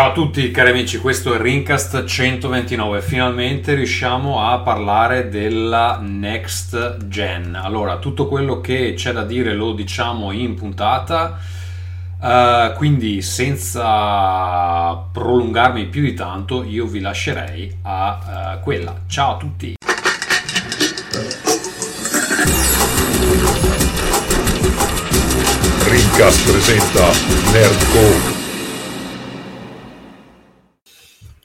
Ciao a tutti cari amici, questo è Rincast 129. Finalmente riusciamo a parlare della next gen. Allora, tutto quello che c'è da dire lo diciamo in puntata. Uh, quindi senza prolungarmi più di tanto, io vi lascerei a uh, quella. Ciao a tutti. Rincast presenta Nerdcore.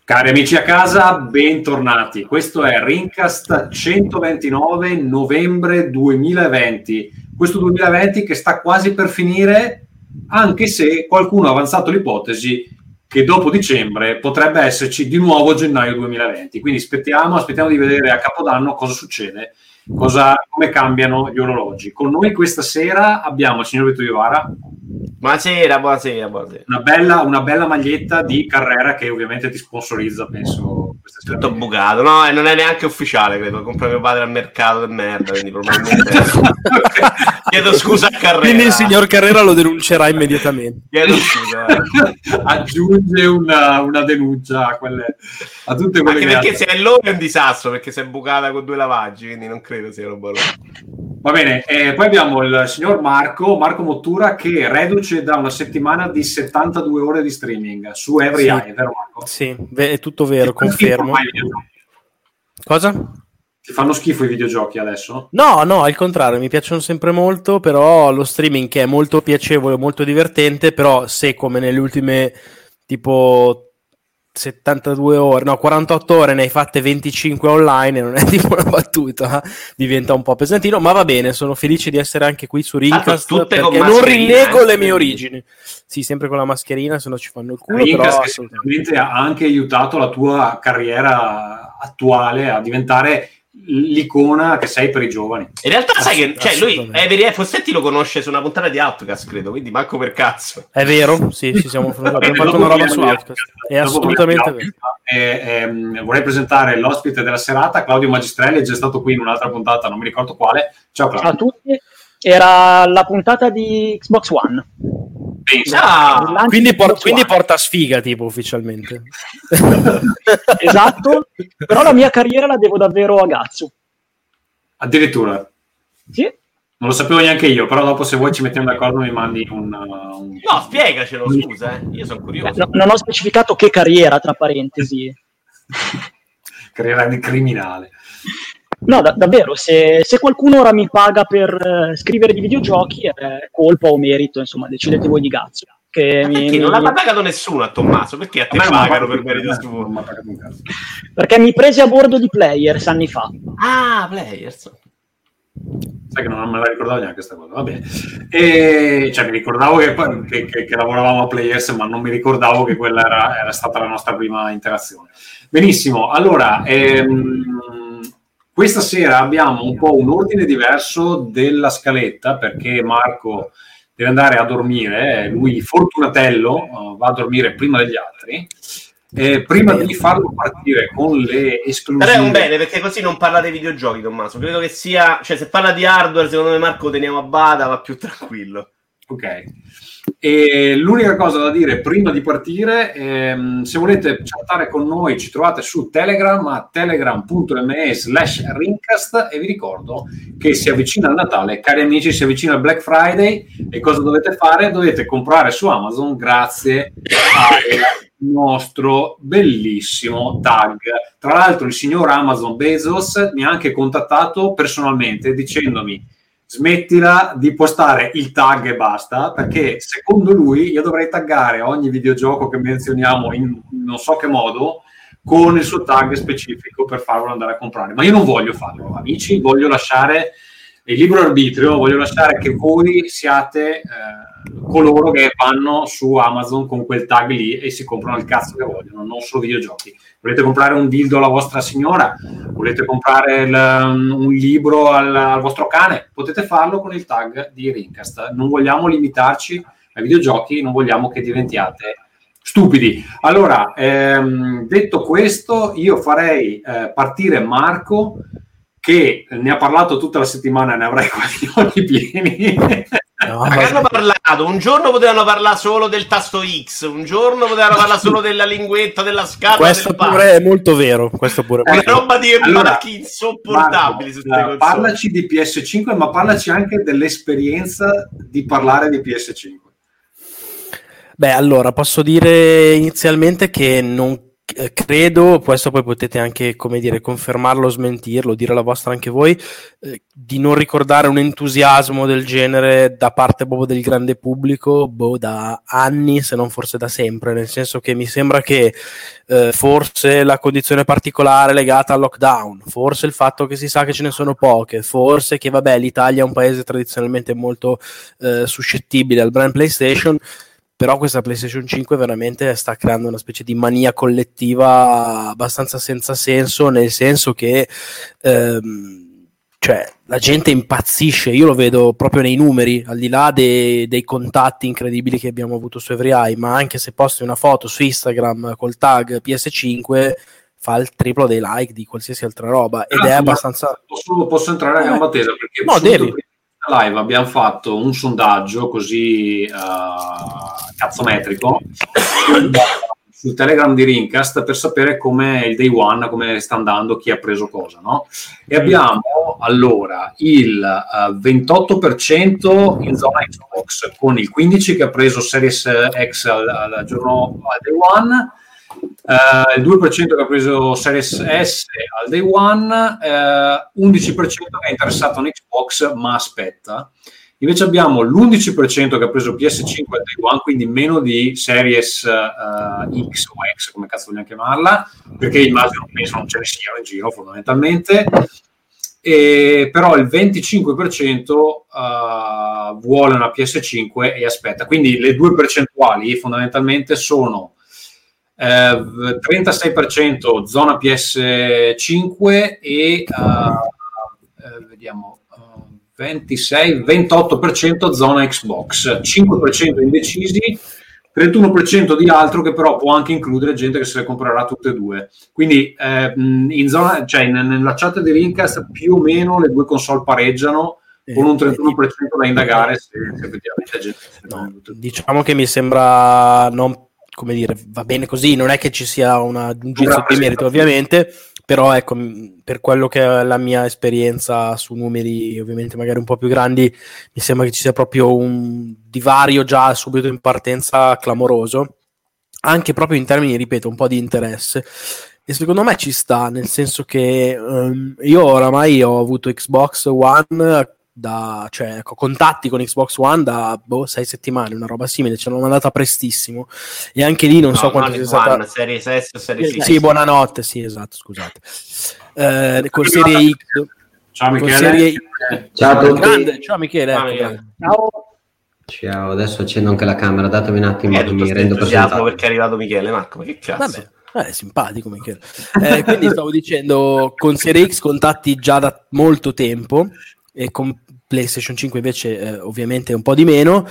Cari amici a casa, bentornati. Questo è Rincast 129 novembre 2020. Questo 2020 che sta quasi per finire, anche se qualcuno ha avanzato l'ipotesi che dopo dicembre potrebbe esserci di nuovo gennaio 2020. Quindi aspettiamo, aspettiamo di vedere a Capodanno cosa succede, cosa, come cambiano gli orologi. Con noi questa sera abbiamo il signor Vittorio Ivara. Buonasera, buonasera, buonasera. Una bella, una bella maglietta di Carrera che ovviamente ti sponsorizza, penso. Tutto bucato, no, e non è neanche ufficiale, credo. Compra mio padre al mercato del merda, quindi probabilmente. Chiedo scusa a Carrera. Quindi il signor Carrera lo denuncerà immediatamente. Chiedo scusa. Aggiunge una, una, denuncia a, quelle, a tutte quelle Anche perché se è loro è un disastro, perché si è bucata con due lavaggi, quindi non credo sia roba loro. Va bene, eh, poi abbiamo il signor Marco, Marco Mottura, che reduce da una settimana di 72 ore di streaming su Every sì. Eye, vero Marco? Sì, è tutto vero, confermo. Cosa? Ti fanno schifo i videogiochi adesso? No, no, al contrario, mi piacciono sempre molto, però lo streaming che è molto piacevole, molto divertente, però se come nelle ultime tipo 72 ore, no, 48 ore ne hai fatte 25 online, non è tipo una battuta, diventa un po' pesantino, ma va bene, sono felice di essere anche qui su Rincast ah, perché non rinnego eh, le mie origini. Sì, sempre con la mascherina, se no ci fanno il culo, Rincast però ha anche aiutato la tua carriera attuale a diventare l'icona che sei per i giovani. In realtà sai che cioè, lui Avery Fossetti lo conosce su una puntata di Outcast, credo, quindi manco per cazzo. È vero, sì, ci siamo abbiamo fatto una roba su Outcast. È assolutamente vero. E, e, vorrei presentare l'ospite della serata, Claudio Magistrelli, è già stato qui in un'altra puntata, non mi ricordo quale. Ciao Claudio. Ciao a tutti. Era la puntata di Xbox One. Ah, quindi, por- quindi, porta sfiga tipo ufficialmente. Esatto però la mia carriera la devo davvero a Gazzo addirittura. Sì. Non lo sapevo neanche io però dopo se vuoi ci mettiamo d'accordo mi mandi un, un... no spiegacelo scusa eh. io sono curioso. No, non ho specificato che carriera tra parentesi. Carriera di criminale No, da- davvero, se, se, qualcuno ora mi paga per uh, scrivere di videogiochi, è colpa o merito, insomma, decidete voi di cazzo. Che mi, mi, non l'ha pagato nessuno a Tommaso? Perché a te a pagano per merito suo? Perché mi presi a bordo di Players anni fa. Ah, Players. Sai che non me la ricordavo neanche questa cosa, va bene. E, cioè, mi ricordavo che, che, che, che, lavoravamo a Players, ma non mi ricordavo che quella era, era stata la nostra prima interazione. Benissimo, allora... Ehm, questa sera abbiamo un po' un ordine diverso della scaletta perché Marco deve andare a dormire, lui fortunatello uh, va a dormire prima degli altri. Eh, prima di farlo partire con le esclusive. Però è un bene perché così non parla dei videogiochi, Tommaso. Credo che sia, cioè, se parla di hardware, secondo me Marco teniamo a bada, va più tranquillo. Ok. E l'unica cosa da dire prima di partire, ehm, se volete chattare con noi ci trovate su Telegram a telegram.me slash rincast e vi ricordo che si avvicina il Natale, cari amici, si avvicina il Black Friday e cosa dovete fare? Dovete comprare su Amazon grazie al nostro bellissimo tag. Tra l'altro il signor Amazon Bezos mi ha anche contattato personalmente dicendomi smettila di postare il tag e basta, perché secondo lui io dovrei taggare ogni videogioco che menzioniamo in non so che modo con il suo tag specifico per farlo andare a comprare. Ma io non voglio farlo, amici, voglio lasciare il libero arbitrio, voglio lasciare che voi siate eh, coloro che vanno su Amazon con quel tag lì e si comprano il cazzo che vogliono, non solo videogiochi. Volete comprare un dildo alla vostra signora? Volete comprare il, un libro al, al, vostro cane? Potete farlo con il tag di Rincast. Non vogliamo limitarci ai videogiochi, non vogliamo che diventiate stupidi. Allora, ehm, detto questo, io farei eh, partire Marco che ne ha parlato tutta la settimana, ne avrai quasi ogni pieni. No, Ma che hanno parlato? Un giorno potevano parlare solo del tasto X, un giorno potevano parlare solo della linguetta, della scatola questo del pure è molto vero. Questo pure è Una vero. roba di Allora, marchi insopportabili su Marco, parlaci di PS5, ma parlaci anche dell'esperienza di parlare di PS5. Beh, allora posso dire inizialmente che non credo, questo poi potete anche, come dire, confermarlo o smentirlo, dire la vostra anche voi, eh, di non ricordare un entusiasmo del genere da parte proprio del grande pubblico, boh, da anni, se non forse da sempre, nel senso che mi sembra che eh, forse la condizione particolare legata al lockdown, forse il fatto che si sa che ce ne sono poche, forse che, vabbè, l'Italia è un paese tradizionalmente molto eh, suscettibile al brand PlayStation, però questa PlayStation 5 veramente sta creando una specie di mania collettiva abbastanza senza senso, nel senso che ehm, cioè, la gente impazzisce, io lo vedo proprio nei numeri, al di là de- dei contatti incredibili che abbiamo avuto su EveryEye, ma anche se posti una foto su Instagram col tag PS5 fa il triplo dei like di qualsiasi altra roba ed è Grazie, abbastanza... Posso, posso entrare a gamba tesa perché No, devi. Live abbiamo fatto un sondaggio così eh, cazzometrico sul Telegram di Rincast per sapere come il day one, come sta andando, chi ha preso cosa, no? E abbiamo allora il eh, 28% in zona Xbox con il 15% che ha preso Series X al, al giorno al day one eh, il 2% che ha preso Series S al day one, eh, 11% che è interessato in Xbox ma aspetta. Invece abbiamo l'11% che ha preso PS5 al day one, quindi meno di Series eh, X o X, come cazzo vogliamo chiamarla, perché immagino penso non ce ne siano in giro fondamentalmente. E, però il 25% eh, vuole una PS5 e aspetta. Quindi le due percentuali fondamentalmente sono eh, 36% zona PS5 e eh, eh, vediamo eh, 26 28% zona Xbox. 5% indecisi 31% di altro che però può anche includere gente che se le comprerà tutte e due. Quindi eh, in zona cioè in- nella chat di Rincast più o meno le due console pareggiano con un 31% da indagare se, se effettivamente gente No, diciamo che mi sembra non come dire, va bene così, non è che ci sia una, un giudizio di merito ovviamente, però ecco, per quello che è la mia esperienza su numeri ovviamente magari un po' più grandi, mi sembra che ci sia proprio un divario già subito in partenza clamoroso, anche proprio in termini, ripeto, un po' di interesse. E secondo me ci sta, nel senso che ehm, io oramai ho avuto Xbox One da, cioè, ho contatti con Xbox One da boh, sei settimane, una roba simile, ce l'ho mandata prestissimo. E anche lì non so No, quanto non sia stata. One, Series S o Series Sì, X. sì, buonanotte, sì, esatto, scusate. Eh, con Serie X, ciao Michele Serie Ciao tutti. grande, ciao Michele, Ciao, ecco, Michele. Ciao. Ciao, adesso accendo anche la camera, datemi un attimo Eh, mi rendo presentato. perché è arrivato Michele, Marco, ma che cazzo? Vabbè, eh, è simpatico Michele. Eh, quindi stavo dicendo, con Serie X contatti già da molto tempo e con PlayStation 5 invece eh, ovviamente un po' di meno.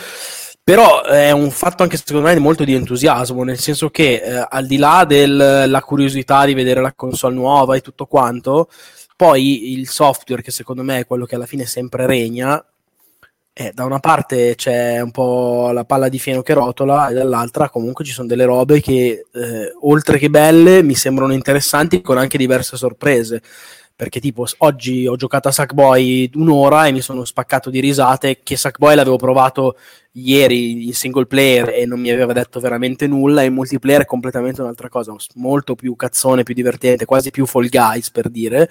Però è un fatto anche secondo me molto di entusiasmo, nel senso che eh, al di là della curiosità di vedere la console nuova e tutto quanto, poi il software che secondo me è quello che alla fine sempre regna, eh, da una parte c'è un po' la palla di fieno che rotola e dall'altra comunque ci sono delle robe che eh, oltre che belle mi sembrano interessanti con anche diverse sorprese perché tipo oggi ho giocato a Sackboy un'ora e mi sono spaccato di risate che Sackboy l'avevo provato ieri in single player e non mi aveva detto veramente nulla in multiplayer è completamente un'altra cosa molto più cazzone, più divertente quasi più Fall Guys per dire.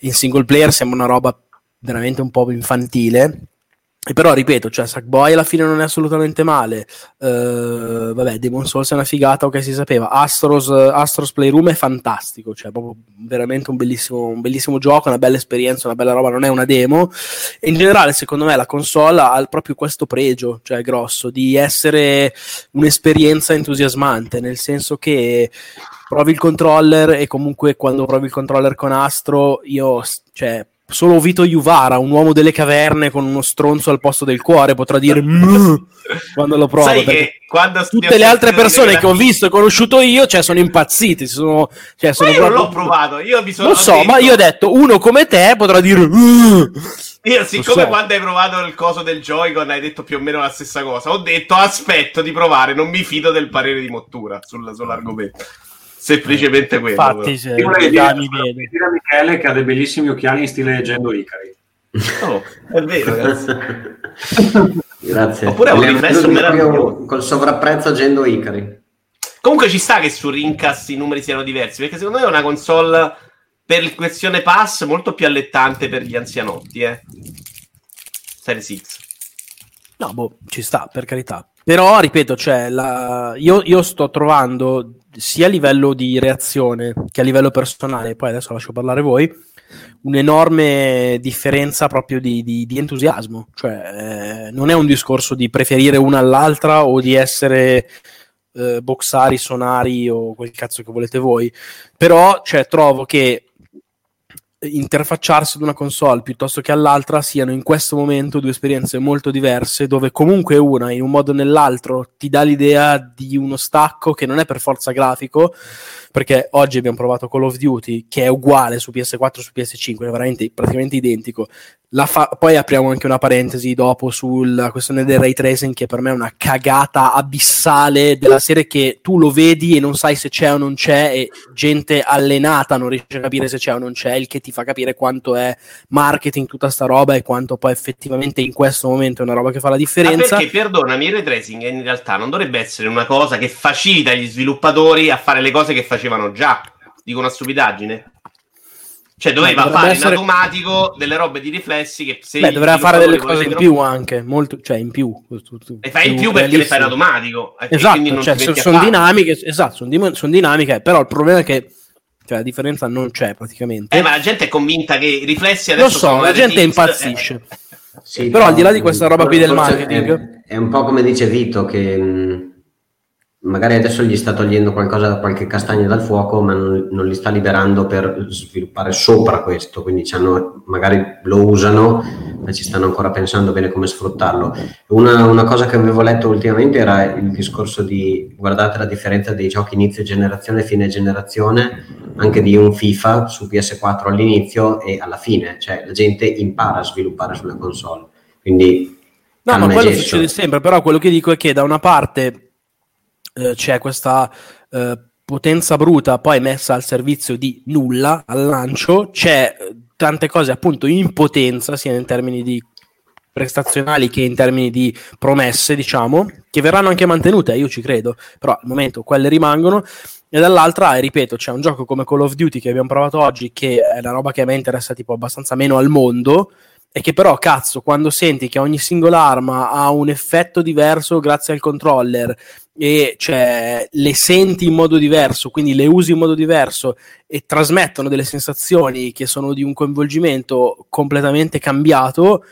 In single player sembra una roba veramente un po' infantile e però ripeto, cioè Sackboy alla fine non è assolutamente male. Eh, vabbè, Demon Souls è una figata, ok, si sapeva. Astros, Astros Playroom è fantastico, cioè proprio veramente un bellissimo, un bellissimo gioco, una bella esperienza, una bella roba, non è una demo. E in generale, secondo me, la console ha proprio questo pregio, cioè grosso, di essere un'esperienza entusiasmante, nel senso che provi il controller e comunque quando provi il controller con Astro, io, cioè, solo Vito Juvara, un uomo delle caverne con uno stronzo al posto del cuore, potrà dire quando lo prova. Quando tutte le altre persone che ho visto e conosciuto io, cioè, sono impazziti. Sono, cioè, Ma sono io non l'ho provato, io mi sono Lo so, ma io ho detto uno come te potrà dire Io, siccome so. quando hai provato il coso del Joy-Con hai detto più o meno la stessa cosa, ho detto aspetto di provare, non mi fido del parere di Mottura sul- sull'argomento. Semplicemente quello. Infatti, se Io volevo già dire, mi volevo vede. dire a Michele che ha dei bellissimi occhiali in stile leggendo Icari. Oh, è vero, ragazzi. Grazie. Oppure venduti proprio meraviglioso. Col sovrapprezzo Gendo Icari. Comunque ci sta che su Rincast i numeri siano diversi, perché secondo me è una console per questione pass molto più allettante per gli anzianotti, eh. Series X. No, boh, ci sta, per carità. Però, ripeto, cioè, la- io, io sto trovando sia a livello di reazione che a livello personale, poi adesso lascio parlare voi, un'enorme differenza proprio di, di- di entusiasmo. Cioè, eh, non è un discorso di preferire una all'altra o di essere eh, boxari, sonari o quel cazzo che volete voi. Però, cioè, trovo che interfacciarsi ad una console piuttosto che all'altra siano in questo momento due esperienze molto diverse dove comunque una in un modo o nell'altro ti dà l'idea di uno stacco che non è per forza grafico perché oggi abbiamo provato Call of Duty che è uguale su PS4 su PS5 è veramente praticamente identico. La fa- poi apriamo anche una parentesi dopo sulla questione del ray tracing che per me è una cagata abissale della serie che tu lo vedi e non sai se c'è o non c'è e gente allenata non riesce a capire se c'è o non c'è il che ti fa capire quanto è marketing tutta sta roba e quanto poi effettivamente in questo momento è una roba che fa la Ma differenza perché, perdonami, il ray tracing in realtà non dovrebbe essere una cosa che facilita gli sviluppatori a fare le cose che facevano già. Dico una stupidaggine. Cioè doveva dovrebbe fare essere- in automatico delle robe di riflessi che se Beh, dovrà fare delle cose in più anche, molto, cioè in più. Le fai in più perché le fai in automatico. e quindi Esatto, non cioè, sono dinamiche, esatto, sono dinamiche, però il problema è che cioè, la differenza non c'è praticamente. Eh, ma la gente è convinta che i riflessi Lo adesso so, sono la gente tips, impazzisce. eh, Sì, Però al di là di questa roba qui del marketing- È, è un po' come dice Vito che mh, magari adesso gli sta togliendo qualcosa, qualche castagna dal fuoco, ma non, non li sta liberando per sviluppare sopra questo, quindi magari lo usano, ma ci stanno ancora pensando bene come sfruttarlo. Una, una cosa che avevo letto ultimamente era il discorso di guardate la differenza dei giochi inizio generazione e fine generazione, anche di un FIFA su PS4 all'inizio e alla fine, cioè la gente impara a sviluppare sulla console. Quindi No, ma quello gesso. succede sempre, però quello che dico è che da una parte eh, c'è questa eh, potenza bruta poi messa al servizio di nulla al lancio, c'è eh, tante cose appunto in potenza, sia in termini di prestazionali che in termini di promesse, diciamo, che verranno anche mantenute, io ci credo, però al momento quelle rimangono. E dall'altra, ripeto, c'è un gioco come Call of Duty che abbiamo provato oggi, che è una roba che a me interessa tipo abbastanza meno al mondo, e che però, cazzo, quando senti che ogni singola arma ha un effetto diverso grazie al controller e cioè, le senti in modo diverso, quindi le usi in modo diverso e trasmettono delle sensazioni che sono di un coinvolgimento completamente cambiato,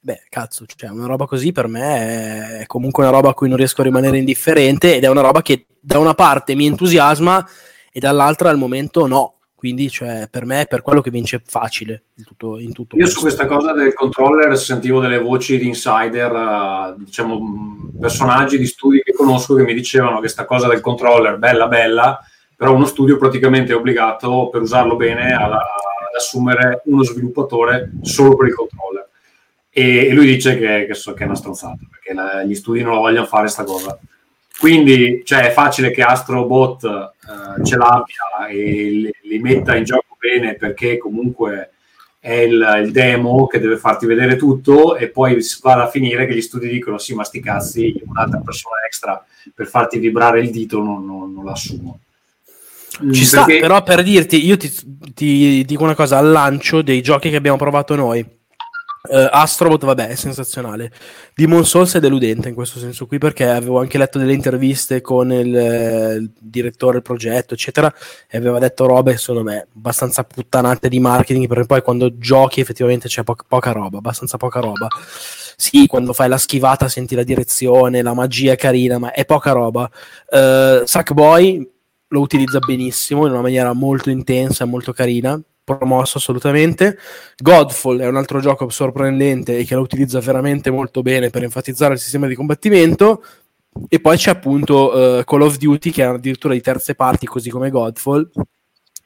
beh, cazzo, cioè, una roba così per me è comunque una roba a cui non riesco a rimanere indifferente ed è una roba che da una parte mi entusiasma e dall'altra al momento no. Quindi, cioè, per me è per quello che vince facile in tutto, in tutto Io questo. su questa cosa del controller sentivo delle voci di insider, eh, diciamo personaggi di studi che conosco che mi dicevano che sta cosa del controller bella bella, però uno studio praticamente è obbligato per usarlo bene a- ad assumere uno sviluppatore solo per il controller. E, e lui dice che, che so- che è una stronzata, perché la- gli studi non la vogliono fare sta cosa. Quindi cioè, è facile che Astrobot eh, ce l'abbia e li, li metta in gioco bene perché comunque è il, il demo che deve farti vedere tutto e poi si va a finire che gli studi dicono sì ma sti cazzi un'altra persona extra per farti vibrare il dito non, non, non l'assumo. Mm, Ci sta, perché- però per dirti, io ti, ti dico una cosa, al lancio dei giochi che abbiamo provato noi, eh, Astrobot, vabbè, è sensazionale. Demon Souls è deludente in questo senso qui, perché avevo anche letto delle interviste con il, eh, il direttore del progetto, eccetera, e aveva detto robe, secondo me, abbastanza puttanate di marketing, perché poi quando giochi effettivamente c'è po- poca roba, abbastanza poca roba. Sì, quando fai la schivata senti la direzione, la magia è carina, ma è poca roba. Uh, Sackboy lo utilizza benissimo in una maniera molto intensa e molto carina, promosso assolutamente. Godfall è un altro gioco sorprendente e che lo utilizza veramente molto bene per enfatizzare il sistema di combattimento. E poi c'è appunto eh, Call of Duty che è addirittura di terze parti, così come Godfall,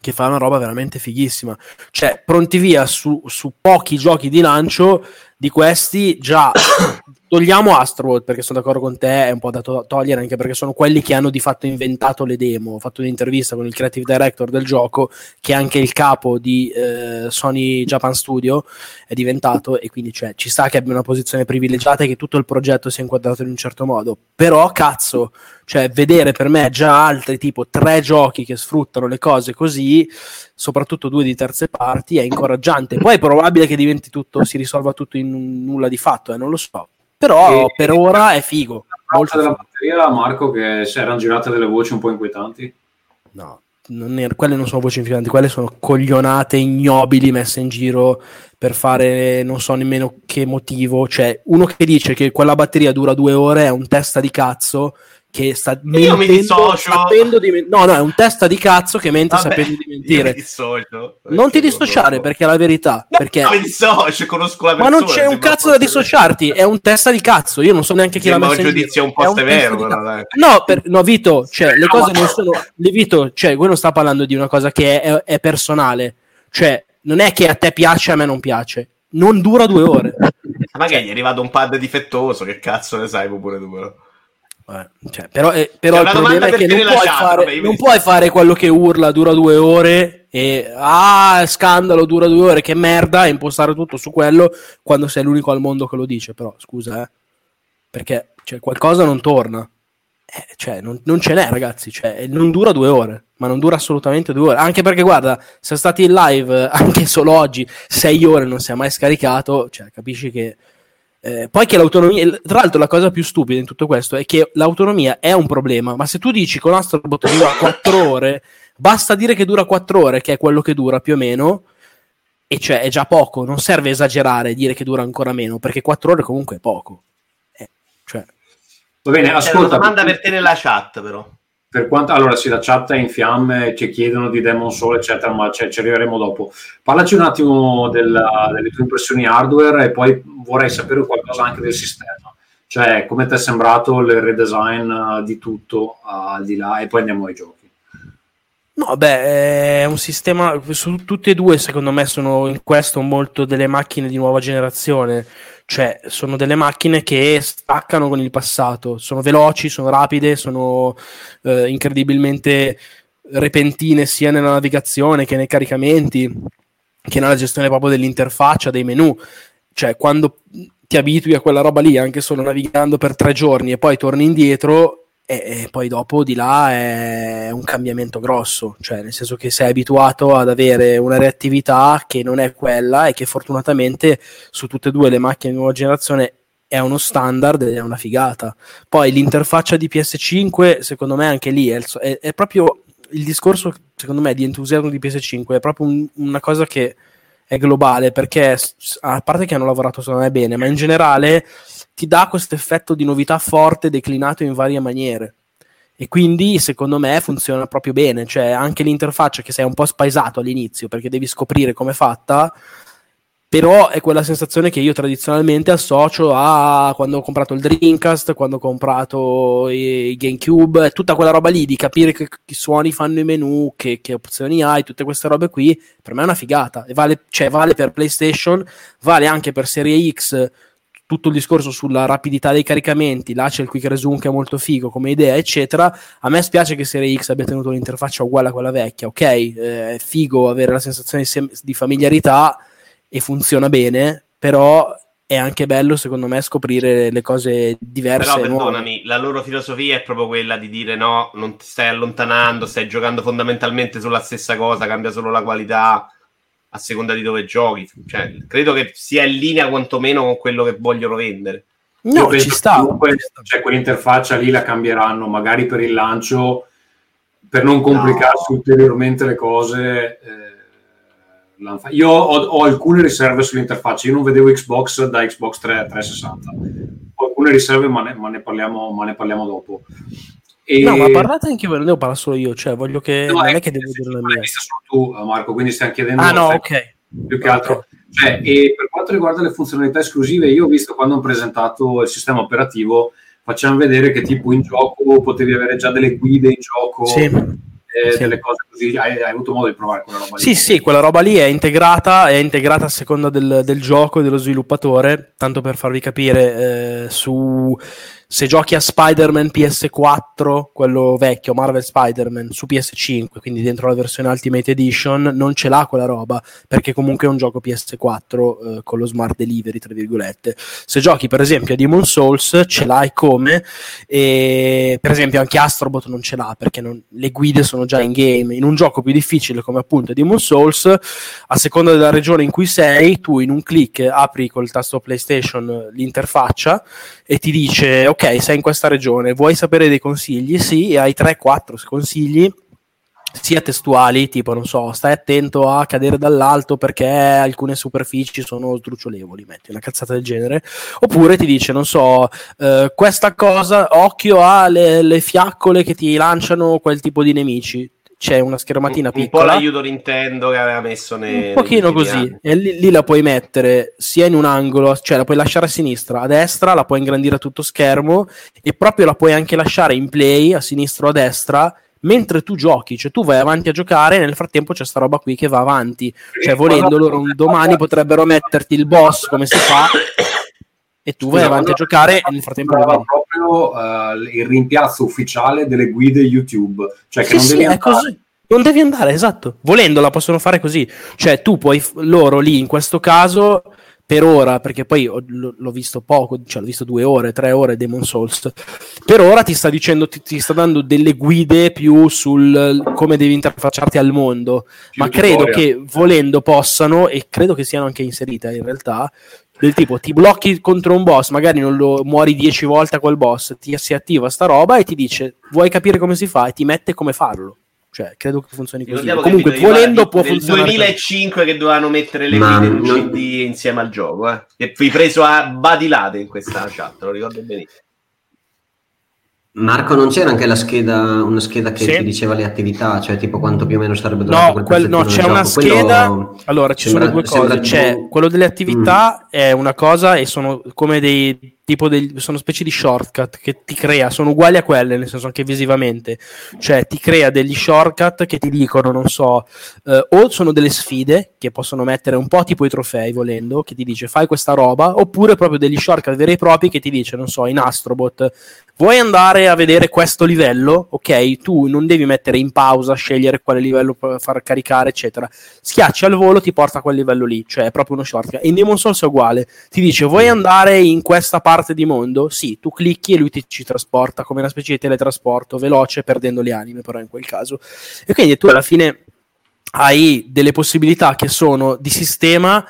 che fa una roba veramente fighissima. Cioè, pronti via su, su pochi giochi di lancio di questi già togliamo Astroworld perché sono d'accordo con te, è un po' da to- togliere anche perché sono quelli che hanno di fatto inventato le demo. Ho fatto un'intervista con il creative director del gioco, che è anche il capo di eh, Sony Japan Studio, è diventato e quindi cioè, ci sta che abbia una posizione privilegiata e che tutto il progetto sia inquadrato in un certo modo. Però cazzo, cioè vedere per me già altri tipo tre giochi che sfruttano le cose così, soprattutto due di terze parti, è incoraggiante. Poi è probabile che diventi tutto, si risolva tutto in nulla di fatto, eh, non lo so però e, per ora è figo. Molto della batteria, Marco, che si erano girate delle voci un po' inquietanti. No, non è, quelle non sono voci inquietanti, quelle sono coglionate ignobili messe in giro per fare non so nemmeno che motivo. Cioè, uno che dice che quella batteria dura due ore è un testa di cazzo che sta mentendo, mi sapendo di no, no, è un testa di cazzo che mente Vabbè, sapendo di mentire. non ti dissociare perché è la verità. No, perché... Mi dissocio, conosco la persona. Ma non c'è un cazzo da dissociarti, è un testa di cazzo. Io non so neanche chi l'ha messo. Ma un giudizio un po' severo, però, No, per... no, Vito, cioè, le cose non sono. Le Vito, cioè, quello sta parlando di una cosa che è, è, è personale. Cioè, non è che a te piace, a me non piace. Non dura due ore. Magari gli è arrivato un pad difettoso, che cazzo ne sai, pure tu. Eh, cioè, però, eh, però il problema è che non puoi, fare, non puoi, fare, quello che urla dura due ore e ah, scandalo dura due ore, che merda, e impostare tutto su quello quando sei l'unico al mondo che lo dice. Però scusa, eh, perché cioè, qualcosa non torna. Eh, cioè, non, non, ce n'è, ragazzi. Cioè, non dura due ore, ma non dura assolutamente due ore. Anche perché, guarda, se stati in live anche solo oggi, sei ore non si è mai scaricato, cioè, capisci che eh, poi che l'autonomia, tra l'altro la cosa più stupida in tutto questo è che l'autonomia è un problema, ma se tu dici con Astrobot dura 4 ore, basta dire che dura 4 ore, che è quello che dura più o meno, e cioè è già poco, non serve esagerare e dire che dura ancora meno, perché 4 ore comunque è poco. Eh, cioè. Va bene, ascolta. C'è una domanda per te nella chat però per quanto allora sì, la chat è in fiamme, ci chiedono di Demon Soul, eccetera, ma ci, ci arriveremo dopo. Parlaci un attimo della, delle tue impressioni hardware e poi vorrei sapere qualcosa anche del sistema. Cioè, come ti è sembrato il redesign uh, di tutto uh, al di là e poi andiamo ai giochi. No, beh, è un sistema, su tutte e due secondo me sono in questo molto delle macchine di nuova generazione cioè, sono delle macchine che staccano con il passato, sono veloci, sono rapide, sono eh, incredibilmente repentine sia nella navigazione che nei caricamenti, che nella gestione proprio dell'interfaccia, dei menu. Cioè, quando ti abitui a quella roba lì, anche solo navigando per tre giorni e poi torni indietro, e, e, poi dopo di là è un cambiamento grosso, cioè nel senso che sei abituato ad avere una reattività che non è quella e che fortunatamente su tutte e due le macchine di nuova generazione è uno standard ed è una figata. Poi l'interfaccia di PS5, secondo me anche lì è, è, è proprio il discorso, secondo me, di entusiasmo di PS5 è proprio un, una cosa che è globale perché a parte che hanno lavorato secondo me bene, ma in generale ti dà questo effetto di novità forte declinato in varie maniere. E quindi secondo me funziona proprio bene, cioè anche l'interfaccia che sei un po' spaesato all'inizio perché devi scoprire come è fatta, però è quella sensazione che io tradizionalmente associo a quando ho comprato il Dreamcast, quando ho comprato i GameCube, tutta quella roba lì di capire che, che suoni fanno i menu, che, che, opzioni hai, tutte queste robe qui, per me è una figata. E vale, cioè, vale per PlayStation, vale anche per Serie X tutto il discorso sulla rapidità dei caricamenti, là c'è il quick resume che è molto figo come idea, eccetera. A me spiace che Serie X abbia tenuto l'interfaccia uguale a quella vecchia, ok? Eh, è figo avere la sensazione di, familiarità e funziona bene, però è anche bello secondo me scoprire le cose diverse. Però perdonami, la loro filosofia è proprio quella di dire no, non ti stai allontanando, stai giocando fondamentalmente sulla stessa cosa, cambia solo la qualità a seconda di dove giochi. Cioè, credo che sia in linea quantomeno con quello che vogliono vendere. No, ci sta. Comunque, cioè, quell'interfaccia lì la cambieranno, magari per il lancio, per non complicarsi no. ulteriormente le cose. Eh, io ho, ho, alcune riserve sull'interfaccia. Io non vedevo Xbox da Xbox 3, 360. Ho alcune riserve, ma ne, ma ne, parliamo, ma ne parliamo dopo. E... No, ma parlate anche voi, non devo parlare solo io, cioè voglio che... No, non è, che devo dire la mia. solo tu, Marco, quindi stiamo chiedendo... Ah no, ok. Più che altro. Okay. Cioè, e per quanto riguarda le funzionalità esclusive, io ho visto quando hanno presentato il sistema operativo, facciamo vedere che tipo in gioco potevi avere già delle guide in gioco, sì. Eh, sì. delle cose così hai, hai avuto modo di provare quella roba lì. Sì, sì, quella roba lì è integrata, è integrata a seconda del, del gioco e dello sviluppatore, tanto per farvi capire, eh, su se giochi a Spider-Man PS4, quello vecchio, Marvel Spider-Man, su PS5, quindi dentro la versione Ultimate Edition, non ce l'ha quella roba, perché comunque è un gioco PS4 eh, con lo smart delivery, tra virgolette. Se giochi per esempio a Demon Souls, ce l'hai come, e per esempio anche Astrobot non ce l'ha, perché non, le guide sono già in game. In un gioco più difficile come appunto Demon Souls, a seconda della regione in cui sei, tu in un clic apri col tasto PlayStation l'interfaccia e ti dice ok sei in questa regione, vuoi sapere dei consigli? Sì, hai 3-4 consigli sia testuali, tipo non so, stai attento a cadere dall'alto perché alcune superfici sono sdrucciolevoli, metti una cazzata del genere, oppure ti dice, non so, eh, questa cosa, occhio alle fiaccole che ti lanciano quel tipo di nemici, c'è una schermatina un, piccola. Un po' l'aiuto Nintendo che aveva messo nei, Un pochino così. Anni. E lì, lì, la puoi mettere sia in un angolo, cioè la puoi lasciare a sinistra, a destra, la puoi ingrandire a tutto schermo e proprio la puoi anche lasciare in play a sinistra o a destra mentre tu giochi, cioè tu vai avanti a giocare e nel frattempo c'è sta roba qui che va avanti. Cioè volendo loro un domani potrebbero metterti il boss come si fa e tu vai avanti a giocare e nel frattempo va proprio uh, il rimpiazzo ufficiale delle guide YouTube cioè che sì, non devi sì, andare. Non devi andare esatto volendo la possono fare così cioè tu puoi loro lì in questo caso per ora, perché poi ho, l'ho visto poco, cioè l'ho visto due ore, tre ore Demon Souls. Per ora ti sta dicendo, ti, ti sta dando delle guide più sul come devi interfacciarti al mondo. Più ma credo che volendo possano, e credo che siano anche inserite in realtà, del tipo ti blocchi contro un boss, magari non lo muori dieci volte a quel boss, ti si attiva sta roba e ti dice vuoi capire come si fa e ti mette come farlo. Cioè, credo che funzioni così. Comunque, capito, volendo può funzionare. Nel 2005 che dovevano mettere le Ma... guide in CD insieme al gioco, eh. E fui preso a badilate in questa chat, lo ricordo benissimo. Marco, non c'era anche la scheda, una scheda che sì. ti diceva le attività, cioè tipo quanto più o meno sarebbe durato no, quel, no, c'è una scheda. Quello... Allora, ci sembra, sono due cose. C'è tipo... quello delle attività, mm. è una cosa e sono come dei tipo dei, sono specie di shortcut che ti crea, sono uguali a quelle, nel senso anche visivamente, cioè ti crea degli shortcut che ti dicono, non so, eh, o sono delle sfide che possono mettere un po' tipo i trofei volendo, che ti dice fai questa roba, oppure proprio degli shortcut veri e propri che ti dice, non so, in Astrobot, vuoi andare a vedere questo livello? Ok, tu non devi mettere in pausa, scegliere quale livello far caricare, eccetera. Schiacci al volo, ti porta a quel livello lì, cioè è proprio uno shortcut. In Demon Souls è uguale, ti dice vuoi andare in questa parte parte di mondo, sì, tu clicchi e lui ti ci trasporta come una specie di teletrasporto veloce, perdendo le anime, però in quel caso. E quindi tu alla fine hai delle possibilità che sono di sistema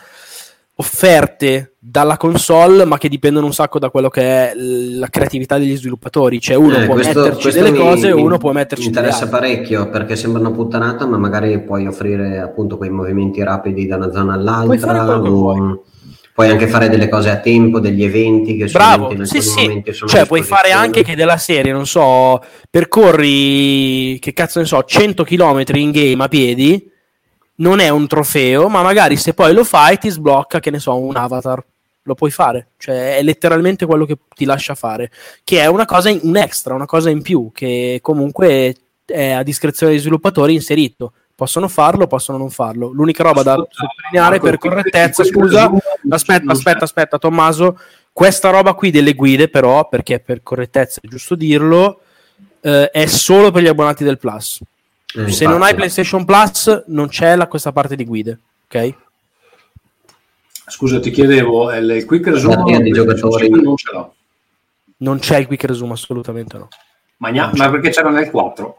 offerte dalla console, ma che dipendono un sacco da quello che è la creatività degli sviluppatori. Cioè, uno eh, può questo, metterci questo delle mi, cose, mi, uno può metterci delle altre. Mi interessa parecchio perché sembra una puttanata, ma magari puoi offrire appunto quei movimenti rapidi da una zona all'altra. O puoi anche fare delle cose a tempo, degli eventi che Bravo, in sì, sì. cioè puoi fare anche che della serie, non so, percorri, che cazzo ne so, 100 km in game a piedi, non è un trofeo, ma magari se poi lo fai ti sblocca, che ne so, un avatar. Lo puoi fare, cioè è letteralmente quello che ti lascia fare, che è una cosa, in, un extra, una cosa in più, che comunque è a discrezione degli sviluppatori inserito Possono farlo, possono non farlo. L'unica roba da sottolineare per correttezza, scusa, aspetta, aspetta, aspetta, Tommaso, questa roba qui delle guide però, perché per correttezza è giusto dirlo, eh, è solo per gli abbonati del Plus. Eh, Se non hai PlayStation Plus non c'è la, questa parte di guide, ok? Scusa, ti chiedevo, il quick resume di giocatori non ce l'ho. Non c'è il quick resume, assolutamente no. Ma, ma perché c'era nel 4?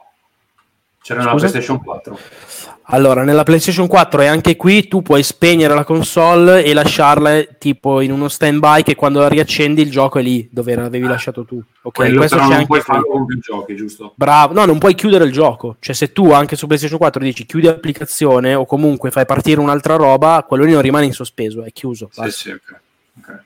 C'era nella PlayStation 4. Allora, nella PlayStation 4 e anche qui tu puoi spegnere la console e lasciarla tipo in uno stand-by che quando la riaccendi il gioco è lì dove l'avevi ah. lasciato tu. Ok, Quello questo c'è non anche puoi fare con più giochi, giusto? Bravo, no, non puoi chiudere il gioco. Cioè, se tu anche su PlayStation 4 dici chiudi l'applicazione o comunque fai partire un'altra roba, quello lì non rimane in sospeso, è chiuso. Sì, sì, ok. okay.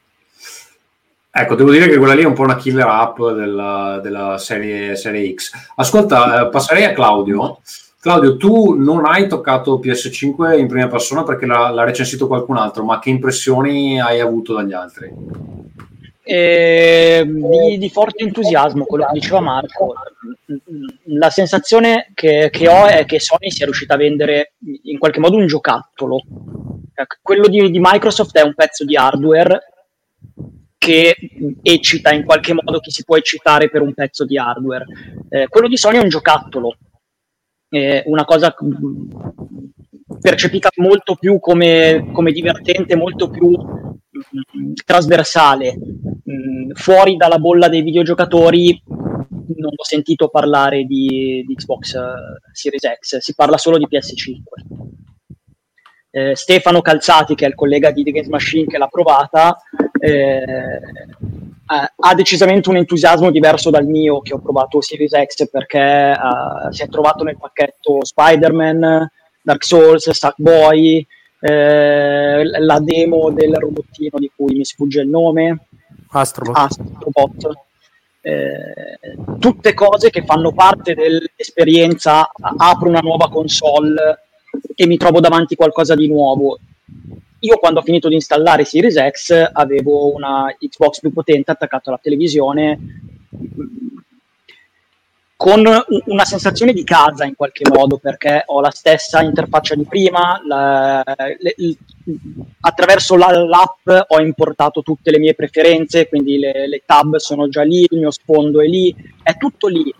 Ecco, devo dire che quella lì è un po' una killer app della, della serie, serie, X. Ascolta, eh, passerei a Claudio. Claudio, tu non hai toccato PS5 in prima persona perché l'ha, l'ha recensito qualcun altro, ma che impressioni hai avuto dagli altri? Eh, di, di, forte entusiasmo, quello che diceva Marco. La sensazione che, che, ho è che Sony sia riuscita a vendere in qualche modo un giocattolo. Quello di, di Microsoft è un pezzo di hardware che eccita in qualche modo chi si può eccitare per un pezzo di hardware. Eh, quello di Sony è un giocattolo, eh, una cosa percepita molto più come, come divertente, molto più mh, trasversale. Mh, fuori dalla bolla dei videogiocatori non ho sentito parlare di, di Xbox uh, Series X, si parla solo di PS5. Eh, Stefano Calzati, che è il collega di The Games Machine che l'ha provata, eh, ha decisamente un entusiasmo diverso dal mio che ho provato Series X perché uh, si è trovato nel pacchetto Spider-Man, Dark Souls, Sackboy, eh, la demo del robottino di cui mi sfugge il nome, Astrobot. Astrobot. Eh, tutte cose che fanno parte dell'esperienza apro una nuova console e mi trovo davanti qualcosa di nuovo io quando ho finito di installare Series X avevo una Xbox più potente attaccata alla televisione con una sensazione di casa in qualche modo perché ho la stessa interfaccia di prima, la, le, le, attraverso la, l'app ho importato tutte le mie preferenze, quindi le, le tab sono già lì, il mio sfondo è lì, è tutto lì.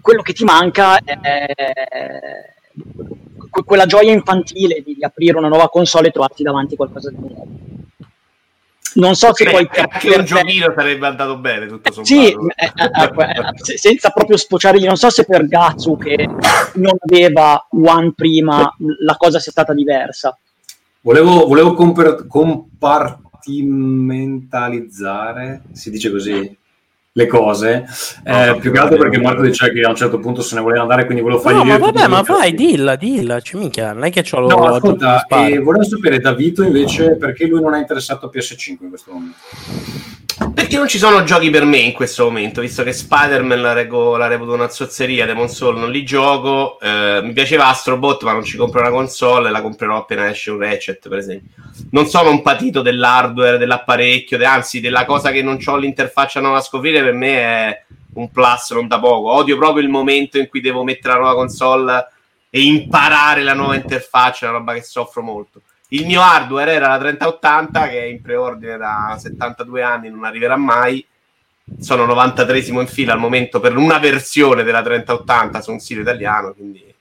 Quello che ti manca è quella gioia infantile di aprire una nuova console e trovarti davanti qualcosa di nuovo. Non so se poi anche un giochino sarebbe andato bene tutto sommato. Sì, eh, eh, eh, senza proprio sfociare lì, non so se per Gatsu che non aveva One prima la cosa sia stata diversa. Volevo, volevo comper- compartimentalizzare, si dice così, le cose. Eh, no, più che altro perché Marco diceva che a un certo punto se ne voleva andare, quindi volevo fargli no, ma vabbè, ma vai, dilla, dilla, cioè, minchia, non è che c'ho lo No, ascolta, e volevo sapere da Vito invece perché lui non è interessato a PS5 in questo momento. Perché non ci sono giochi per me in questo momento, visto che Spider-Man la, rego, la reputo una zozzeria, Demon Soul non li gioco, eh, mi piaceva Astrobot ma non ci compro una console, la comprerò appena esce un Ratchet per esempio. Non sono un patito dell'hardware, dell'apparecchio, de, anzi della cosa che non ho l'interfaccia nuova a scoprire per me è un plus non da poco. Odio proprio il momento in cui devo mettere la nuova console e imparare la nuova interfaccia, una roba che soffro molto. Il mio hardware era la 3080 che è in preordine da 72 anni, non arriverà mai. Sono 93 in fila al momento per una versione della 3080 su un sito italiano, quindi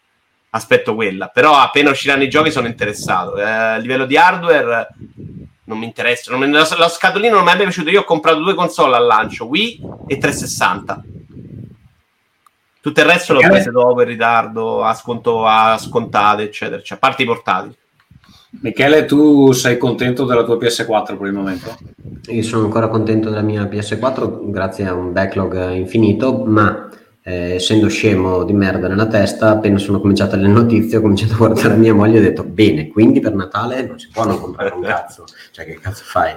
aspetto quella. Però appena usciranno i giochi sono interessato. Eh, a livello di hardware non mi interessa. Non mi, lo, lo scatolino non mi è mai piaciuto. Io ho comprato due console al lancio, Wii e 360. Tutto il resto l'ho preso dopo in ritardo, a, sconto, a scontate, eccetera. Cioè, a parte i portati. Michele, tu sei contento della tua PS4 per il momento? Io sono ancora contento della mia PS4 grazie a un backlog infinito, ma eh, essendo scemo di merda nella testa, appena sono cominciate le notizie, ho cominciato a guardare mia moglie e ho detto, bene, quindi per Natale non si può non comprare un cazzo, cioè che cazzo fai?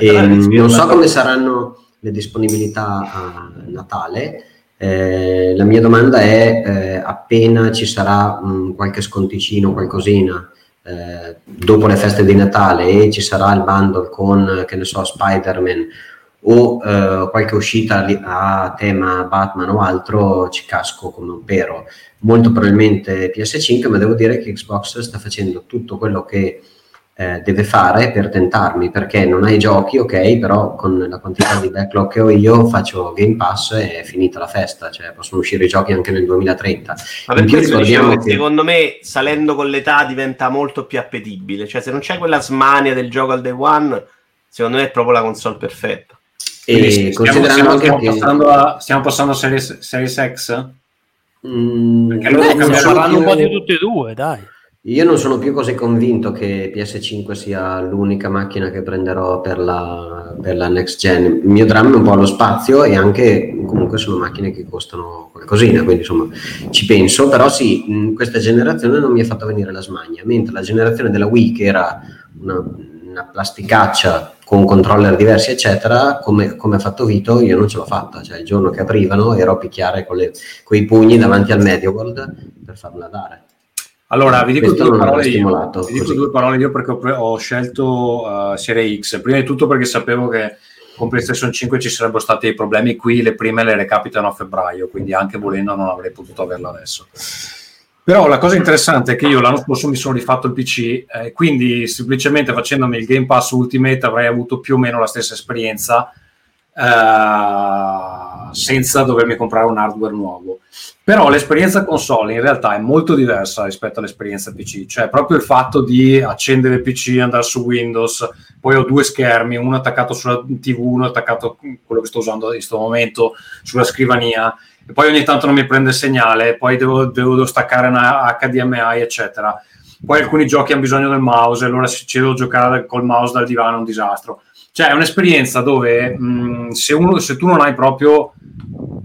Eh, e, ehm, non so come saranno le disponibilità a Natale, eh, la mia domanda è eh, appena ci sarà mh, qualche sconticino, qualcosina, eh, dopo le feste di Natale e ci sarà il bundle con, che ne so, Spider-Man o eh, qualche uscita a tema Batman o altro, ci casco come un pero. Molto probabilmente PS5, ma devo dire che Xbox sta facendo tutto quello che eh, deve fare per tentarmi, perché non hai giochi, ok, però con la quantità di backlog che ho io faccio Game Pass e è finita la festa, cioè possono uscire i giochi anche nel 2030. Ma per ricordiamo che... secondo me salendo con l'età diventa molto più appetibile, cioè se non c'è quella smania del gioco al day one, secondo me è proprio la console perfetta. E stiamo, considerando stiamo, che... passando a, stiamo passando a Series, Series X? Mm, Perché loro parlando un po' di tutte e due, dai. Io non sono più così convinto che PS5 sia l'unica macchina che prenderò per la, per la next gen. Il mio dramma è un po' lo spazio e anche comunque sono macchine che costano qualcosina, quindi insomma ci penso, però sì, questa generazione non mi ha fatto venire la smania, mentre la generazione della Wii che era una, una plasticaccia con controller diversi eccetera, come, come, ha fatto Vito, io non ce l'ho fatta, cioè il giorno che aprivano ero a picchiare con, le, con i pugni davanti al Medio World per farla dare. Allora, vi dico, due parole, io, vi dico due parole io perché ho, ho scelto uh, Serie X. Prima di tutto perché sapevo che con PlayStation 5 ci sarebbero stati dei problemi qui, le prime le recapitano a febbraio, quindi anche volendo non avrei potuto averla adesso. Però la cosa interessante è che io l'anno scorso mi sono rifatto il PC, eh, quindi semplicemente facendomi il Game Pass Ultimate avrei avuto più o meno la stessa esperienza eh, senza dovermi comprare un hardware nuovo. Però l'esperienza console in realtà è molto diversa rispetto all'esperienza PC, cioè proprio il fatto di accendere il PC, andare su Windows, poi ho due schermi, uno attaccato sulla TV, uno attaccato, quello che sto usando in questo momento, sulla scrivania e poi ogni tanto non mi prende segnale, poi devo, devo staccare una HDMI, eccetera. Poi alcuni giochi hanno bisogno del mouse, allora se ci devo giocare col mouse dal divano è un disastro. Cioè è un'esperienza dove mh, se, uno, se tu non hai proprio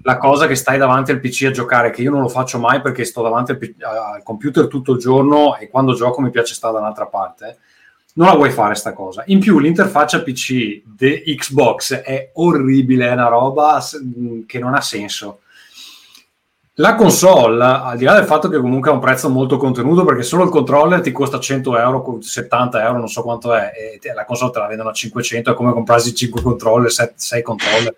la cosa che stai davanti al PC a giocare, che io non lo faccio mai perché sto davanti al, al computer tutto il giorno e quando gioco mi piace stare da un'altra parte, non la vuoi fare sta cosa. In più l'interfaccia PC di Xbox è orribile, è una roba che non ha senso. La console, al di là del fatto che comunque ha un prezzo molto contenuto, perché solo il controller ti costa 100 euro, 70 euro, non so quanto è, e la console te la vendono a 500, è come comprarsi 5 controller, 6 controller.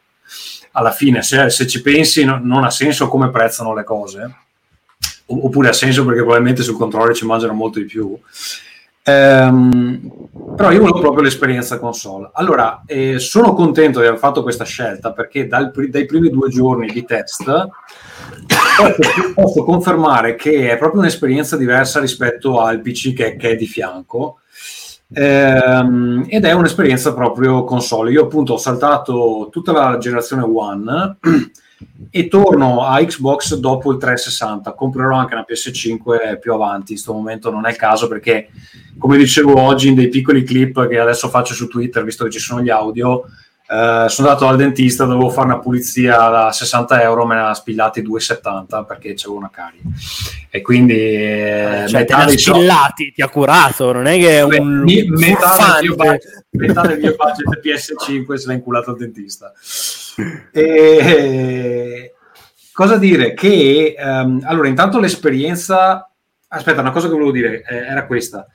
Alla fine, se, se ci pensi, no, non ha senso come prezzano le cose, oppure ha senso perché probabilmente sul controller ci mangiano molto di più. Ehm, però io volevo proprio l'esperienza console. Allora, eh, sono contento di aver fatto questa scelta perché dal, dai primi due giorni di test posso, posso, confermare che è proprio un'esperienza diversa rispetto al PC che, che è di fianco. Ehm, ed è un'esperienza proprio console. Io appunto ho saltato tutta la generazione One e torno a Xbox dopo il 360. Comprerò anche una PS5 più avanti. In questo momento non è il caso perché, come dicevo oggi in dei piccoli clip che adesso faccio su Twitter, visto che ci sono gli audio, Uh, sono andato al dentista, dovevo fare una pulizia da 60 euro, me ne ha spigliati 2,70 perché c'avevo una carie. E quindi eh, cioè, te ne ha spillati, ti ha curato, non è che è un mi, metà, del budget, metà, del mio budget PS5 se l'ha inculato al dentista. E, cosa dire? Che um, allora, intanto l'esperienza. Aspetta, una cosa che volevo dire eh, era questa: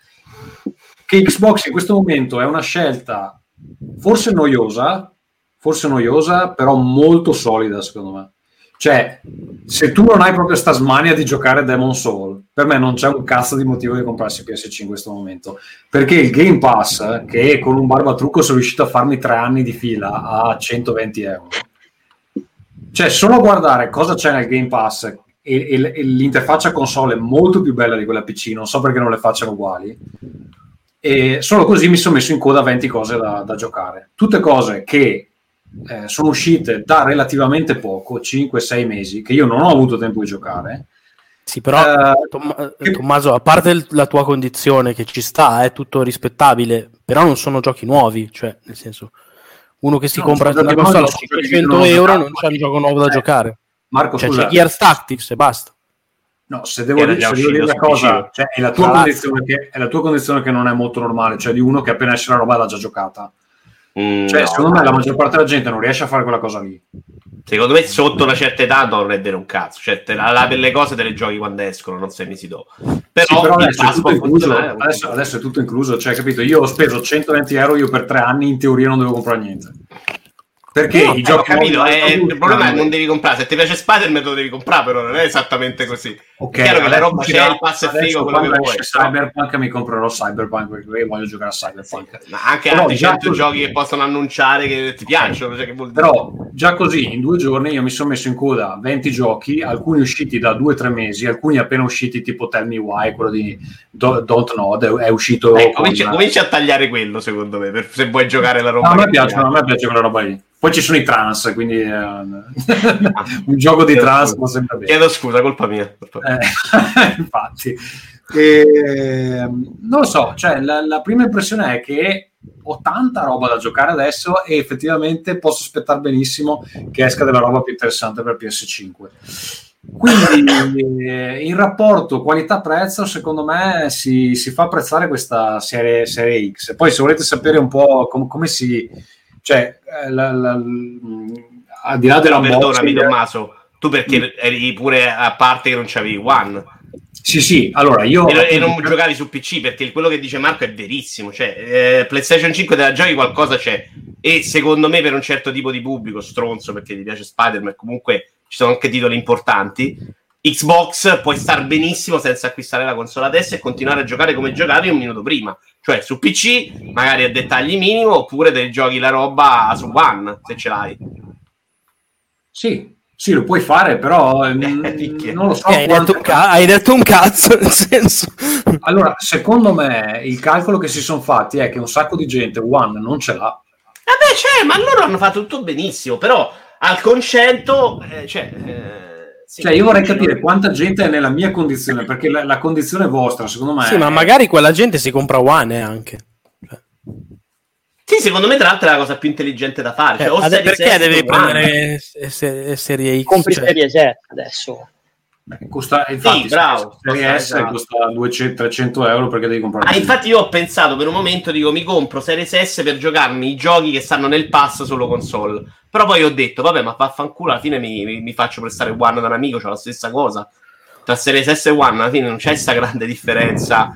che Xbox in questo momento è una scelta forse noiosa, forse noiosa, però molto solida secondo me. Cioè, se tu non hai proprio sta smania di giocare Demon Soul, per me non c'è un cazzo di motivo di comprarsi PS5 in questo momento. Perché il Game Pass, che con un barbatrucco sono riuscito a farmi tre anni di fila a 120 euro, cioè solo guardare cosa c'è nel Game Pass e, e, e l'interfaccia console è molto più bella di quella PC, non so perché non le facciano uguali e solo così mi sono messo in coda 20 cose da, da giocare. Tutte cose che eh, sono uscite da relativamente poco, 5-6 mesi, che io non ho avuto tempo di giocare. Sì, però eh, Tom- che... Tommaso, a parte la tua condizione che ci sta, è tutto rispettabile, però non sono giochi nuovi, cioè nel senso uno che si no, compra una console a 500 euro non c'è un gioco nuovo da eh, giocare. Marco, cioè, scusa. c'è Gears Tactics e basta. No, se devo, dire, se devo dire una cosa, cioè, è, la tua condizione che, è la tua condizione che non è molto normale, cioè di uno che appena esce la roba l'ha già giocata. Mm, cioè, no, secondo me la maggior parte della gente non riesce a fare quella cosa lì. Secondo me, sotto una certa età non rendere un cazzo. Cioè, te la, la, le cose te le giochi quando escono, non sei mesi dopo. Però, sì, però adesso, è tutto incluso, adesso, adesso, è tutto incluso. Cioè, capito? Io ho speso 120 euro, io per tre anni in teoria non devo comprare niente. Perché no, i giochi ho capito, è, il problema è che non devi comprare. Se ti piace Spider-Man lo devi comprare, però non è esattamente così. Ok, è chiaro che la roba c'è, il pass è figo, quello che vuoi. Cyberpunk mi comprerò Cyberpunk perché voglio giocare a Cyberpunk. Sì, ma anche però altri 100 così... giochi che possono annunciare che ti piacciono. Cioè che vuol dire? Però già così, in due giorni io mi sono messo in coda 20 giochi, alcuni usciti da 2-3 mesi, alcuni appena usciti tipo Tell Me Why, quello di Don't Know, è uscito... Eh, cominci, con... cominci, a tagliare quello secondo me, per, se vuoi giocare la roba. No, a me piace, a me piace quella roba lì. Poi ci sono i trans, quindi eh, un gioco di trans non sembra bene. Chiedo scusa, colpa mia. Eh, infatti. E, non lo so, cioè, la, la, prima impressione è che ho tanta roba da giocare adesso e effettivamente posso aspettare benissimo che esca della roba più interessante per PS5. Quindi eh, in rapporto qualità-prezzo, secondo me si, si, fa apprezzare questa serie, serie X. Poi se volete sapere un po' com- come si cioè, eh, la, la, al di là della Perdonami, Tommaso, tu perché mm. eri pure a parte che non c'avevi One. Sì, sì, allora io... E, e non giocavi su PC, perché quello che dice Marco è verissimo, cioè eh, PlayStation 5 della giochi qualcosa c'è, e secondo me per un certo tipo di pubblico, stronzo perché ti piace Spider-Man, comunque ci sono anche titoli importanti, Xbox puoi star benissimo senza acquistare la console adesso e continuare a giocare come giocavi un minuto prima. Cioè su PC, magari a dettagli minimo, oppure te giochi la roba su One, se ce l'hai. Sì, sì, lo puoi fare, però eh, non lo so. Eh, hai, quanto- detto un ca- hai detto un cazzo, nel senso. Allora, secondo me il calcolo che si sono fatti è che un sacco di gente One non ce l'ha. Vabbè, cioè, ma loro hanno fatto tutto benissimo, però al concetto, eh, cioè, eh, sì. Cioè, io vorrei capire quanta gente è nella mia condizione, perché la, la condizione vostra, secondo me, Sì, ma è- magari quella gente si compra One eh, anche. Cioè, Sì, secondo me, tra l'altro, è la cosa più intelligente da fare. Cioè, eh, o ade- Series perché devi One. prendere se- se- serie X? Compri Cioè, serie Z adesso. Costa, infatti, bravo. Serie S esatto. costa 200-300 euro perché devi comprare. Ah, infatti io ho pensato per un momento, dico, mi compro Series S per giocarmi i giochi che stanno nel pass solo console. Però poi ho detto, vabbè, ma vaffanculo, alla fine mi, mi- mi faccio prestare One da un amico, c'ho la stessa cosa. Tra Series S e One, alla fine non c'è questa grande differenza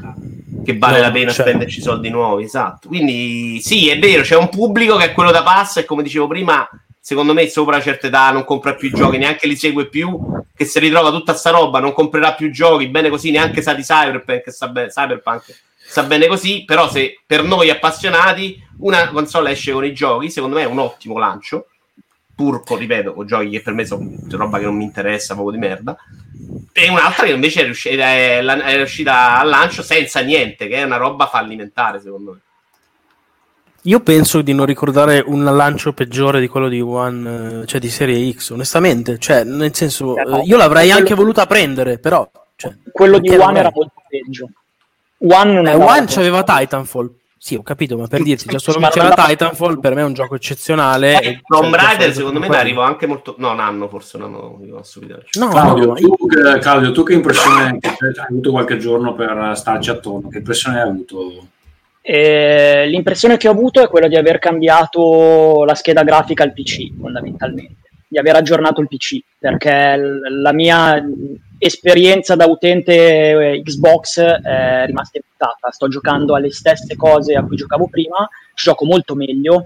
che vale No, la pena c'è. spenderci soldi nuovi, esatto. Quindi sì, è vero, c'è un pubblico che è quello da pass e come dicevo prima, secondo me sopra certe età non compra più i giochi, neanche li segue più, che se ritrova tutta sta roba, non comprerà più giochi, bene così, neanche sa di Cyberpunk, sta bene, Cyberpunk sta bene così, però se per noi appassionati una console esce con i giochi, secondo me è un ottimo lancio, pur, ripeto, con giochi che per me sono roba che non mi interessa, proprio di merda, e un'altra che invece è riuscita, è, è riuscita al lancio senza niente, che è una roba fallimentare, secondo me. Io penso di non ricordare un lancio peggiore di quello di One, eh, cioè di serie X, onestamente. Cioè, nel senso, Eh, no, eh, io l'avrei anche voluta prendere, però. Cioè, Quello di One era molto peggio. One non Eh, era One c'aveva Titanfall. Sì, ho capito, ma per dirti, già solo che c'era era- Titanfall per me è un gioco eccezionale. e- Tomb cioè, Raider, secondo me, arrivo anche molto. No, un anno forse, un anno una stupidaggine. No, Claudio, no, io- tu, che- Claudio, tu che impressione che hai avuto qualche giorno per starci attorno? Che impressione hai avuto? L'impressione che ho avuto è quella di aver cambiato la scheda grafica al PC, fondamentalmente, di aver aggiornato il PC, perché la mia esperienza da utente eh, Xbox è rimasta immutata. Sto giocando alle stesse cose a cui giocavo prima, gioco molto meglio,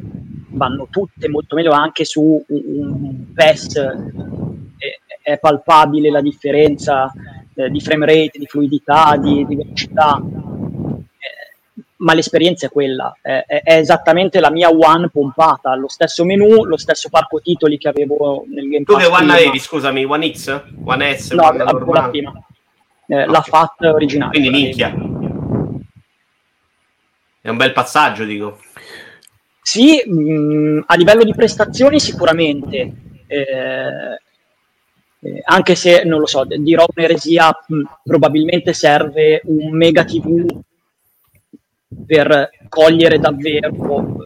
vanno tutte molto meglio anche su un, PES. eh, È, palpabile la differenza eh, di frame rate, di fluidità, di, di velocità ma l'esperienza è quella, è, è- è esattamente la mia One pompata, lo stesso menu, lo stesso parco titoli che avevo nel Game Tu Pass. che One prima. avevi, scusami, One X? One S? No, One avevo la prima. Eh, La Ok. FAT originale. Quindi minchia. È un bel passaggio, dico. Sì, mh, a livello di prestazioni sicuramente, eh, eh, anche se non lo so, dirò un'eresia, mh, probabilmente serve un mega TV per cogliere davvero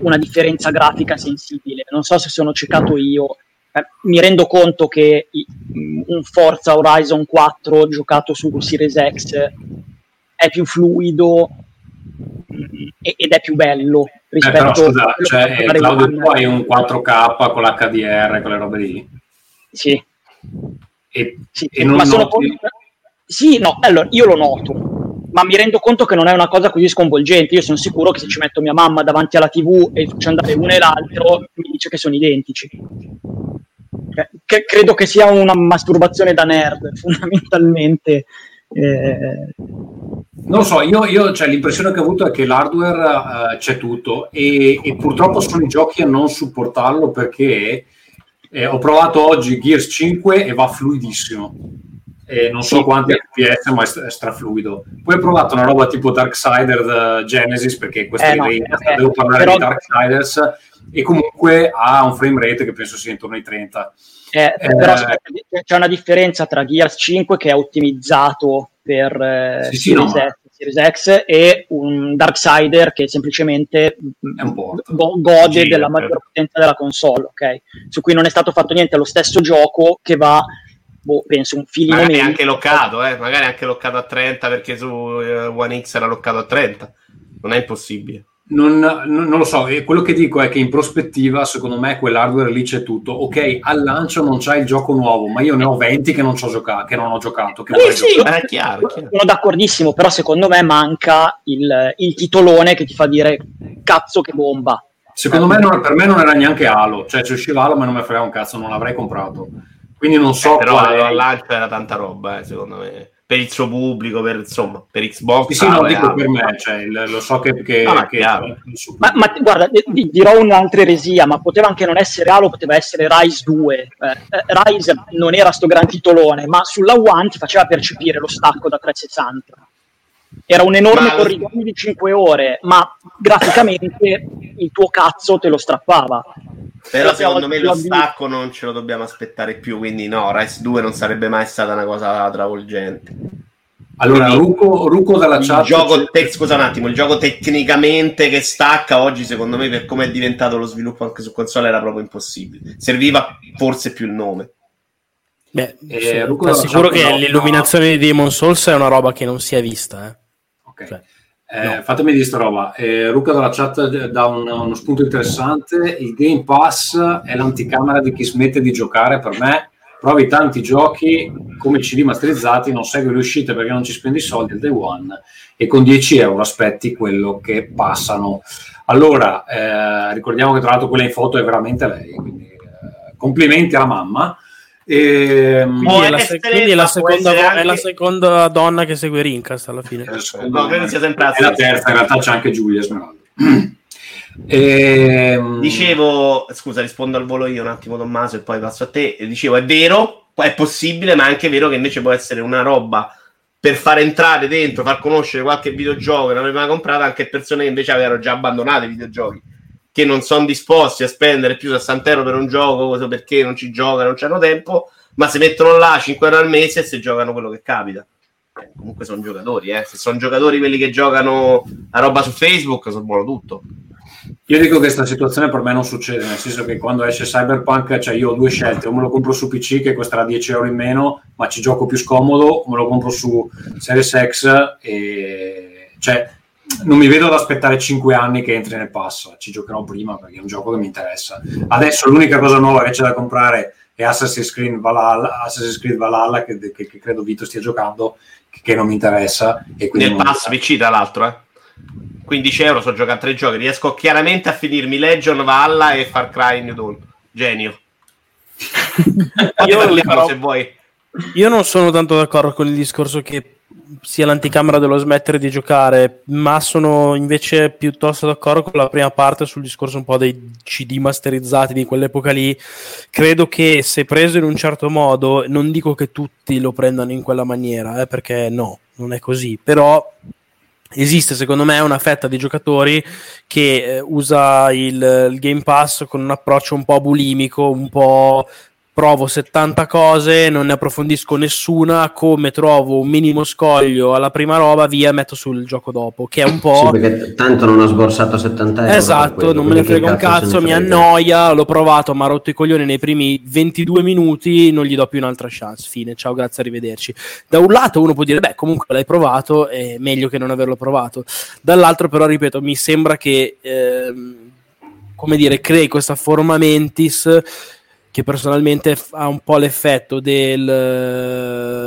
una differenza grafica sensibile. Non so se sono ciecato io, eh, mi rendo conto che mh, un Forza Horizon 4 giocato su Series X è più fluido e- ed è più bello Eh, rispetto però scusa, cioè, che eh, Claudio, tu hai un 4K con l'HDR, quelle robe lì. Sì, E, sì, e non ma sono noti- sì, no, allora io lo noto, ma mi rendo conto che non è una cosa così sconvolgente. Io sono sicuro che se ci metto mia mamma davanti alla TV e faccio andare uno e l'altro, mi dice che sono identici. Cioè, che- credo che sia una masturbazione da nerd, fondamentalmente. Eh, Non so, io, io cioè, l'impressione che ho avuto è che l'hardware eh, c'è tutto e, e purtroppo sono i giochi a non supportarlo perché eh, ho provato oggi Gears 5 e va fluidissimo. E non so quanti FPS, ma è, st- è strafluido. Poi ho provato una roba tipo Darksider Genesis perché questo Eh, no, eh, devo parlare però- di Darksiders e comunque ha un frame rate che penso sia intorno ai 30. Eh, Eh, però aspetta, c'è una differenza tra Gears 5 che è ottimizzato per eh, Sì, sì, no, Series, ma- X, Series X e un Darksider che semplicemente go- gode Sì, della maggior potenza della console, ok? Su cui non è stato fatto niente, è lo stesso gioco che va, boh, penso, un filino Magari meglio. anche loccato, eh? Magari anche loccato a 30 perché su eh, One X era loccato a 30. Non è impossibile. Non, non- non lo so, e quello che dico è che in prospettiva, secondo me, quell'hardware lì c'è tutto. Ok, al lancio non c'è il gioco nuovo, ma io ne ho 20 che non, c'ho gioca- che non ho giocato. Che vorrei Sì, sì, giocare. ma è chiaro, chiaro. Sono d'accordissimo, però secondo me manca il, il titolone che ti fa dire cazzo che bomba. Secondo me non- per me non era neanche Halo, cioè se usciva Halo me non me frega un cazzo, non l'avrei comprato. Quindi non so Eh, però qual è- al lancio era tanta roba, eh, secondo me. Per il suo pubblico, per, insomma, per Xbox. Sì, sì, no, è dico per me, cioè, lo so che... che, ma che-. Ma, ma guarda, di- dirò un'altra eresia, ma poteva anche non essere Halo, poteva essere Rise 2. Eh, eh, Rise non era sto gran titolone, ma sulla One ti faceva percepire lo stacco da 360. Era un enorme Ma corridoio di 5 ore, ma graficamente il tuo cazzo te lo strappava. Però secondo me lo stacco non ce lo dobbiamo aspettare più, quindi no, Rise 2 non sarebbe mai stata una cosa travolgente. Allora, Quindi- Ruco, Ruco dalla Il chat... gioco, te- scusa un attimo, il gioco tecnicamente che stacca oggi, secondo me, per come è diventato lo sviluppo anche su console, era proprio impossibile. Serviva forse più il nome. Beh, Eh, sì, dalla assicuro chat che no, l'illuminazione di Demon Souls è una roba che non si è vista. Eh. Ok. Cioè, Eh, no. Fatemi dire sta roba. Eh, Ruca dalla chat dà un- uno spunto interessante. Il Game Pass è l'anticamera di chi smette di giocare per me. Provi tanti giochi come CD masterizzati, non segui le uscite perché non ci spendi soldi al day one e con 10 euro aspetti quello che passano. Allora, eh, ricordiamo che tra l'altro quella in foto è veramente lei, quindi eh, complimenti alla mamma. Ehm, Può Quindi, è la, se- essere, quindi è la seconda, vo- è la anche- seconda donna che segue Rincast alla fine. Eh, No, credo sia sempre la è la terza, in realtà c'è anche Giulia Smeraldo. Ehm, Dicevo, scusa, rispondo al volo io un attimo, Tommaso, e poi passo a te. E Dicevo, è vero, è possibile, ma è anche vero che invece può essere una roba per far entrare dentro, far conoscere qualche videogioco che non aveva comprato anche persone che invece avevano già abbandonato i videogiochi, che non sono disposti a spendere più 60 euro per un gioco perché non ci giocano, non c'hanno tempo, ma si mettono là 5 euro al mese e si giocano quello che capita. Eh, comunque sono giocatori, eh. se sono giocatori quelli che giocano a roba su Facebook, sono buono tutto. Io dico che questa situazione per me non succede, nel senso che quando esce Cyberpunk, cioè io ho due scelte, o me lo compro su PC che costerà 10 euro in meno, ma ci gioco più scomodo, o me lo compro su Series X e cioè non mi vedo ad aspettare 5 anni che entri nel pass, ci giocherò prima perché è un gioco che mi interessa. Adesso l'unica cosa nuova che c'è da comprare è Assassin's Creed Valhalla, Assassin's Creed Valhalla che, che- che credo Vito stia giocando, che, che non mi interessa. E nel pass PC tra l'altro eh. 15 euro so giocare a tre giochi riesco chiaramente a finirmi Legion, Valla e Far Cry New Dawn genio Io parliamo però- se vuoi Io non sono tanto d'accordo con il discorso che sia l'anticamera dello smettere di giocare, ma sono invece piuttosto d'accordo con la prima parte sul discorso un po' dei CD masterizzati di quell'epoca lì. Credo che se preso in un certo modo, non dico che tutti lo prendano in quella maniera, eh, perché no, non è così, però esiste secondo me una fetta di giocatori che eh, usa il, il Game Pass con un approccio un po' bulimico, un po' provo 70 cose, non ne approfondisco nessuna, come trovo un minimo scoglio alla prima roba, via, metto sul gioco dopo, che è un Sì, po'... perché tanto non ho sborsato 70 euro. Esatto, quello, non me ne frega un cazzo, mi annoia, l'ho provato, mi ha rotto i coglioni nei primi 22 minuti, non gli do più un'altra chance, fine, ciao, grazie, arrivederci. Da un lato uno può dire, beh, comunque l'hai provato, è meglio che non averlo provato. Dall'altro però, ripeto, mi sembra che, ehm, come dire, crei questa forma mentis che personalmente ha un po' l'effetto del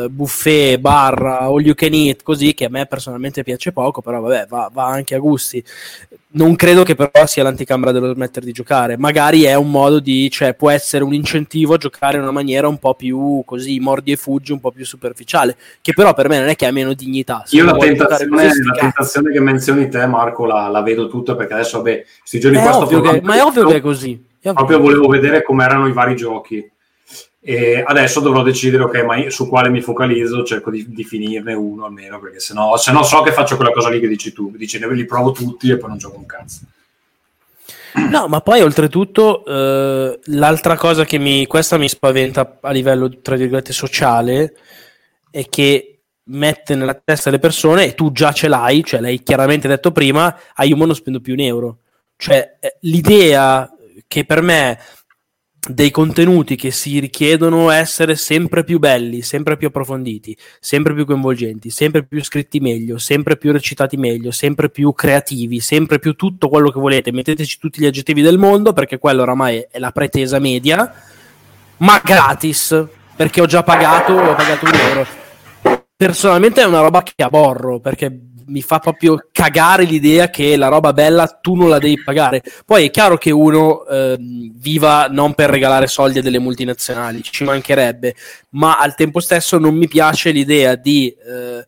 eh, buffet barra all you can eat così che a me personalmente piace poco però vabbè va, va anche a gusti. Non credo che però sia l'anticamera dello smettere di giocare. Magari è un modo di cioè può essere un incentivo a giocare in una maniera un po' più così mordi e fuggi un po' più superficiale che però per me non è che ha meno dignità Se Io la tentazione, così, sti la tentazione che menzioni te, Marco, la, la vedo tutta perché adesso, vabbè, questi giorni È qua sto che- ma è ovvio che è così ovvio. Proprio volevo vedere com'erano i vari giochi. E adesso dovrò decidere, ok, ma io- su quale mi focalizzo, cerco di, di finirne uno almeno, perché sennò, sennò so che faccio quella cosa lì che dici tu, dici ne li provo tutti e poi non gioco un cazzo. No, ma poi oltretutto eh, l'altra cosa che mi, questa mi spaventa a livello, tra virgolette, sociale è che mette nella testa delle persone, e tu già ce l'hai, cioè l'hai chiaramente detto prima, ah io non spendo più un euro. Cioè eh, l'idea che per me dei contenuti che si richiedono essere sempre più belli, sempre più approfonditi, sempre più coinvolgenti, sempre più scritti meglio, sempre più recitati meglio, sempre più creativi, sempre più tutto quello che volete. Metteteci tutti gli aggettivi del mondo perché quello oramai è la pretesa media, ma gratis perché ho già pagato, ho pagato un euro. personalmente è una roba che aborro perché mi fa proprio cagare l'idea che la roba bella tu non la devi pagare. Poi è chiaro che uno eh, viva non per regalare soldi a delle multinazionali, ci mancherebbe, ma al tempo stesso non mi piace l'idea di, eh,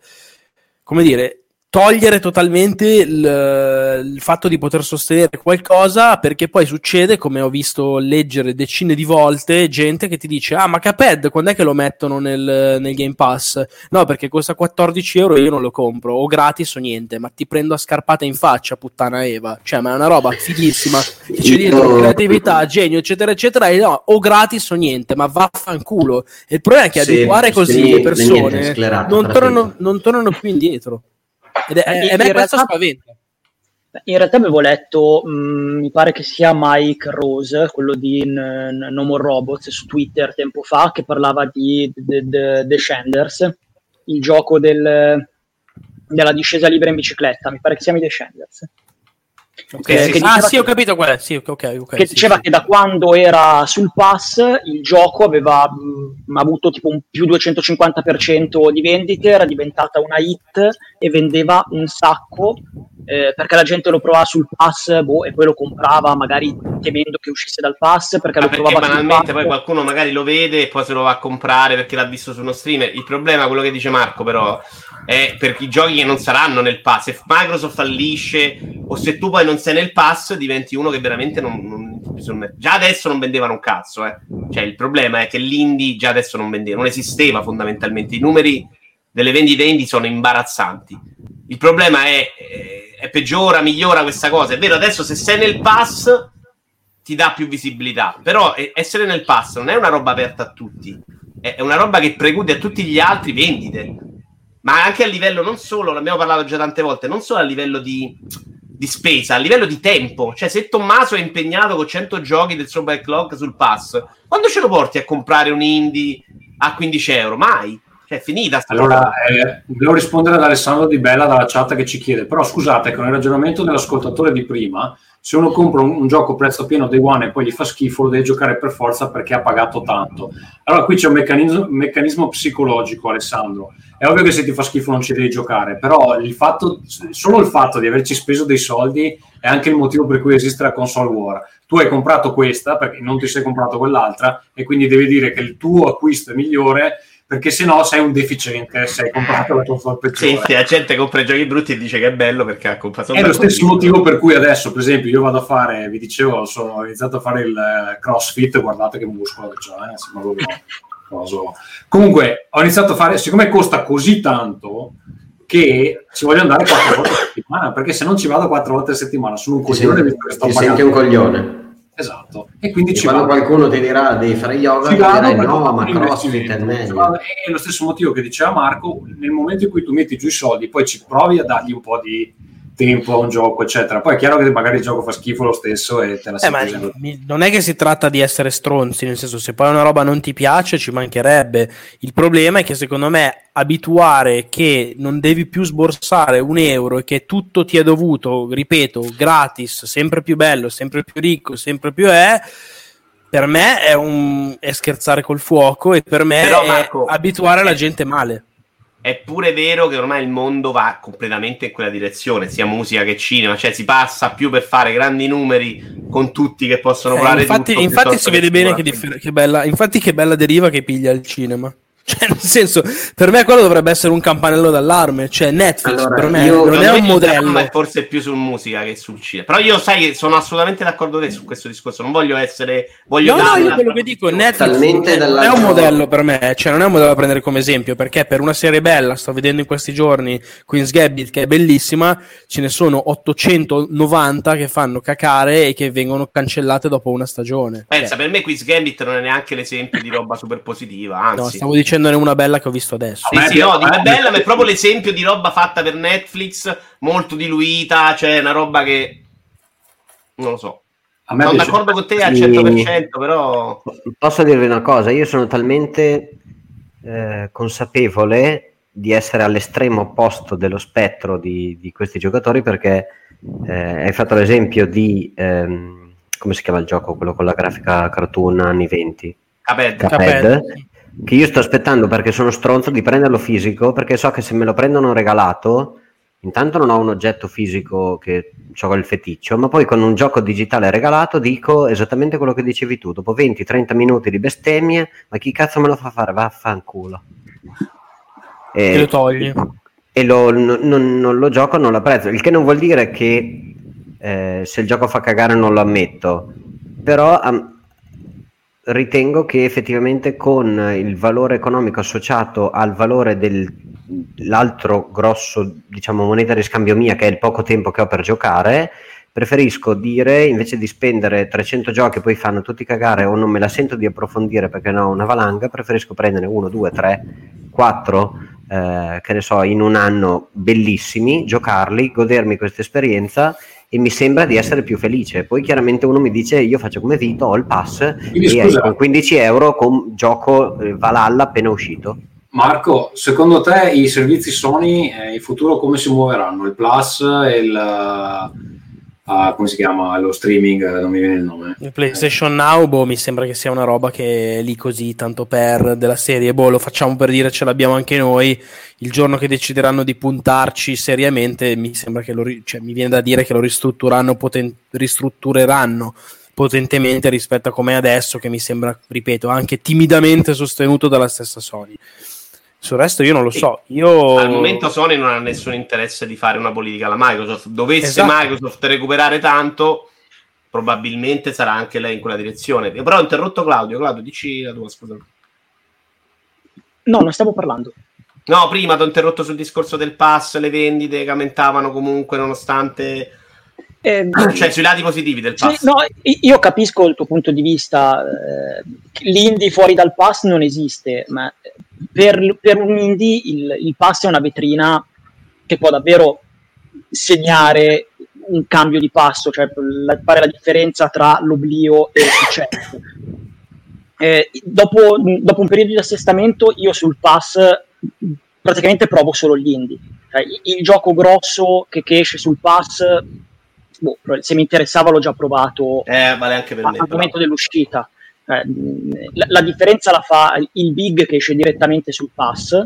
come dire, togliere totalmente il, il, fatto di poter sostenere qualcosa perché poi succede, come ho visto leggere decine di volte, gente che ti dice ah ma Caped quando è che lo mettono nel, nel, Game Pass? No perché costa 14 euro e io non lo compro o gratis o niente ma ti prendo a scarpata in faccia puttana Eva. Cioè ma è una roba fighissima. Che c'è dietro creatività, genio eccetera eccetera e no o gratis o niente ma vaffanculo. E il problema è che sì, abituare così le persone non tornano, non tornano più indietro ed è, eh, e me questo spaventa. In realtà avevo letto, mh, mm, mi pare che sia Mike Rose, quello di N- No More Robots, su Twitter tempo fa, che parlava di The Descenders, il gioco del, della discesa libera in bicicletta, mi pare che si chiami Descenders. Okay, eh, sì, ah, sì, ho capito qual è. Sì, okay, okay, che sì, diceva sì. che da quando era sul pass il gioco aveva mh, avuto tipo un più 250% di vendite, era diventata una hit e vendeva un sacco eh, perché la gente lo provava sul pass boh, e poi lo comprava magari temendo che uscisse dal pass perché ah, lo perché provava banalmente poi qualcuno magari lo vede e poi se lo va a comprare perché l'ha visto su uno streamer. Il problema, quello che dice Marco, però è per i giochi che non saranno nel pass. Se Microsoft fallisce o se tu poi non sei nel pass, diventi uno che veramente non, non già adesso non vendevano un cazzo. Eh. Cioè, il problema è che l'indie già adesso non vendeva, non esisteva fondamentalmente. I numeri delle vendite indie sono imbarazzanti. Il problema è, eh, è peggiora, migliora questa cosa. È vero, adesso se sei nel pass ti dà più visibilità, però essere nel pass non è una roba aperta a tutti, è una roba che preclude a tutti gli altri vendite ma anche a livello non solo, l'abbiamo parlato già tante volte, non solo a livello di, di spesa, a livello di tempo. Cioè, se Tommaso è impegnato con 100 giochi del suo backlog sul pass, quando ce lo porti a comprare un indie a 15 euro? Mai. Cioè, è finita Allora, eh, devo rispondere ad Alessandro Di Bella dalla chat che ci chiede, però scusate, con il ragionamento dell'ascoltatore di prima, se uno compra un, un, gioco prezzo pieno day one e poi gli fa schifo, lo deve giocare per forza perché ha pagato tanto. Allora qui c'è un meccanismo, meccanismo psicologico, Alessandro. È ovvio che se ti fa schifo non ci devi giocare, però il fatto, solo il fatto di averci speso dei soldi è anche il motivo per cui esiste la console war. Tu hai comprato questa perché non ti sei comprato quell'altra e quindi devi dire che il tuo acquisto è migliore perché se no sei un deficiente se hai comprato la console peggiore. Sì, sì, la gente compra i giochi brutti e dice che è bello perché ha comprato È lo stesso motivo per cui adesso, per esempio, io vado a fare, vi dicevo, sono, ho iniziato a fare il eh, crossfit, guardate che muscolo che c'ho, eh, sembra proprio coso. Comunque, ho iniziato a fare, siccome costa così tanto, che ci voglio andare quattro volte a settimana, perché se non ci vado quattro volte a settimana sono un coglione, che sto ti senti un coglione. Esatto. E quindi e quando vado. qualcuno ti dirà devi fare yoga, ti dirai no, ma crossfit è meglio. È lo stesso motivo che diceva Marco, nel momento in cui tu metti giù i soldi, poi ci provi a dargli un po' di tempo a un gioco, eccetera. Poi è chiaro che magari il gioco fa schifo lo stesso e te la eh, ma Non è che si tratta di essere stronzi, nel senso se poi una roba non ti piace ci mancherebbe. Il problema è che secondo me abituare che non devi più sborsare un euro e che tutto ti è dovuto, ripeto, gratis, sempre più bello, sempre più ricco, sempre più è per me è, un, è scherzare col fuoco e per me Però, Marco, è abituare la gente male è pure vero che ormai il mondo va completamente in quella direzione, sia musica che cinema, cioè si passa più per fare grandi numeri con tutti che possono eh, volare infatti, tutto. Infatti si vede bene che, differ- che, bella, infatti che bella deriva che piglia il cinema. Cioè, nel senso, per me quello dovrebbe essere un campanello d'allarme. Cioè, Netflix allora, per me non è un modello. Ma forse più su musica che sul cinema. Però io, sai, sono assolutamente d'accordo te su questo discorso. Non voglio essere. Voglio no, no, io quello che dico, Netflix non è un modello per me. Cioè, non è un modello da prendere come esempio. Perché per una serie bella, sto vedendo in questi giorni Queen's Gambit, che è bellissima, ce ne sono 890 che fanno cacare e che vengono cancellate dopo una stagione. Pensa, cioè. per me Queen's Gambit non è neanche l'esempio di roba super positiva. Anzi, no, stavo dicendo dicendone una bella che ho visto adesso. Sì, sì, no, di è bella, ma è proprio l'esempio di roba fatta per Netflix, molto diluita, cioè una roba che non lo so. Sono piace... d'accordo con te al 100%, però... Posso dirvi una cosa? Io sono talmente eh, consapevole di essere all'estremo opposto dello spettro di, di questi giocatori perché eh, hai fatto l'esempio di... Ehm, come si chiama il gioco? Quello con la grafica cartoon anni 20? Caped. Caped. Che io sto aspettando perché sono stronzo di prenderlo fisico, perché so che se me lo prendono regalato, intanto non ho un oggetto fisico che ho il feticcio, ma poi con un gioco digitale regalato dico esattamente quello che dicevi tu, dopo 20-30 minuti di bestemmie, ma chi cazzo me lo fa fare? Vaffanculo. E, e lo togli. E lo, non, non, lo gioco, non lo apprezzo, il che non vuol dire che eh, se il gioco fa cagare non lo ammetto, però... Um, ritengo che effettivamente con il valore economico associato al valore dell'altro grosso, diciamo, moneta di scambio mia, che è il poco tempo che ho per giocare, preferisco dire invece di spendere 300 giochi e poi fanno tutti cagare o non me la sento di approfondire perché ne ho una valanga, preferisco prendere 1, 2, 3, 4, che ne so, in un anno bellissimi, giocarli, godermi questa esperienza e mi sembra di essere più felice. Poi chiaramente uno mi dice io faccio come Vito, ho il pass Quindi, e con 15 euro con gioco eh, Valhalla appena uscito. Marco, secondo te i servizi Sony eh, in futuro come si muoveranno? Il Plus e il a, come si chiama lo streaming, non mi viene il nome. Il PlayStation Now, boh, mi sembra che sia una roba che è lì così, tanto per della serie, boh, lo facciamo per dire ce l'abbiamo anche noi. Il giorno che decideranno di puntarci seriamente, mi sembra che lo, cioè, mi viene da dire che lo ristruttureranno, poten- ristruttureranno potentemente rispetto a come è adesso, che mi sembra, ripeto, anche timidamente sostenuto dalla stessa Sony. Sul resto io non lo so. Io... Al momento Sony non ha nessun interesse di fare una politica alla Microsoft. Dovesse esatto. Microsoft recuperare tanto, probabilmente sarà anche lei in quella direzione. Però ho interrotto Claudio. Claudio, dici la tua, scusa. No, non stavo parlando. No, prima ti ho interrotto sul discorso del pass, le vendite che aumentavano comunque nonostante... Eh, cioè sui lati positivi del pass. Sì, no, io capisco il tuo punto di vista. Eh, L'indie fuori dal pass non esiste, ma per, per un indie il, il pass è una vetrina che può davvero segnare un cambio di passo, cioè la, fare la differenza tra l'oblio e il successo. Eh, dopo, dopo, un periodo di assestamento, io sul pass praticamente provo solo gli indie. Cioè, il, il, gioco grosso che, che esce sul pass, boh, se mi interessava l'ho già provato eh, vale anche per me, al momento dell'uscita. Eh, la, la, differenza la fa il big che esce direttamente sul pass,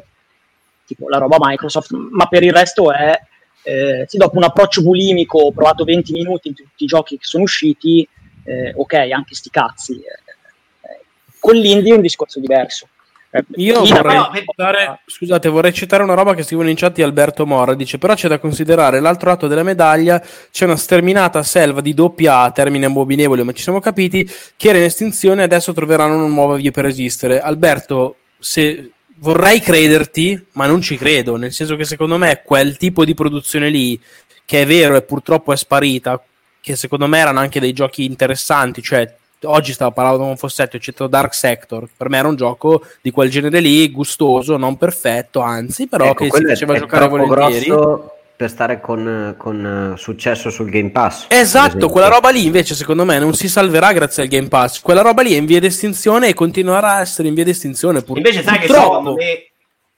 tipo la roba Microsoft, ma per il resto è, eh, sì, dopo un approccio bulimico, ho provato 20 minuti in tutti i giochi che sono usciti, eh, ok, anche sti cazzi. Eh, con l'indie è un discorso diverso. Eh, io vorrei citare, scusate, vorrei citare una roba che scrivono in chat di Alberto Mora. Dice: Però c'è da considerare l'altro lato della medaglia. C'è una sterminata selva di doppia A, termine abominevole, ma ci siamo capiti, che era in estinzione e adesso troveranno una nuova via per esistere. Alberto, se vorrei crederti, ma non ci credo, nel senso che secondo me quel tipo di produzione lì, che è vero e purtroppo è sparita, che secondo me erano anche dei giochi interessanti, cioè oggi stavo parlando con Fossetto e citato Dark Sector. Per me era un gioco di quel genere lì gustoso non perfetto anzi però ecco, che si faceva giocare volentieri. grosso per stare con, con, successo sul Game Pass esatto quella roba lì invece secondo me non si salverà grazie al Game Pass. Quella roba lì è in via d'estinzione e continuerà a essere in via d'estinzione pur- invece sai purtroppo. che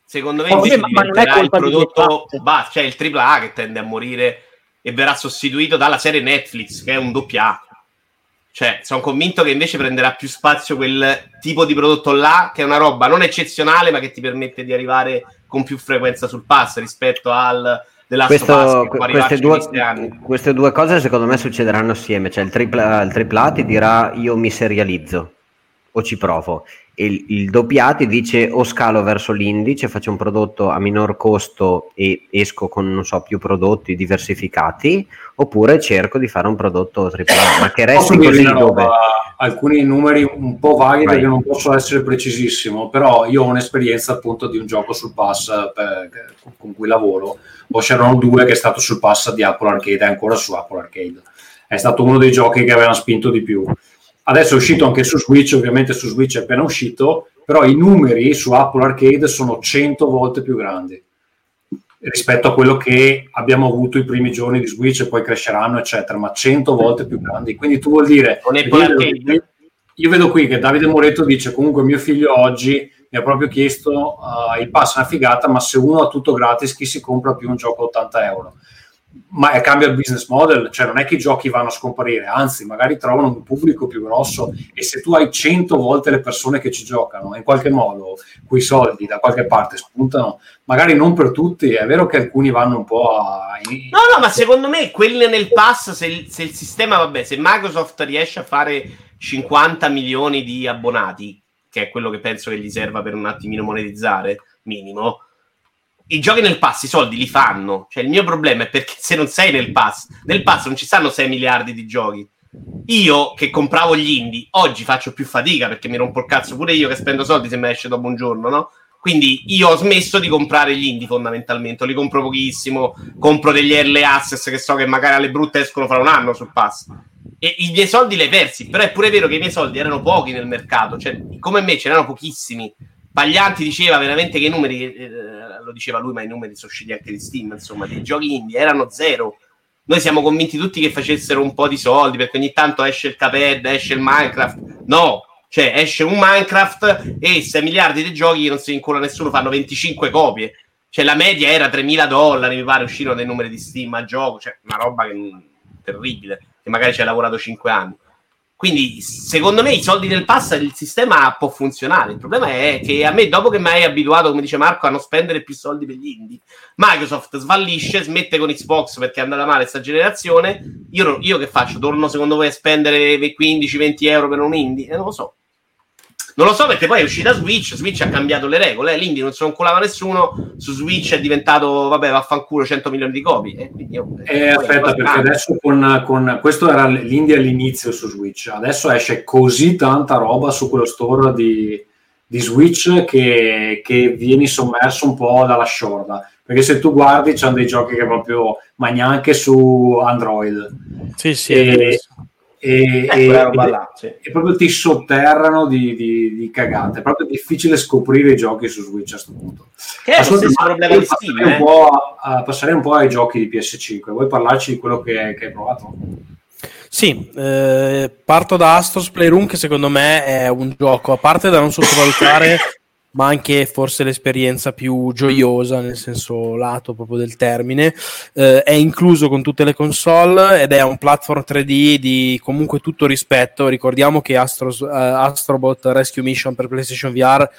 secondo me secondo me invece ma, ma non è il prodotto bah, cioè il AAA che tende a morire e verrà sostituito dalla serie Netflix che è un doppia A cioè, sono convinto che invece prenderà più spazio quel tipo di prodotto là, che è una roba non eccezionale, ma che ti permette di arrivare con più frequenza sul pass rispetto al della Questo, queste, due, queste, due, cose secondo me succederanno assieme. Cioè, il tripla, il tripla ti dirà io mi serializzo o ci provo. Il, il doppia ti dice o scalo verso l'indice, faccio un prodotto a minor costo e esco con non so, più prodotti diversificati, oppure cerco di fare un prodotto AAA, ma che resti così dove... Alcuni numeri un po' vaghi Vai. perché non posso essere precisissimo, però io ho un'esperienza appunto di un gioco sul pass per, con cui lavoro, Ocean 2 che è stato sul pass di Apple Arcade, è ancora su Apple Arcade. È stato uno dei giochi che avevano spinto di più Adesso è uscito anche su Switch, ovviamente su Switch è appena uscito, però i numeri su Apple Arcade sono 100 volte più grandi rispetto a quello che abbiamo avuto i primi giorni di Switch e poi cresceranno, eccetera, ma 100 volte più grandi. Quindi tu vuol dire... Io, io vedo qui che Davide Moretto dice comunque mio figlio oggi mi ha proprio chiesto uh, il pass è una figata, ma se uno ha tutto gratis, chi si compra più un gioco a 80 euro? Ma cambia il business model, cioè non è che i giochi vanno a scomparire, anzi magari trovano un pubblico più grosso e se tu hai 100 volte le persone che ci giocano, in qualche modo quei soldi da qualche parte spuntano, magari non per tutti, è vero che alcuni vanno un po' a... No, no, ma secondo me quelle nel pass, se se il sistema, vabbè, se Microsoft riesce a fare 50 milioni di abbonati, che è quello che penso che gli serva per un attimino monetizzare, minimo, i giochi nel pass i soldi li fanno. Cioè, il mio problema è perché se non sei nel pass, nel pass non ci stanno 6 miliardi di giochi. Io che compravo gli indie, oggi faccio più fatica perché mi rompo il cazzo pure io che spendo soldi se mi esce dopo un giorno, no? Quindi io ho smesso di comprare gli indie fondamentalmente, li compro pochissimo, compro degli early access che so che magari alle brutte escono fra un anno sul pass. E i miei soldi li hai persi, però è pure vero che i miei soldi erano pochi nel mercato, cioè come me ce n'erano pochissimi. Paglianti diceva veramente che i numeri, eh, lo diceva lui, ma i numeri sono usciti anche di Steam, insomma, dei giochi indie erano zero. Noi siamo convinti tutti che facessero un po' di soldi perché ogni tanto esce il Caped, esce il Minecraft. No, cioè esce un Minecraft e 6 miliardi di giochi che non si incola nessuno, fanno 25 copie. Cioè la media era 3.000 dollari, mi pare, uscirono dei numeri di Steam a gioco, cioè una roba che, terribile, che magari ci hai lavorato 5 anni. Quindi, secondo me, i soldi del pass il sistema può funzionare. Il problema è che a me, dopo che mi hai abituato, come dice Marco, a non spendere più soldi per gli indie, Microsoft svallisce, smette con Xbox perché è andata male questa generazione. Io, io che faccio? Torno secondo voi a spendere 15-20 euro per un indie? Eh, non lo so. Non lo so perché poi è uscita Switch, Switch ha cambiato le regole, eh? l'indie non se lo colava nessuno, su Switch è diventato, vabbè, vaffanculo 100 milioni di copie. Eh, io, eh, aspetta, perché adesso con, con, questo era l'indie all'inizio su Switch, adesso esce così tanta roba su quello store di, di Switch che, che vieni sommerso un po' dalla sciorda. Perché se tu guardi, c'hanno dei giochi che proprio, ma neanche su Android. Sì, sì. E, e, eh, e, là, sì. e, proprio ti sotterrano di, di, di, cagate. È proprio difficile scoprire i giochi su Switch a questo punto. Che è lo stesso problema di Steam. Eh? Un a, passare un po' ai giochi di PS5. Vuoi parlarci di quello che, che hai provato? Sì, eh, parto da Astros Playroom che secondo me è un gioco, a parte da non sottovalutare ma anche forse l'esperienza più gioiosa nel senso lato proprio del termine. Eh, è incluso con tutte le console ed è un platform 3D di comunque tutto rispetto. Ricordiamo che Astros, uh, Astrobot Rescue Mission per PlayStation VR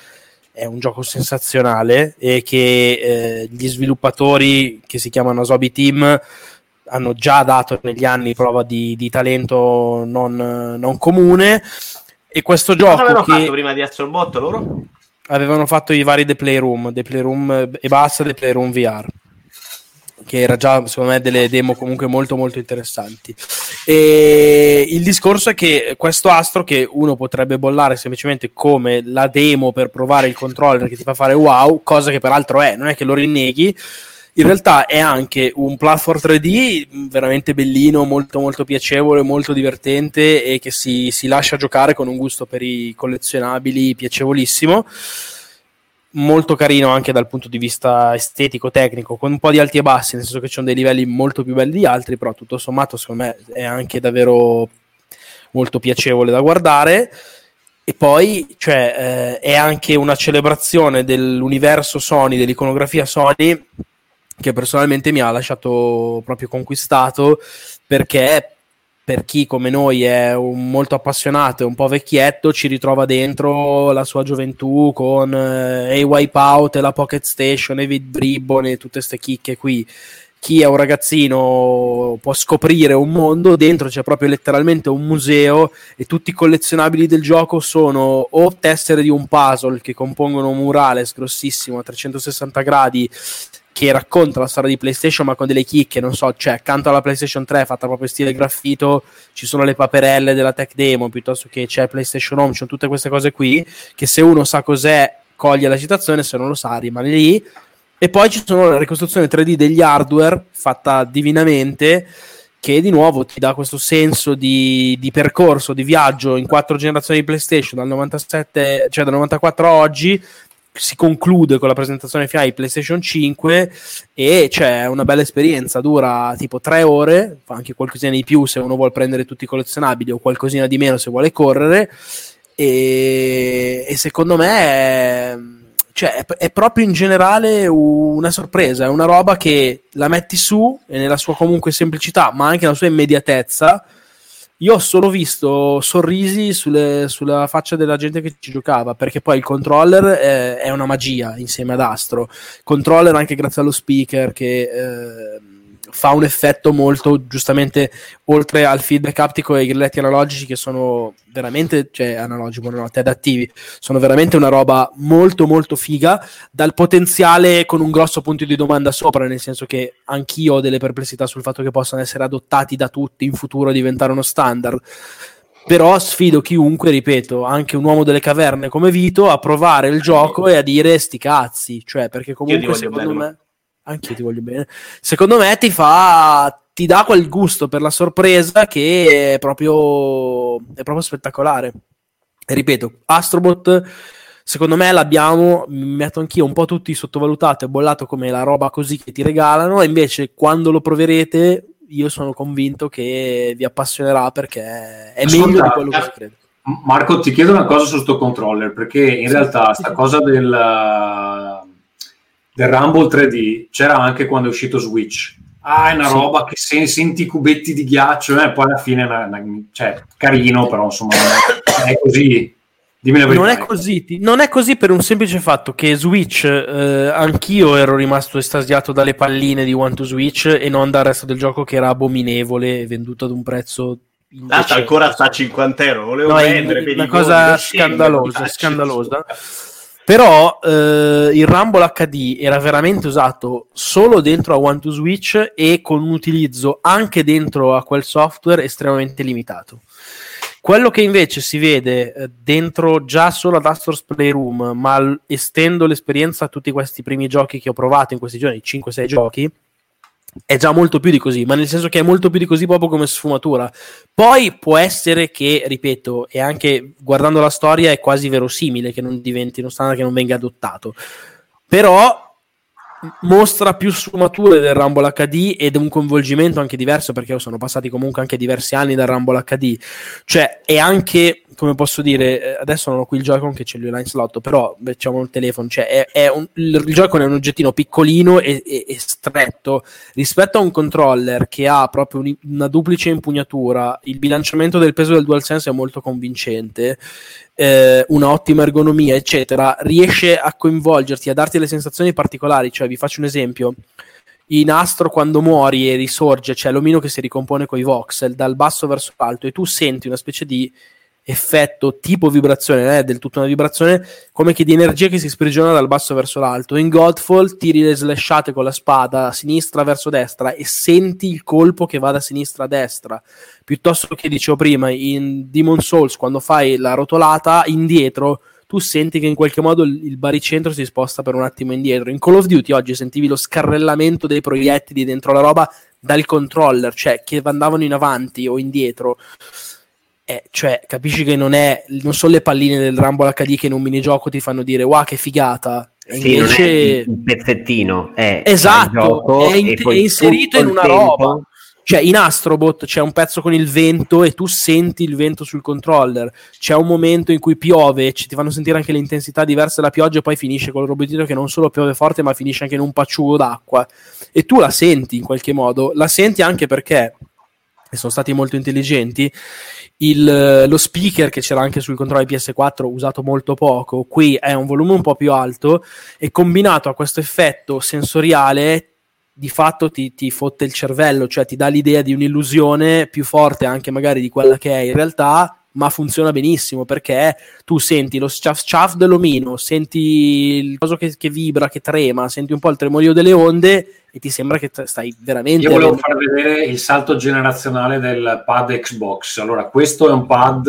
è un gioco sensazionale e che eh, gli sviluppatori che si chiamano Asobi Team hanno già dato negli anni prova di, di talento non, non comune. E questo gioco. Cosa avevano che... fatto prima di Astrobot loro? Avevano fatto i vari The Playroom, The Playroom e basta, The Playroom VR che era già secondo me delle demo comunque molto molto interessanti. E il discorso è che questo astro che uno potrebbe bollare semplicemente come la demo per provare il controller che ti fa fare wow cosa che peraltro è, non è che lo rinneghi in realtà è anche un platform 3D veramente bellino, molto molto piacevole, molto divertente e che si, si lascia giocare con un gusto per i collezionabili piacevolissimo molto carino anche dal punto di vista estetico, tecnico, con un po' di alti e bassi, nel senso che ci sono dei livelli molto più belli di altri, però tutto sommato secondo me è anche davvero molto piacevole da guardare. E poi cioè, eh, è anche una celebrazione dell'universo Sony, dell'iconografia Sony, che personalmente mi ha lasciato proprio conquistato perché per chi come noi è molto appassionato e un po' vecchietto ci ritrova dentro la sua gioventù con eh, A Wipeout e la Pocket Station e Vid e tutte queste chicche qui. Chi è un ragazzino può scoprire un mondo, dentro c'è proprio letteralmente un museo e tutti i collezionabili del gioco sono o tessere di un puzzle che compongono un murales grossissimo a 360 gradi che racconta la storia di PlayStation ma con delle chicche, non so, cioè accanto alla PlayStation 3 fatta proprio stile graffito ci sono le paperelle della tech demo piuttosto che c'è PlayStation Home, ci sono tutte queste cose qui che se uno sa cos'è coglie la citazione, se non lo sa rimane lì. E poi ci sono le ricostruzioni 3D degli hardware fatta divinamente che di nuovo ti dà questo senso di, di, percorso, di viaggio in quattro generazioni di PlayStation dal 97, cioè dal 94 a oggi si conclude con la presentazione finale di PlayStation 5 e c'è una bella esperienza, dura tipo tre ore, fa anche qualcosina di più se uno vuole prendere tutti i collezionabili o qualcosina di meno se vuole correre e, e secondo me cioè, è, è proprio in generale una sorpresa, è una roba che la metti su e nella sua comunque semplicità, ma anche nella sua immediatezza. Io ho solo visto sorrisi sulle, sulla faccia della gente che ci giocava, perché poi il controller è, è una magia insieme ad Astro. Controller anche grazie allo speaker che eh, fa un effetto molto giustamente oltre al feedback aptico e ai grilletti analogici che sono veramente cioè analogici buonanotte adattivi sono veramente una roba molto molto figa dal potenziale con un grosso punto di domanda sopra nel senso che anch'io ho delle perplessità sul fatto che possano essere adottati da tutti in futuro a diventare uno standard. Però sfido chiunque, ripeto, anche un uomo delle caverne come Vito, a provare il gioco e a dire sti cazzi, cioè perché comunque secondo me anche io ti voglio bene. Secondo me ti fa ti dà quel gusto per la sorpresa che è proprio, è proprio spettacolare. E ripeto, Astrobot, secondo me l'abbiamo, mi metto anch'io un po' tutti sottovalutato e bollato come la roba così che ti regalano, e invece quando lo proverete io sono convinto che vi appassionerà perché è Ascolta, meglio di quello che si crede. Marco, ti chiedo una cosa su sto controller, perché in sì, realtà sì. sta cosa del del Rumble 3D c'era anche quando è uscito Switch. Ah, è una sì. roba che se, senti i cubetti di ghiaccio e eh, poi alla fine è una, una, cioè, carino, però insomma non è, così. Non è, così, non è così per un semplice fatto che Switch, eh, anch'io ero rimasto estasiato dalle palline di One to Switch e non dal resto del gioco che era abominevole, venduto ad un prezzo L'altro ancora sta a 50 euro, volevo no, prendere è una cosa scandalosa, scandalosa. Però eh, il Rumble HD era veramente usato solo dentro a One to Switch e con un utilizzo anche dentro a quel software estremamente limitato. Quello che invece si vede eh, dentro già solo ad Astro's Playroom, ma estendo l'esperienza a tutti questi primi giochi che ho provato in questi giorni, 5-6 giochi, è già molto più di così, ma nel senso che è molto più di così proprio come sfumatura. Poi può essere che, ripeto, e anche guardando la storia è quasi verosimile che non diventi uno standard che non venga adottato. Però mostra più sfumature del Rumble HD ed un coinvolgimento anche diverso perché sono passati comunque anche diversi anni dal Rumble HD cioè è anche come posso dire eh, adesso non ho qui il Joy-Con che ce l'ho in slot però diciamo il telefono cioè è, è un, il Joy-Con è un oggettino piccolino e, e, e, stretto rispetto a un controller che ha proprio un, una duplice impugnatura il bilanciamento del peso del DualSense è molto convincente eh, una ottima ergonomia, eccetera, riesce a coinvolgerti, a darti le sensazioni particolari. Cioè, vi faccio un esempio. In Astro, quando muori e risorge, c'è l'omino che si ricompone con i voxel dal basso verso l'alto, e tu senti una specie di effetto tipo vibrazione, non è del tutto una vibrazione, come che di energia che si sprigiona dal basso verso l'alto. In Godfall tiri le slashate con la spada a sinistra verso destra e senti il colpo che va da sinistra a destra. Piuttosto che dicevo prima, in Demon Souls, quando fai la rotolata indietro, tu senti che in qualche modo il baricentro si sposta per un attimo indietro. In Call of Duty oggi sentivi lo scarrellamento dei proiettili dentro la roba dal controller, cioè che andavano in avanti o indietro. Eh, cioè, capisci che non, è, non sono le palline del Rumble HD che in un minigioco ti fanno dire wow che figata. E sì, invece... un pezzettino, è esatto, è, in- è inserito in una tempo... roba. Cioè, in Astrobot c'è un pezzo con il vento e tu senti il vento sul controller. C'è un momento in cui piove, e ti fanno sentire anche le intensità diverse della pioggia e poi finisce con il robottino che non solo piove forte, ma finisce anche in un pacciugo d'acqua. E tu la senti in qualche modo. La senti anche perché, e sono stati molto intelligenti, il, lo speaker che c'era anche sul controllo PS4 usato molto poco, qui è un volume un po' più alto e combinato a questo effetto sensoriale di fatto ti, ti, fotte il cervello, cioè ti dà l'idea di un'illusione più forte anche magari di quella che è in realtà, ma funziona benissimo perché tu senti lo sciaf sciaf dell'omino, senti il coso che, che, vibra, che trema, senti un po' il tremorio delle onde e ti sembra che stai veramente... Io volevo far vedere il salto generazionale del pad Xbox. Allora, questo è un pad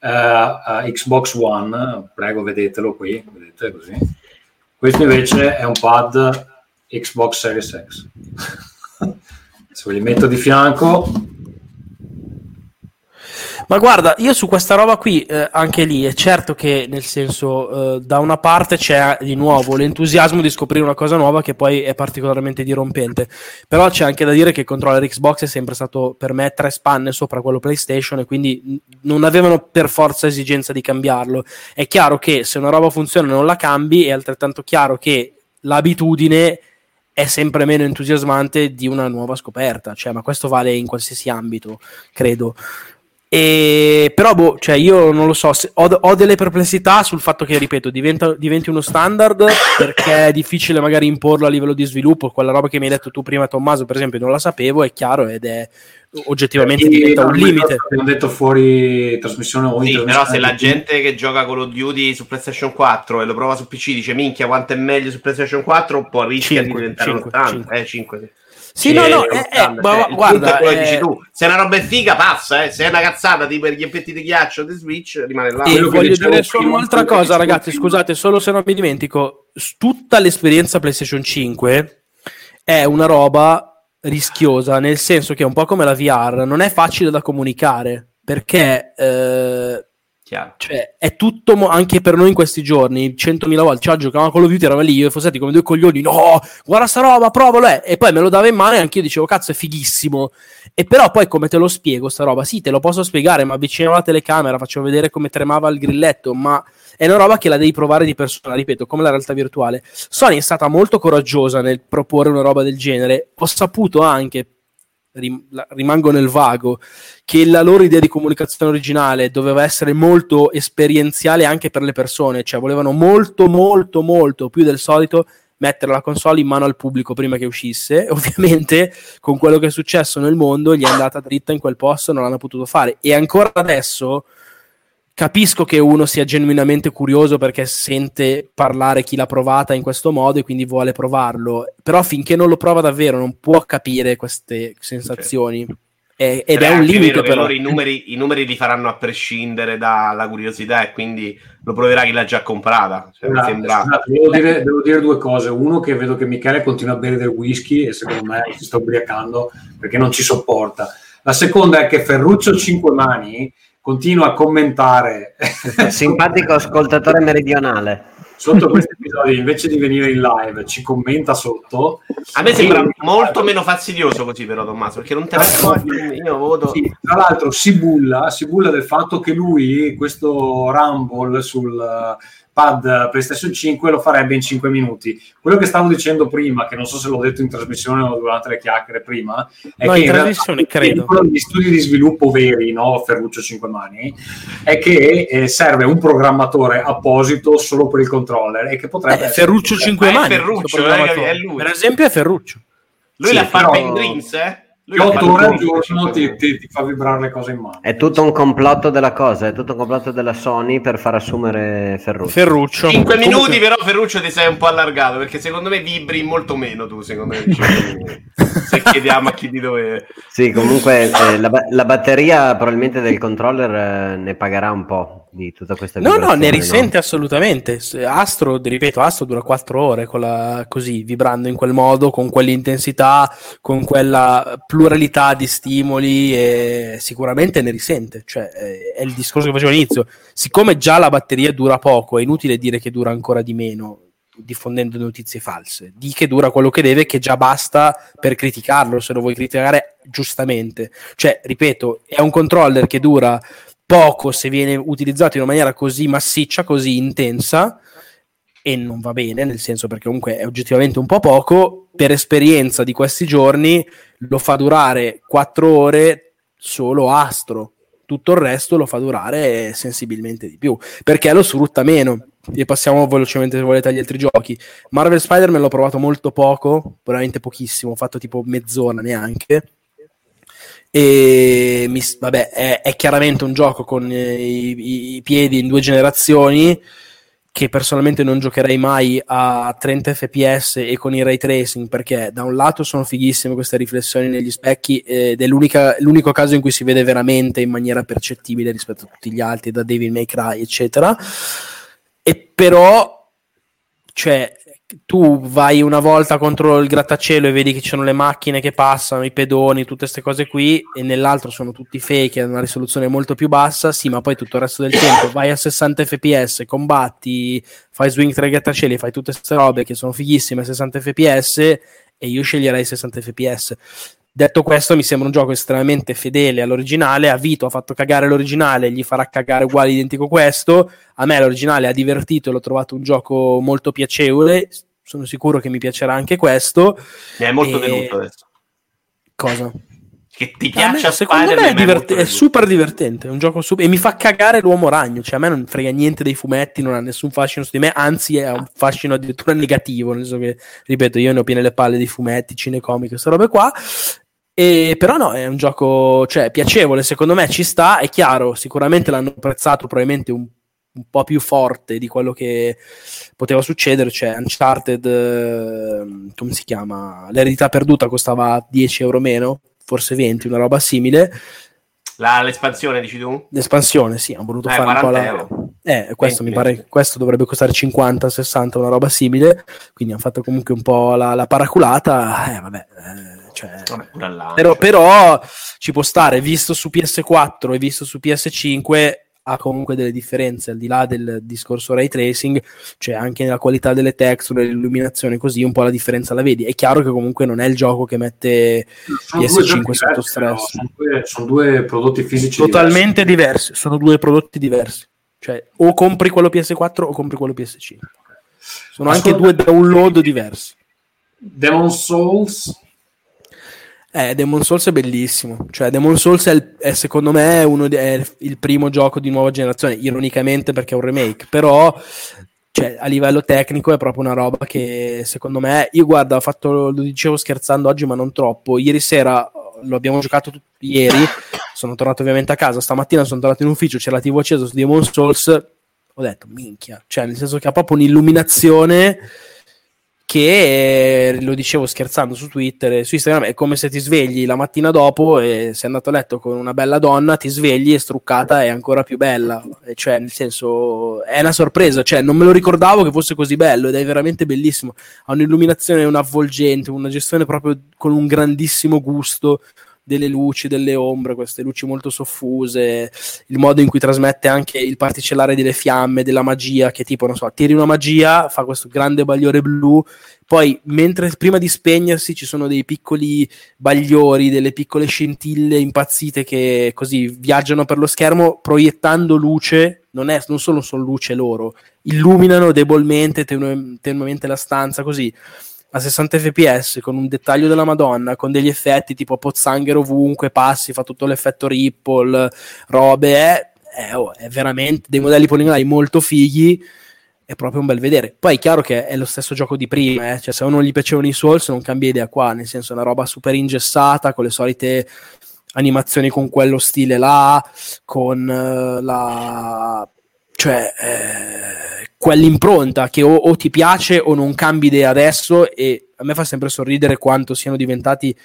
uh, uh, Xbox One, prego vedetelo qui, vedete così. Questo invece è un pad Xbox Series X. Se ve li metto di fianco, Ma guarda, io su questa roba qui, eh, anche lì, è certo che nel senso, eh, da una parte c'è di nuovo l'entusiasmo di scoprire una cosa nuova che poi è particolarmente dirompente, però c'è anche da dire che il controller Xbox è sempre stato per me tre spanne sopra quello PlayStation e quindi non avevano per forza esigenza di cambiarlo. È chiaro che se una roba funziona non la cambi, è altrettanto chiaro che l'abitudine è sempre meno entusiasmante di una nuova scoperta, cioè, ma questo vale in qualsiasi ambito, credo. E, però, boh, cioè io non lo so, ho, ho, delle perplessità sul fatto che, ripeto, diventa, diventi uno standard perché è difficile magari imporlo a livello di sviluppo. Quella roba che mi hai detto tu prima, Tommaso, per esempio, non la sapevo, è chiaro ed è oggettivamente e diventa un limite. Abbiamo detto fuori trasmissione o sì, però se la gente che gioca Call of Duty su PlayStation 4 e lo prova su PC dice minchia quanto è meglio su PlayStation 4, un po' rischia 5, di diventare 5, un 80. 5. Eh, 5 sì. Sì, no, no, eh, eh, ma, guarda, è dici tu. Se una roba è figa, passa, eh. se è una cazzata tipo gli effetti di ghiaccio di Switch, rimane là. E voglio dire solo un'altra cosa, ragazzi, scusate, solo se non mi dimentico, tutta l'esperienza PlayStation 5 è una roba rischiosa, nel senso che è un po' come la VR, non è facile da comunicare, perché eh, cioè, è tutto mo- anche per noi in questi giorni, 100.000 volte, cioè giocavamo con lo Duty, eravamo lì, io e Fossetti come due coglioni, no, guarda sta roba, provalo, eh. e poi me lo dava in mano e anche io dicevo, cazzo, è fighissimo, e però poi come te lo spiego sta roba? Sì, te lo posso spiegare, ma avvicinavo la telecamera, facevo vedere come tremava il grilletto, ma è una roba che la devi provare di persona, ripeto, come la realtà virtuale. Sony è stata molto coraggiosa nel proporre una roba del genere, ho saputo anche rimango nel vago, che la loro idea di comunicazione originale doveva essere molto esperienziale anche per le persone, cioè volevano molto, molto, molto più del solito mettere la console in mano al pubblico prima che uscisse. Ovviamente, con quello che è successo nel mondo, gli è andata dritta in quel posto, non l'hanno potuto fare. E ancora adesso capisco che uno sia genuinamente curioso perché sente parlare chi l'ha provata in questo modo e quindi vuole provarlo, però finché non lo prova davvero non può capire queste sensazioni. Okay. È, ed è un limite vero però. I numeri, I numeri, li faranno a prescindere dalla curiosità e quindi lo proverà chi l'ha già comprata. Cioè, no, sembra... scusate, devo, dire, devo, dire, due cose. Uno che vedo che Michele continua a bere del whisky e secondo me si sta ubriacando perché non ci sopporta. La seconda è che Ferruccio Cinque Mani continua a commentare. Simpatico ascoltatore meridionale. Sotto questo episodio, invece di venire in live, ci commenta sotto. A me sembra e... molto meno fastidioso così, però, Tommaso, perché non te la io voto. Sì, tra l'altro, si bulla, si bulla del fatto che lui, questo Rumble sul pad PlayStation 5 lo farebbe in 5 minuti. Quello che stavo dicendo prima, che non so se l'ho detto in trasmissione o durante le chiacchiere prima, è no, che in, trasmissione credo. gli studi di sviluppo veri, no, Ferruccio 5 mani, è che eh, serve un programmatore apposito solo per il controller e che potrebbe eh, Ferruccio 5 mani, Ferruccio, eh, è lui. Per esempio è Ferruccio. Lui sì, l'ha fatto in Dreams, eh? 8 ore al giorno ti, ti, ti, fa vibrare le cose in mano. È tutto un complotto della cosa, è tutto un complotto della Sony per far assumere Ferruccio. Ferruccio. 5 Comunque... minuti però Ferruccio ti sei un po' allargato perché secondo me vibri molto meno tu, secondo me. Se chiediamo a chi di dove... Sì, comunque eh, la, la, batteria probabilmente del controller eh, ne pagherà un po' di tutta questa No, no, ne risente no? assolutamente. Astro, ripeto, Astro dura 4 ore la, così, vibrando in quel modo, con quell'intensità, con quella pluralità di stimoli e sicuramente ne risente. Cioè, è il discorso che facevo all'inizio. Siccome già la batteria dura poco, è inutile dire che dura ancora di meno diffondendo notizie false. Di che dura quello che deve, che già basta per criticarlo, se lo vuoi criticare giustamente. Cioè, ripeto, è un controller che dura poco se viene utilizzato in una maniera così massiccia, così intensa, e non va bene, nel senso perché comunque è oggettivamente un po' poco, per esperienza di questi giorni lo fa durare 4 ore solo Astro, tutto il resto lo fa durare sensibilmente di più, perché lo sfrutta meno. E passiamo velocemente se volete agli altri giochi. Marvel Spider-Man l'ho provato molto poco, veramente pochissimo, ho fatto tipo mezz'ora neanche. E mi, vabbè, è, è, chiaramente un gioco con i, i piedi in due generazioni che personalmente non giocherei mai a 30 fps e con il ray tracing perché da un lato sono fighissime queste riflessioni negli specchi ed è l'unico caso in cui si vede veramente in maniera percettibile rispetto a tutti gli altri da Devil May Cry eccetera. E però cioè tu vai una volta contro il grattacielo e vedi che ci sono le macchine che passano, i pedoni, tutte queste cose qui, e nell'altro sono tutti fake, hanno una risoluzione molto più bassa, sì, ma poi tutto il resto del tempo vai a 60 fps, combatti, fai swing tra i grattacieli, fai tutte queste robe che sono fighissime a 60 fps, e io sceglierei 60 fps. Detto questo, mi sembra un gioco estremamente fedele all'originale. A Vito ha fatto cagare l'originale, gli farà cagare uguale identico questo. A me l'originale ha divertito e l'ho trovato un gioco molto piacevole. Sono sicuro che mi piacerà anche questo. Mi è molto E- deluso adesso. Cosa? Che ti A me- secondo me è, divert- è super divertente. È un gioco super- e mi fa cagare l'uomo ragno. Cioè, a me non frega niente dei fumetti, non ha nessun fascino su di me, anzi, è un fascino addirittura negativo. Nel senso che, ripeto, io ne ho piene le palle dei fumetti, cinecomic, queste robe qua. E, però no, è un gioco cioè, piacevole, secondo me ci sta, è chiaro, sicuramente l'hanno apprezzato probabilmente un, un po' più forte di quello che poteva succedere, cioè Uncharted, eh, come si chiama? L'eredità perduta costava 10 euro meno, forse 20, una roba simile. La- l'espansione, dici tu? L'espansione, sì, hanno voluto Eh, fare un po' 40 la... euro. Eh, questo mi 20. pare, questo dovrebbe costare 50, 60, una roba simile, quindi hanno fatto comunque un po' la, la paraculata, eh, vabbè, eh, cioè... Vabbè, pure là. Però, però ci può stare, visto su PS4 e visto su PS5 ha comunque delle differenze al di là del discorso ray tracing, cioè anche nella qualità delle texture, l'illuminazione, così un po' la differenza la vedi. È chiaro che comunque non è il gioco che mette Sono due PS5 giochi sotto diversi, stress. però, Sono due, sono due prodotti fisici totalmente diversi. sono due prodotti diversi. Cioè, o compri quello PS4 o compri quello PS5. Sono anche due download diversi. Demon Souls Eh, Demon Souls è bellissimo. Cioè, Demon Souls è, il- è, secondo me uno di- è il primo gioco di nuova generazione, ironicamente perché è un remake, però cioè, a livello tecnico è proprio una roba che secondo me, io guarda, ho fatto, lo dicevo scherzando oggi, ma non troppo. Ieri sera lo abbiamo giocato tutti ieri, sono tornato ovviamente a casa, stamattina sono tornato in ufficio, c'era la TV accesa su Demon Souls, ho detto minchia, cioè nel senso che ha proprio un'illuminazione che eh, lo dicevo scherzando su Twitter e su Instagram è come se ti svegli la mattina dopo e sei andato a letto con una bella donna, ti svegli e struccata è ancora più bella, cioè nel senso è una sorpresa, cioè non me lo ricordavo che fosse così bello ed è veramente bellissimo, ha un'illuminazione, un avvolgente, una gestione proprio con un grandissimo gusto delle luci, delle ombre, queste luci molto soffuse, il modo in cui trasmette anche il particellare delle fiamme, della magia, che tipo, non so, tiri una magia, fa questo grande bagliore blu, poi mentre prima di spegnersi ci sono dei piccoli bagliori, delle piccole scintille impazzite che così viaggiano per lo schermo proiettando luce, non, è, non solo sono luce loro, illuminano debolmente, tenuemente la stanza, così a 60 fps con un dettaglio della Madonna, con degli effetti tipo pozzanghere ovunque, passi, fa tutto l'effetto ripple, robe, è, è- oh, è veramente dei modelli poligonali molto fighi, è proprio un bel vedere. Poi è chiaro che è lo stesso gioco di prima, eh, cioè se a uno gli piacevano i Souls non cambia idea qua, nel senso è una roba super ingessata, con le solite animazioni con quello stile là, con eh, la... cioè... eh, quell'impronta che o, o ti piace o non cambi idea adesso e a me fa sempre sorridere quanto siano diventati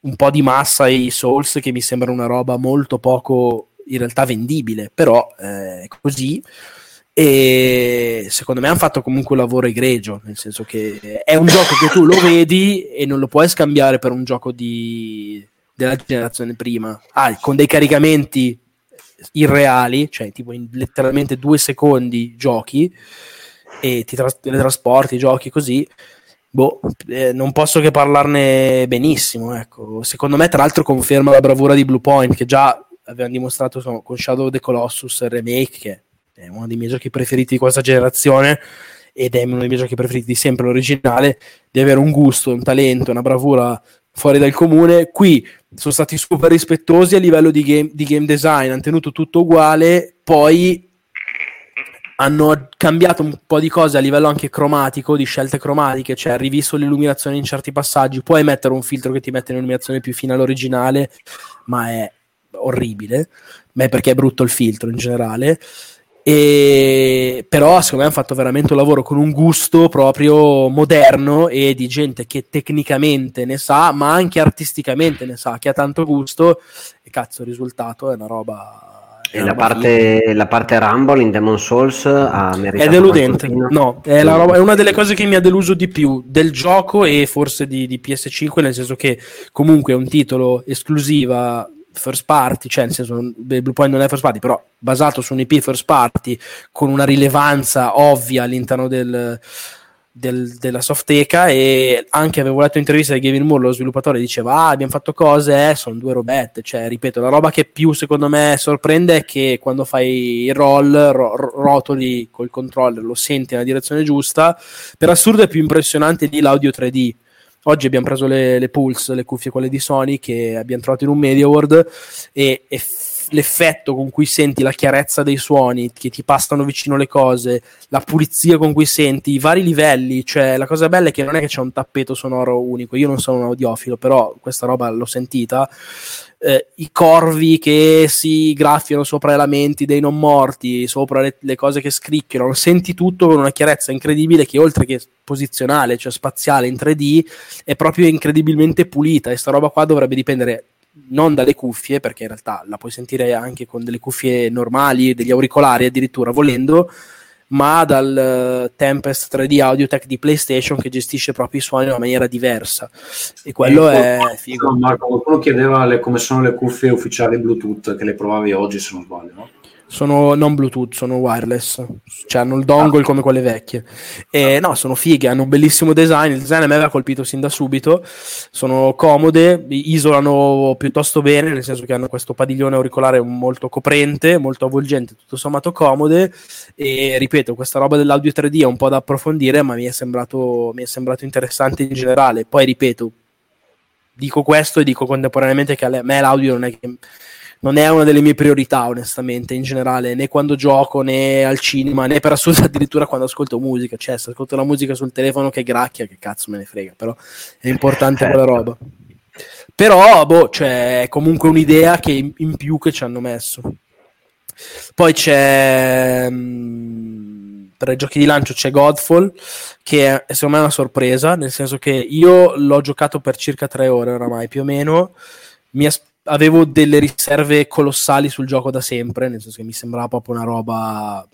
un po' di massa i Souls che mi sembra una roba molto poco in realtà vendibile. Però eh, è così. E secondo me hanno fatto comunque un lavoro egregio nel senso che è un gioco che tu lo vedi e non lo puoi scambiare per un gioco di, della generazione prima. Ah, con dei caricamenti irreali, cioè tipo in letteralmente due secondi giochi e ti tras- teletrasporti, giochi così. Boh, eh, non posso che parlarne benissimo. Ecco. Secondo me, tra l'altro, conferma la bravura di Blue Point, che già avevano dimostrato insomma, con Shadow of the Colossus remake, che è uno dei miei giochi preferiti di questa generazione ed è uno dei miei giochi preferiti di sempre l'originale, di avere un gusto, un talento, una bravura fuori dal comune. Qui sono stati super rispettosi a livello di game, di game design, hanno tenuto tutto uguale, poi hanno cambiato un po' di cose a livello anche cromatico, di scelte cromatiche, cioè rivisto l'illuminazione in certi passaggi, puoi mettere un filtro che ti mette un'illuminazione più fine all'originale, ma è orribile, ma è perché è brutto il filtro in generale. E però secondo me hanno fatto veramente un lavoro con un gusto proprio moderno e di gente che tecnicamente ne sa, ma anche artisticamente ne sa, che ha tanto gusto. E cazzo, il risultato è una roba E la parte, la parte Rumble in Demon Souls ha meritato È deludente, no, è, la roba- è una delle cose che mi ha deluso di più del gioco e forse di, di PS5, nel senso che comunque è un titolo esclusiva first party, cioè nel senso Blue Point non è first party, però basato su un IP first party con una rilevanza ovvia all'interno del, del- della softeca e anche avevo letto un'intervista di Gavin Moore, lo sviluppatore, diceva ah abbiamo fatto cose, eh, sono due robette, cioè ripeto, la roba che più secondo me sorprende è che quando fai il roll, ro- ro- rotoli col controller, lo senti nella direzione giusta, per assurdo è più impressionante di l'audio 3D. Oggi abbiamo preso le, le Pulse, le cuffie quelle di Sony che abbiamo trovato in un Media World e, e f- l'effetto con cui senti la chiarezza dei suoni che ti passano vicino le cose, la pulizia con cui senti, i vari livelli, cioè la cosa bella è che non è che c'è un tappeto sonoro unico, io non sono un audiofilo, però questa roba l'ho sentita, eh, i corvi che si graffiano sopra i lamenti dei non morti, sopra le, le cose che scricchiolano, senti tutto con una chiarezza incredibile che oltre che posizionale, cioè spaziale in 3D, è proprio incredibilmente pulita e sta roba qua dovrebbe dipendere non dalle cuffie, perché in realtà la puoi sentire anche con delle cuffie normali, degli auricolari addirittura volendo, ma dal eh, Tempest 3D Audiotech di PlayStation che gestisce proprio i suoni in una maniera diversa. E quello è figo. No, Marco, qualcuno chiedeva le- come sono le cuffie ufficiali Bluetooth che le provavi oggi, se non sbaglio, no? Sono non Bluetooth, sono wireless, cioè hanno il dongle come quelle vecchie. E no, sono fighe, hanno un bellissimo design. Il design a me aveva colpito sin da subito. Sono comode, isolano piuttosto bene, nel senso che hanno questo padiglione auricolare molto coprente, molto avvolgente, tutto sommato comode. E ripeto, questa roba dell'audio 3D è un po' da approfondire, ma mi è sembrato, mi è sembrato interessante in generale. Poi ripeto, dico questo e dico contemporaneamente che a me l'audio non è che non è una delle mie priorità, onestamente, in generale, né quando gioco, né al cinema, né per assurdo addirittura quando ascolto musica. Cioè, se ascolto la musica sul telefono che gracchia, che cazzo me ne frega, però è importante quella roba. Però, boh, cioè, è comunque un'idea che in, più che ci hanno messo. Poi c'è mh, per i giochi di lancio c'è Godfall, che è secondo me una sorpresa, nel senso che io l'ho giocato per circa tre ore oramai, più o meno. Mi as- avevo delle riserve colossali sul gioco da sempre, nel senso che mi sembrava proprio una roba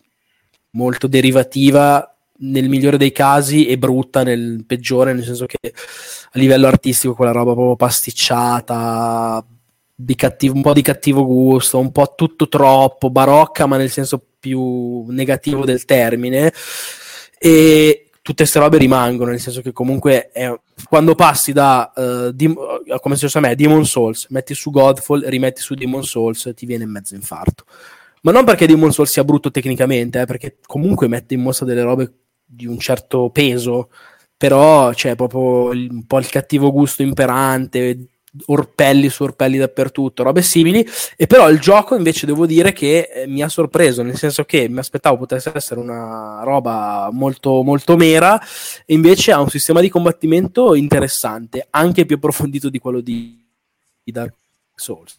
molto derivativa nel migliore dei casi e brutta nel peggiore, nel senso che a livello artistico quella roba proprio pasticciata, cattivo, un po' di cattivo gusto, un po' tutto troppo barocca, ma nel senso più negativo del termine. E tutte queste robe rimangono, nel senso che comunque è, quando passi da uh, Dim- come se fosse a me, Demon Souls, metti su Godfall, rimetti su Demon Souls, ti viene in mezzo infarto. Ma non perché Demon Souls sia brutto tecnicamente, eh, perché comunque mette in mostra delle robe di un certo peso, però c'è proprio il- un po' il cattivo gusto imperante, orpelli su orpelli dappertutto, robe simili. E però il gioco invece devo dire che eh, mi ha sorpreso, nel senso che mi aspettavo potesse essere una roba molto, molto mera, e invece ha un sistema di combattimento interessante, anche più approfondito di quello di, di Dark Souls,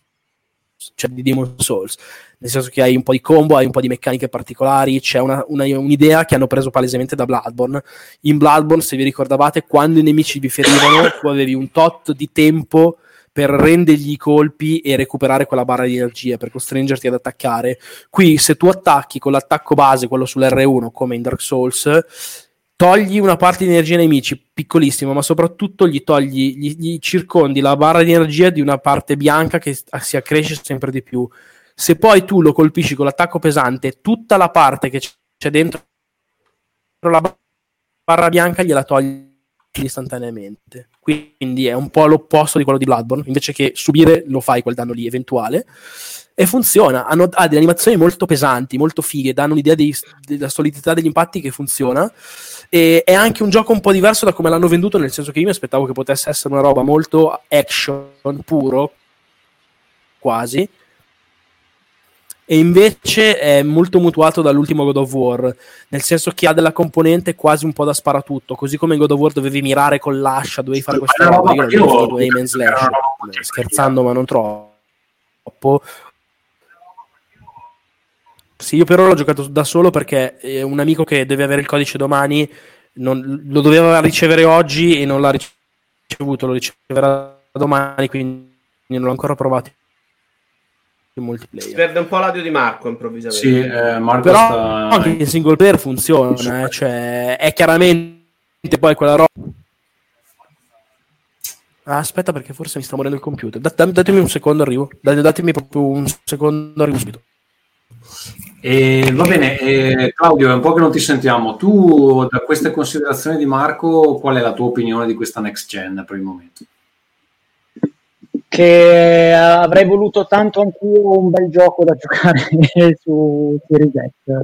cioè di Demon Souls. Nel senso che hai un po' di combo, hai un po' di meccaniche particolari, c'è una- una- un'idea che hanno preso palesemente da Bloodborne. In Bloodborne, se vi ricordavate, quando i nemici vi ferivano, tu avevi un tot di tempo per rendergli i colpi e recuperare quella barra di energia per costringerti ad attaccare. Qui, se tu attacchi con l'attacco base, quello sull'R1, come in Dark Souls, togli una parte di energia ai nemici, piccolissima, ma soprattutto gli togli, gli, gli circondi la barra di energia di una parte bianca che si accresce sempre di più. Se poi tu lo colpisci con l'attacco pesante, tutta la parte che c'è dentro la barra bianca gliela togli istantaneamente. Quindi è un po' l'opposto di quello di Bloodborne, invece che subire lo fai quel danno lì eventuale. E funziona, Hanno, ha delle animazioni molto pesanti, molto fighe, danno un'idea di- della solidità degli impatti che funziona. E è anche un gioco un po' diverso da come l'hanno venduto, nel senso che io mi aspettavo che potesse essere una roba molto action puro, quasi. E invece è molto mutuato dall'ultimo God of War, nel senso che ha della componente quasi un po' da sparatutto, così come in God of War dovevi mirare con l'ascia, dovevi fare questa è una roba, io non ho finito aim and slash, scherzando ma non troppo. Sì, io però l'ho giocato da solo perché eh, un amico che deve avere il codice domani non- lo doveva ricevere oggi e non l'ha ricevuto, lo riceverà domani, quindi non l'ho ancora provato Si multiplayer. perde un po' l'audio di Marco improvvisamente. Sì, eh, Marco Però sta... anche in single player funziona, eh, cioè è chiaramente poi quella roba. Ah, aspetta, perché forse mi sta morendo il computer. Dat- dat- datemi un secondo, arrivo. Dat- datemi proprio un secondo, arrivo subito. E, va bene, e, Claudio, è un po' che non ti sentiamo. Tu, da queste considerazioni di Marco, qual è la tua opinione di questa next gen per il momento? Che avrei voluto tanto anch'io un bel gioco da giocare su Series X.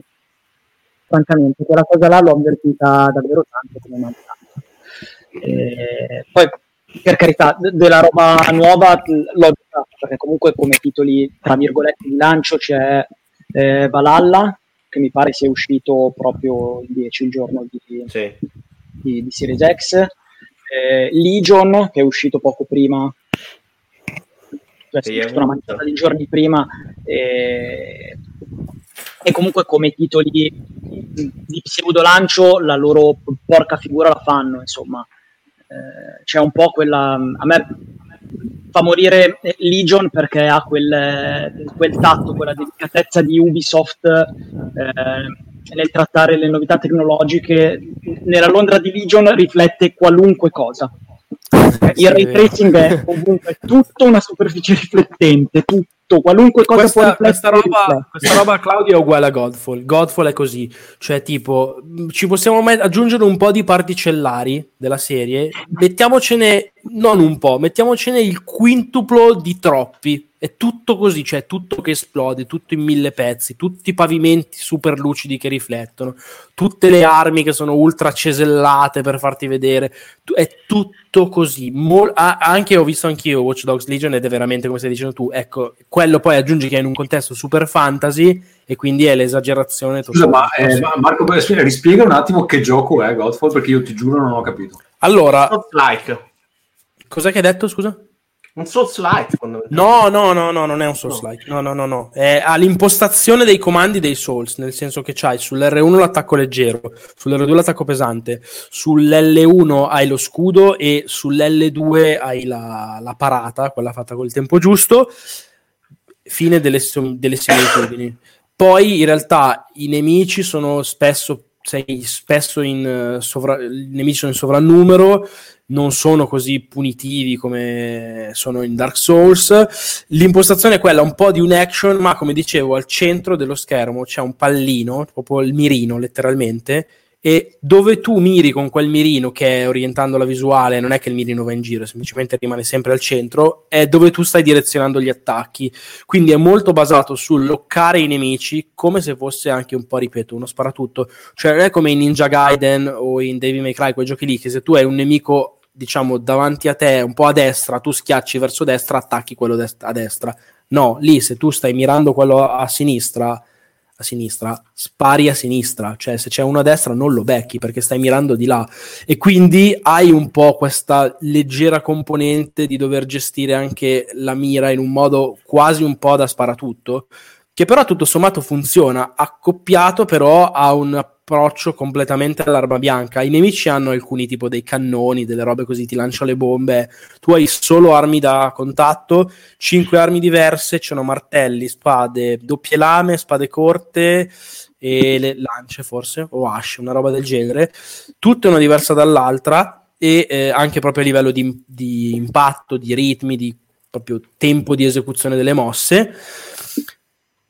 Francamente, quella cosa là l'ho avvertita davvero tanto come mancanza. E poi, per carità, de- della roba nuova l'ho giocata, perché comunque come titoli, tra virgolette, di lancio c'è eh, Valhalla, che mi pare sia uscito proprio il 10, il giorno di, Sì. di, di Series X, eh, Legion che è uscito poco prima, uscito una manciata di giorni prima, eh, e comunque come titoli di pseudo lancio la loro porca figura la fanno, insomma. Eh, c'è un po' quella... A me fa morire eh, Legion perché ha quel, quel tatto, quella delicatezza di Ubisoft eh, nel trattare le novità tecnologiche. Nella Londra di Legion riflette qualunque cosa. Il ray tracing è ovunque, è tutto una superficie riflettente, tutto, qualunque cosa può Questa, riflettere. questa roba, questa roba, Claudio, è uguale a Godfall. Godfall è così, cioè tipo, ci possiamo met- aggiungere un po' di particellari della serie, mettiamocene, non un po', mettiamocene il quintuplo di troppi. È tutto così, cioè tutto che esplode, tutto in mille pezzi, tutti i pavimenti super lucidi che riflettono, tutte le armi che sono ultra cesellate per farti vedere, Tu- è tutto così. Mol- ah, anche ho visto anch'io Watch Dogs Legion ed è veramente come stai dicendo tu. Ecco, quello poi aggiungi che è in un contesto super fantasy e quindi è l'esagerazione Scusa, totale. ma eh, ma- Marco, rispiega un attimo che gioco è Godfall, perché io ti giuro non ho capito. Allora, Souls-like. cos'è che hai detto? Scusa? Un Souls-like, fondamentalmente. No, no, no, no, non è un Souls-like. No, no, no, no. È, ha l'impostazione dei comandi dei Souls, nel senso che c'hai sull'R1 l'attacco leggero, sull'R2 l'attacco pesante, sull'L1 hai lo scudo e sull'L2 hai la, la parata, quella fatta col tempo giusto. Fine delle, delle similitudini. Poi in realtà i nemici sono spesso, sei spesso in eh, sovra- nemici sono in sovrannumero, non sono così punitivi come sono in Dark Souls. L'impostazione è quella, un po' di un action, ma come dicevo, al centro dello schermo c'è un pallino, proprio il mirino letteralmente, e dove tu miri con quel mirino che è orientando la visuale, non è che il mirino va in giro, semplicemente rimane sempre al centro, è dove tu stai direzionando gli attacchi. Quindi è molto basato sul loccare i nemici come se fosse anche un po', ripeto, uno sparatutto. Cioè non è come in Ninja Gaiden o in Devil May Cry, quei giochi lì, che se tu hai un nemico, diciamo, davanti a te, un po' a destra, tu schiacci verso destra, attacchi quello dest- a destra. No, lì se tu stai mirando quello a sinistra, a sinistra, spari a sinistra, cioè se c'è uno a destra non lo becchi perché stai mirando di là e quindi hai un po' questa leggera componente di dover gestire anche la mira in un modo quasi un po' da sparatutto, che però tutto sommato funziona, accoppiato però a un approccio completamente all'arma bianca. I nemici hanno alcuni tipo dei cannoni, delle robe così, ti lanciano le bombe, tu hai solo armi da contatto, cinque armi diverse, c'è martelli, spade, doppie lame, spade corte e le lance forse, o asce, una roba del genere, tutte una diversa dall'altra e eh, anche proprio a livello di, di impatto, di ritmi, di proprio tempo di esecuzione delle mosse.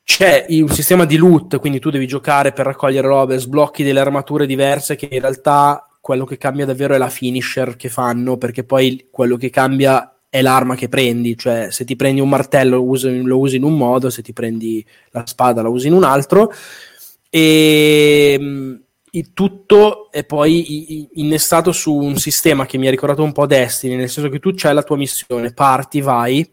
C'è un sistema di loot, quindi tu devi giocare per raccogliere robe, sblocchi delle armature diverse che in realtà quello che cambia davvero è la finisher che fanno, perché poi quello che cambia è l'arma che prendi, cioè se ti prendi un martello lo usi, in un modo, se ti prendi la spada la usi in un altro. E il tutto è poi innestato su un sistema che mi ha ricordato un po' Destiny, nel senso che tu c'hai la tua missione, parti, vai,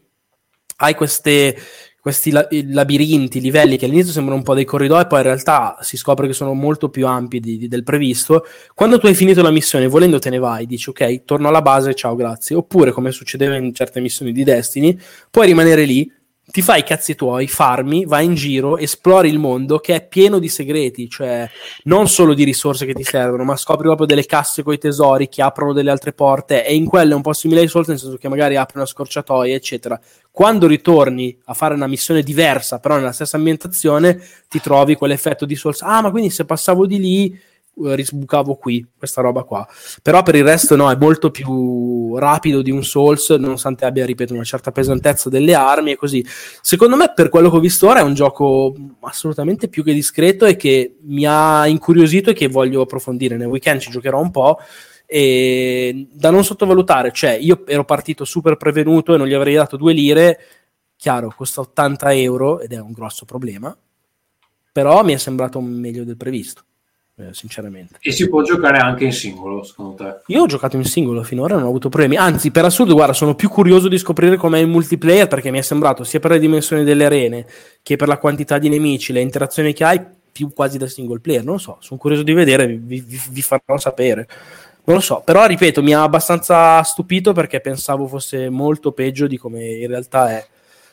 hai queste, questi la- labirinti, livelli che all'inizio sembrano un po' dei corridoi, poi in realtà si scopre che sono molto più ampi di- di- del previsto. Quando tu hai finito la missione, volendo te ne vai, dici ok, torno alla base, ciao, grazie. Oppure, come succedeva in certe missioni di Destiny, puoi rimanere lì, ti fai i cazzi tuoi, farmi, vai in giro, esplori il mondo che è pieno di segreti, cioè non solo di risorse che ti servono, ma scopri proprio delle casse con i tesori che aprono delle altre porte e in quelle è un po' simile ai Souls, nel senso che magari apri una scorciatoia, eccetera. Quando ritorni a fare una missione diversa, però nella stessa ambientazione, ti trovi quell'effetto di Souls. Ah, ma quindi se passavo di lì risbucavo qui questa roba qua. Però per il resto no è molto più rapido di un Souls nonostante abbia ripeto una certa pesantezza delle armi e così. Secondo me per quello che ho visto ora è un gioco assolutamente più che discreto e che mi ha incuriosito e che voglio approfondire. Nel weekend ci giocherò un po' e da non sottovalutare cioè io ero partito super prevenuto e non gli avrei dato due lire chiaro costa 80 euro ed è un grosso problema però mi è sembrato meglio del previsto eh, sinceramente. E si può giocare anche in singolo, secondo te? Io ho giocato in singolo finora, non ho avuto problemi. Anzi, per assurdo, guarda, sono più curioso di scoprire com'è il multiplayer perché mi è sembrato sia per le dimensioni delle arene che per la quantità di nemici, le interazioni che hai, più quasi da single player. Non lo so, sono curioso di vedere, vi, vi, vi farò sapere. Non lo so, però ripeto, mi ha abbastanza stupito perché pensavo fosse molto peggio di come in realtà è.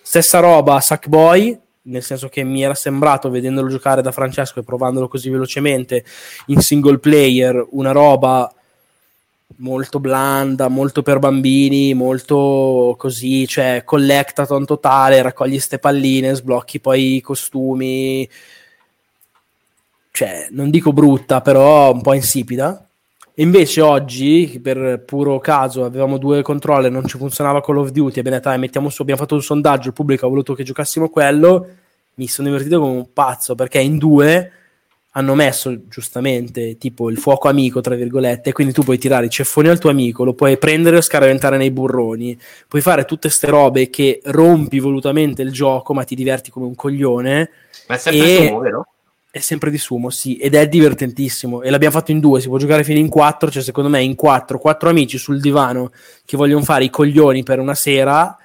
Stessa roba, Sackboy, nel senso che mi era sembrato, vedendolo giocare da Francesco e provandolo così velocemente in single player, una roba molto blanda, molto per bambini, molto così, cioè collectaton totale, raccogli ste palline, sblocchi poi i costumi, cioè non dico brutta, però un po' insipida. E invece oggi, per puro caso, avevamo due controller, non ci funzionava Call of Duty, abbiamo detto, mettiamo su, abbiamo fatto un sondaggio, il pubblico ha voluto che giocassimo quello, mi sono divertito come un pazzo, perché in due hanno messo giustamente tipo il fuoco amico, tra virgolette, quindi tu puoi tirare i ceffoni al tuo amico, lo puoi prendere e scaraventare nei burroni, puoi fare tutte queste robe che rompi volutamente il gioco, ma ti diverti come un coglione. Ma è sempre e... sumo, vero? È sempre di sumo, sì, ed è divertentissimo. E l'abbiamo fatto in due, si può giocare fino in quattro, cioè secondo me in quattro, quattro amici sul divano che vogliono fare i coglioni per una sera,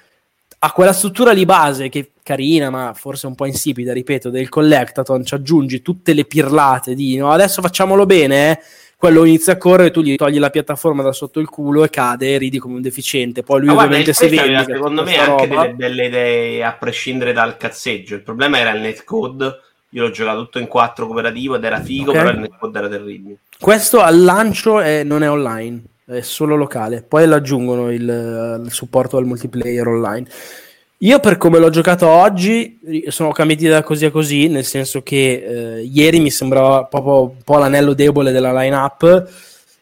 a quella struttura di base che è carina, ma forse un po' insipida, ripeto, del collectaton, ci aggiungi tutte le pirlate di no, adesso facciamolo bene, eh? quello inizia a correre, tu gli togli la piattaforma da sotto il culo e cade e ridi come un deficiente. Poi lui ma ovviamente guarda, si vede. Secondo me anche delle belle idee a prescindere dal cazzeggio. Il problema era il netcode io l'ho giocato tutto in 4 cooperativo ed era figo, okay. però il netcode era terribile. Questo al lancio è, non è online, è solo locale. Poi lo aggiungono il, il supporto al multiplayer online. Io per come l'ho giocato oggi sono cambiati da così a così, nel senso che eh, ieri mi sembrava proprio un po' l'anello debole della line-up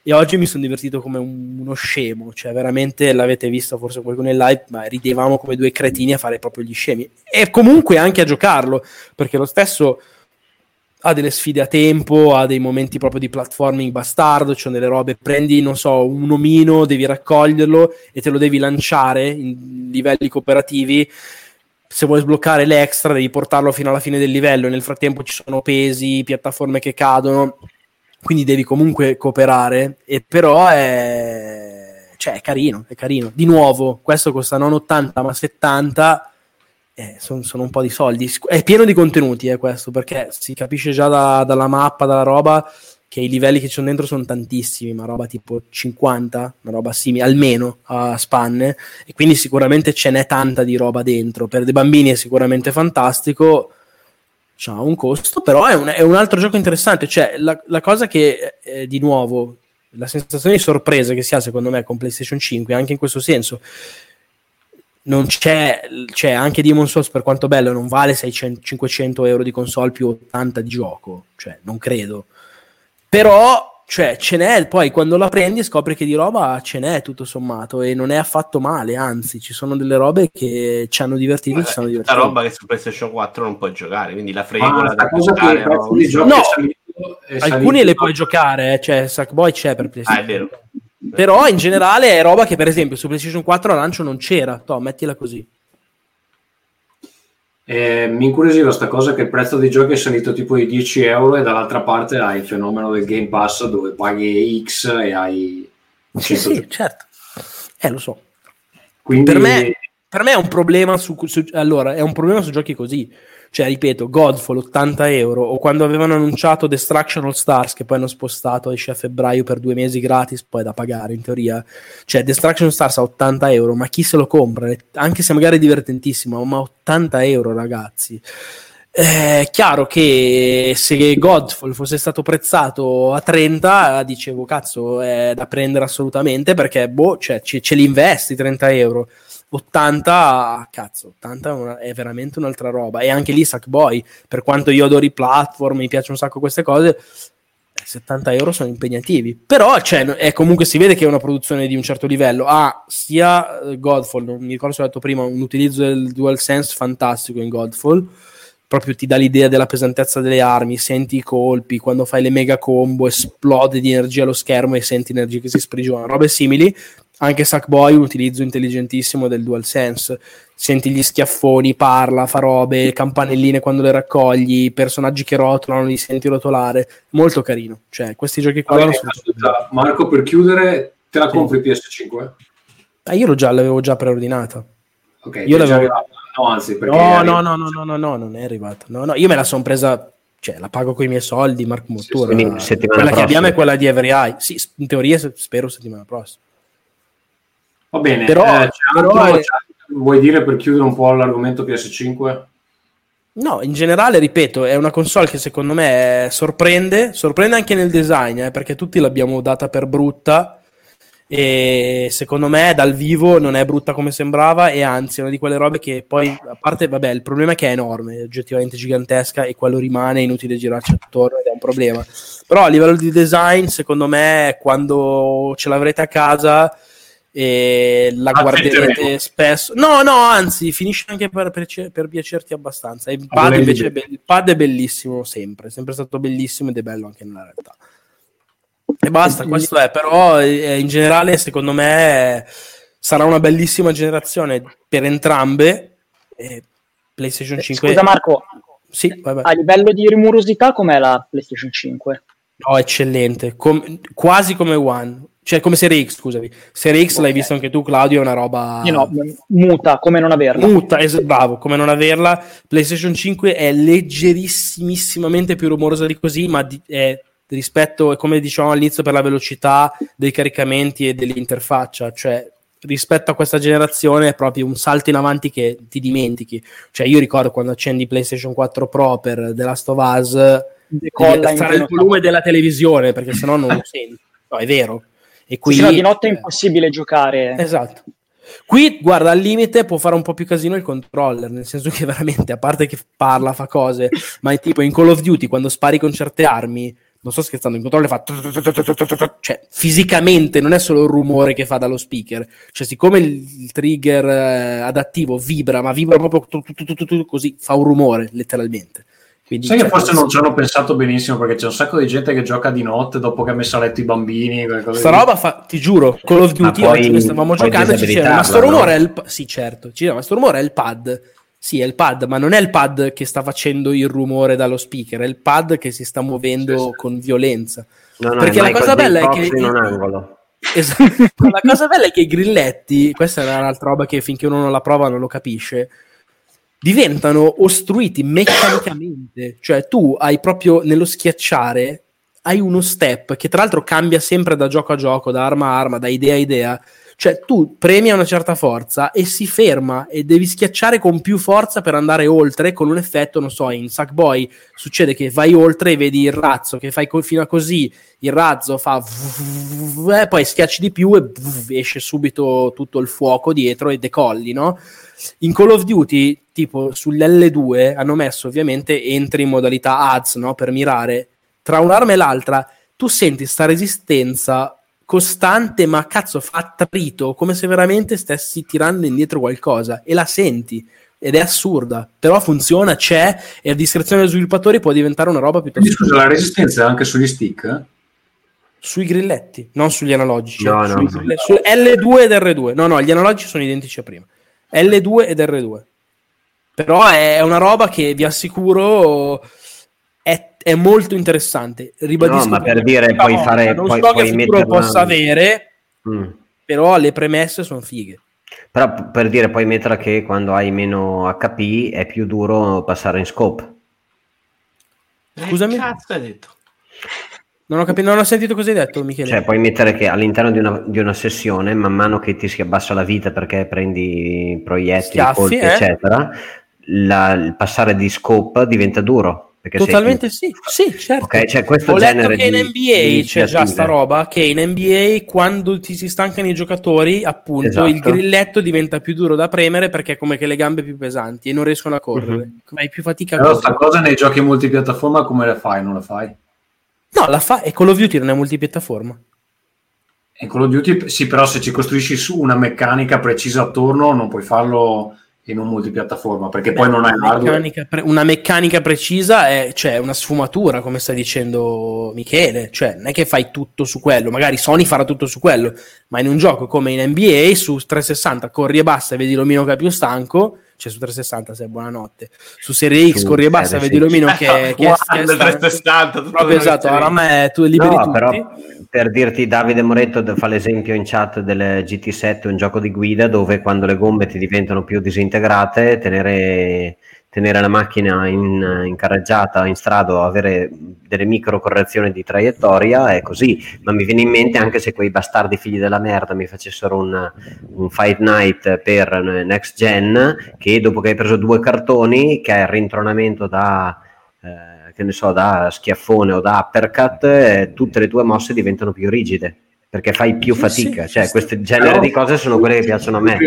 e oggi mi sono divertito come un, uno scemo, cioè veramente l'avete visto forse qualcuno in live, ma ridevamo come due cretini a fare proprio gli scemi e comunque anche a giocarlo, perché lo stesso ha delle sfide a tempo, ha dei momenti proprio di platforming bastardo, cioè delle robe, prendi, non so, un omino, devi raccoglierlo e te lo devi lanciare in livelli cooperativi. Se vuoi sbloccare l'extra, devi portarlo fino alla fine del livello. Nel frattempo ci sono pesi, piattaforme che cadono quindi devi comunque cooperare, e però è, cioè, è carino, è carino. Di nuovo, questo costa non 80 ma 70, eh, sono, sono un po' di soldi. È pieno di contenuti eh, questo, perché si capisce già da, dalla mappa, dalla roba, che i livelli che ci sono dentro sono tantissimi, ma roba tipo 50, una roba simile, almeno a spanne, e quindi sicuramente ce n'è tanta di roba dentro. Per dei bambini è sicuramente fantastico, ha un costo, però è un, è un, altro gioco interessante. Cioè, la, la cosa che eh, di nuovo la sensazione di sorpresa che si ha secondo me con PlayStation 5, anche in questo senso, non c'è, c'è anche Demon Souls per quanto bello, non vale 600, 500 euro di console più 80 di gioco, cioè non credo. Però cioè ce n'è, poi quando la prendi scopri che di roba ce n'è tutto sommato e non è affatto male, anzi ci sono delle robe che ci hanno divertito ci sono divertiti. roba che su PlayStation 4 non puoi giocare, quindi la fregola ah, da giocare, no, no alcuni le puoi giocare, eh, cioè Sackboy c'è per PlayStation. Ah, è vero. Però in generale è roba che per esempio su PlayStation 4 a lancio non c'era, to, mettila così. Eh, mi incuriosiva questa cosa che il prezzo dei giochi è salito tipo di 10 euro e dall'altra parte hai il fenomeno del Game Pass dove paghi X e hai... Sì, sì, certo. Eh, lo so. Quindi... Per me per me è un problema su, su, allora, è un problema su giochi così. Cioè, ripeto, Godfall 80 euro o quando avevano annunciato Destruction All Stars che poi hanno spostato esce a febbraio per due mesi gratis, poi da pagare in teoria. Cioè, Destruction All Stars a 80 euro, ma chi se lo compra? Anche se magari è divertentissimo, ma 80 euro ragazzi. È chiaro che se Godfall fosse stato prezzato a 30, dicevo cazzo, è da prendere assolutamente perché boh, cioè, ce, ce li investi 30 euro. 80, cazzo, 80 è veramente un'altra roba. E anche lì Sackboy, per quanto io adori platform, mi piacciono un sacco queste cose, 70 euro sono impegnativi. Però cioè, è, comunque si vede che è una produzione di un certo livello. Ha sia eh, Godfall, non mi ricordo se ho detto prima, un utilizzo del DualSense fantastico in Godfall proprio ti dà l'idea della pesantezza delle armi, senti i colpi, quando fai le mega combo esplode di energia lo schermo e senti energia che si sprigiona, robe simili. Anche Sackboy un utilizzo intelligentissimo del DualSense, senti gli schiaffoni, parla, fa robe, campanelline quando le raccogli, personaggi che rotolano, li senti rotolare, molto carino. Cioè, questi giochi qua... Bene, sono... Marco, per chiudere, te la compri sì. PS5? Ah, io già, l'avevo già preordinata. Ok, io l'avevo... No, anzi, perché no, no, no, no, no, no, no, non è arrivata. No, no, io me la sono presa, cioè la pago con i miei soldi, Mark Mottura. Sì, sì, quella prossima. che abbiamo è quella di Every Eye. Sì, in teoria spero settimana prossima. Va bene, però, eh, però altro, è... vuoi dire per chiudere un po' l'argomento PS5? No, in generale, ripeto, è una console che secondo me sorprende, sorprende anche nel design, eh, perché tutti l'abbiamo data per brutta e secondo me dal vivo non è brutta come sembrava e anzi è una di quelle robe che poi a parte vabbè il problema è che è enorme è oggettivamente gigantesca e quello rimane inutile girarci attorno ed è un problema però a livello di design secondo me quando ce l'avrete a casa e la guarderete spesso no no anzi finisce anche per, per, per piacerti abbastanza il pad invece be- il pad è bellissimo sempre è sempre stato bellissimo ed è bello anche nella realtà e basta, questo è, però eh, in generale secondo me sarà una bellissima generazione per entrambe. E PlayStation 5. Scusa Marco, sì, a livello di rumorosità com'è la PlayStation 5? No, eccellente, Com- quasi come One. Cioè, come Serie X, scusami. Serie X okay. l'hai visto anche tu, Claudio, è una roba... Io no, muta, come non averla. Muta, es- bravo, come non averla. PlayStation 5 è leggerissimamente più rumorosa di così, ma di- è rispetto, come dicevamo all'inizio, per la velocità dei caricamenti e dell'interfaccia, cioè rispetto a questa generazione è proprio un salto in avanti che ti dimentichi. Cioè io ricordo quando accendi PlayStation 4 Pro per The Last of Us, devi stare il volume della televisione perché sennò non lo senti. No, è vero. E qui, sì, di notte è impossibile giocare. Esatto. Qui, guarda, al limite può fare un po' più casino il controller, nel senso che veramente, a parte che parla, fa cose, ma è tipo in Call of Duty, quando spari con certe armi, non sto scherzando, il controller fa cioè fisicamente non è solo il rumore che fa dallo speaker, cioè siccome il trigger adattivo vibra, ma vibra proprio così, fa un rumore letteralmente. Quindi, Sai che forse non ci hanno pensato benissimo perché c'è un sacco di gente che gioca di notte dopo che ha messo a letto i bambini. Sta roba fa, ti giuro, Call of Duty oggi poi, stavamo giocando e ci diceva, ma sto rumore no? è il... Sì, certo, ci diceva, ma sto rumore è il pad sì, è il pad, ma non è il pad che sta facendo il rumore dallo speaker, è il pad che si sta muovendo sì, sì. con violenza. No, no, Perché la cosa bella è che... In un angolo. Esatto. la cosa bella è che i grilletti, questa è un'altra roba che finché uno non la prova non lo capisce, diventano ostruiti meccanicamente. Cioè tu hai proprio nello schiacciare, hai uno step che tra l'altro cambia sempre da gioco a gioco, da arma a arma, da idea a idea cioè, tu premi a una certa forza e si ferma e devi schiacciare con più forza per andare oltre con un effetto, non so, in Sackboy succede che vai oltre e vedi il razzo che fai fino a così, il razzo fa e poi schiacci di più e esce subito tutto il fuoco dietro e decolli, no? In Call of Duty, tipo sull'L2 hanno messo ovviamente entri in modalità ads, no? Per mirare tra un'arma e l'altra, tu senti sta resistenza costante, ma cazzo, fa trito, come se veramente stessi tirando indietro qualcosa e la senti ed è assurda, però funziona, c'è e a discrezione degli sviluppatori può diventare una roba piuttosto. Quindi, scusa, la resistenza è anche sugli stick? Sui grilletti, non sugli analogici. No, no, no. Su L2 ed R2. No, no, gli analogici sono identici a prima. L2 ed R2. Però è una roba che vi assicuro è molto interessante. Ribadisco no, ma per dire, puoi fare. Non puoi, so puoi che futuro possa avere, mm. però le premesse sono fighe. Però per dire, puoi mettere che quando hai meno HP è più duro passare in scope. Scusami? Che cazzo hai detto? Non ho, capito, non ho sentito cosa hai detto, Michele. Cioè, puoi mettere che all'interno di una, di una sessione, man mano che ti si abbassa la vita perché prendi proiettili, Schiaffi, colpi, eh? eccetera, la- il passare di scope diventa duro. Perché sei Totalmente più- sì, sì, certo. Ok, c'è questo Ho letto genere che in di- NBA di c'è già iniziative. sta roba che in NBA quando ti si stancano i giocatori, appunto, Esatto. il grilletto diventa più duro da premere perché è come che le gambe più pesanti e non riescono a correre. Mhm. Hai più fatica a Però correre. sta cosa nei giochi multipiattaforma come la fai? Non la fai? No, la fa e Call of Duty non è multipiattaforma. In Call of Duty sì, però se ci costruisci su una meccanica precisa attorno non puoi farlo in un multipiattaforma perché poi non hai una meccanica, pre- una meccanica precisa è cioè, una sfumatura, come stai dicendo Michele. Cioè, non è che fai tutto su quello. Magari Sony farà tutto su quello, ma in un gioco come in NBA su 360 corri e basta e vedi l'omino che è più stanco. Cioè, su 360 sei buonanotte. Su Serie X Su corri e basta vedi l'omino che, che, che è Guarda, il stanco. 360, tutto Proprio esatto. che Ora a c'è. me tu liberi No, tutti. però per dirti Davide Moretto fa l'esempio in chat del GT7, un gioco di guida dove quando le gomme ti diventano più disintegrate, tenere, tenere la macchina in, in carreggiata, in strada, avere delle micro correzioni di traiettoria è così. Ma mi viene in mente anche se quei bastardi figli della merda mi facessero un, un Fight Night per Next Gen, che dopo che hai preso due cartoni, che hai il rintronamento da eh, che ne so, da schiaffone o da uppercut, eh, tutte le tue mosse diventano più rigide perché fai più Sì, fatica. sì, cioè, sì. questo genere di cose sono quelle che piacciono a me.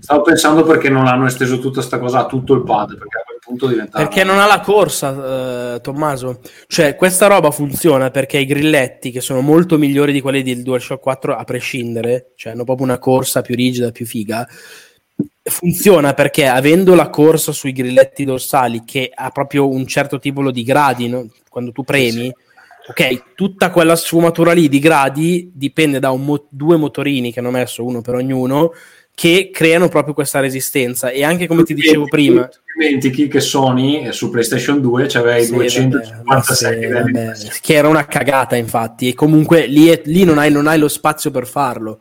Stavo pensando perché non hanno esteso tutta questa cosa a tutto il pad, perché a quel punto diventa... Perché non ha la corsa, eh, Tommaso. Cioè, questa roba funziona perché i grilletti, che sono molto migliori di quelli del DualShock 4 a prescindere, cioè hanno proprio una corsa più rigida, più figa, funziona perché avendo la corsa sui grilletti dorsali che ha proprio un certo tipo di gradi, no? quando tu premi, ok, tutta quella sfumatura lì di gradi dipende da mo- due motorini che hanno messo uno per ognuno che creano proprio questa resistenza. E anche come ti dicevo prima dimentichi che Sony eh, su PlayStation 2 c'aveva i sì, 256 vabbè, vabbè, che era una cagata infatti e comunque lì, è- lì non, hai, non hai lo spazio per farlo.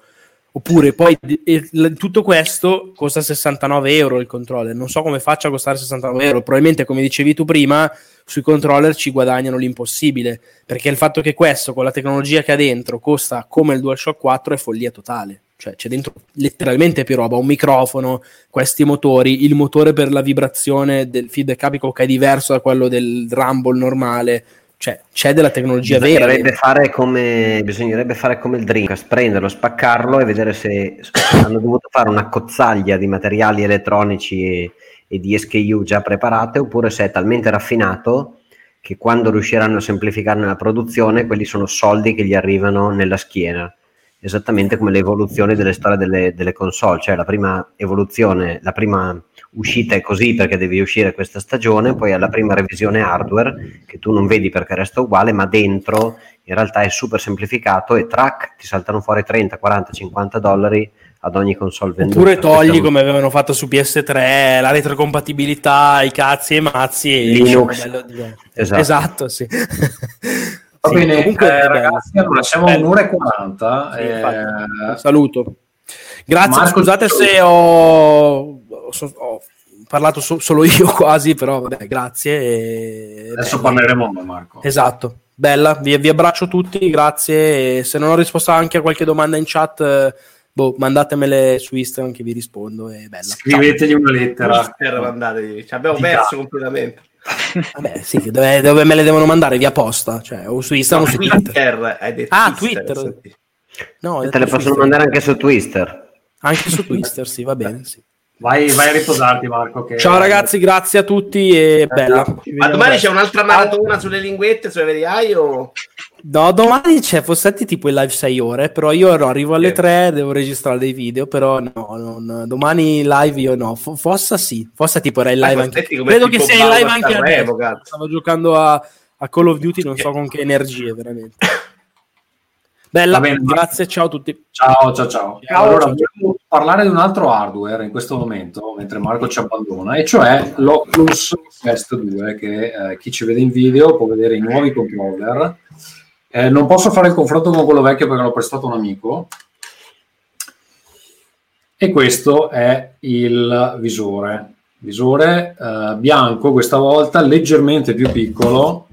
Oppure poi e- tutto questo costa 69 euro il controller. Non so come faccia a costare 69 euro. Probabilmente come dicevi tu prima sui controller ci guadagnano l'impossibile perché il fatto che questo con la tecnologia che ha dentro costa come il DualShock 4 è follia totale cioè c'è dentro letteralmente più roba, un microfono, questi motori, il motore per la vibrazione del feedback apico che è diverso da quello del Rumble normale, cioè c'è della tecnologia vera. Fare, come, bisognerebbe fare come il Dreamcast, prenderlo, spaccarlo e vedere se hanno dovuto fare una cozzaglia di materiali elettronici e, di SKU già preparate oppure se è talmente raffinato che quando riusciranno a semplificarne la produzione quelli sono soldi che gli arrivano nella schiena. Esattamente come l'evoluzione delle storie delle, delle console, cioè la prima evoluzione, la prima uscita è così perché devi uscire questa stagione, poi alla prima revisione hardware che tu non vedi perché resta uguale, ma dentro in realtà è super semplificato e track ti saltano fuori 30, 40, 50 dollari ad ogni console venduta. Oppure togli come avevano fatto su PS3 la retrocompatibilità, i cazzi e i mazzi e Linux. diverso. Esatto. esatto, sì. Va Sì, bene, comunque eh, bello. ragazzi, allora siamo a un'ora e 40. Sì, eh. Saluto. Grazie, Marco, scusate se ho, so- ho parlato so- solo io quasi, però vabbè, grazie. e- adesso parleremo noi, Marco. Esatto, bella, vi, vi abbraccio tutti, grazie. E se non ho risposto anche a qualche domanda in chat, eh, boh, mandatemele su Instagram che vi rispondo. È bella. Scrivetegli una lettera. Per mandare, ci abbiamo Di perso cazzo. completamente. Vabbè, sì, dove, dove me le devono mandare? Via posta, cioè, o su Instagram o su Twitter. Twitter, hai detto Ah, Twitter, Twitter. No, Te le possono Instagram. mandare anche su Twister. Anche su Twitter, sì, va bene. sì. Vai, vai a riposarti, Marco. Che... Ciao ragazzi, grazie a tutti e bella. ciao. Ci Ma domani c'è un'altra maratona sulle linguette, sulle verità o... No, domani c'è Fossetti tipo in live 6 ore, però io no, arrivo alle Eh. 3, devo registrare dei video, però no, non- domani live io no, Fossa sì, Fossa tipo era in live Ah, anche. Fossetti come Credo che sia in live anche cazzo. Stavo giocando a, a Call of Duty, non so con che energie veramente. Bella, bene, grazie, ciao a tutti. Ciao, ciao, ciao. Ciao, allora, ciao. volevo parlare di un altro hardware in questo momento, mentre Marco ci abbandona, e cioè l'Oculus Quest 2, che eh, chi ci vede in video può vedere i nuovi controller. Eh, non posso fare il confronto con quello vecchio perché l'ho prestato un amico. E questo è il visore. Visore eh, bianco questa volta, leggermente più piccolo,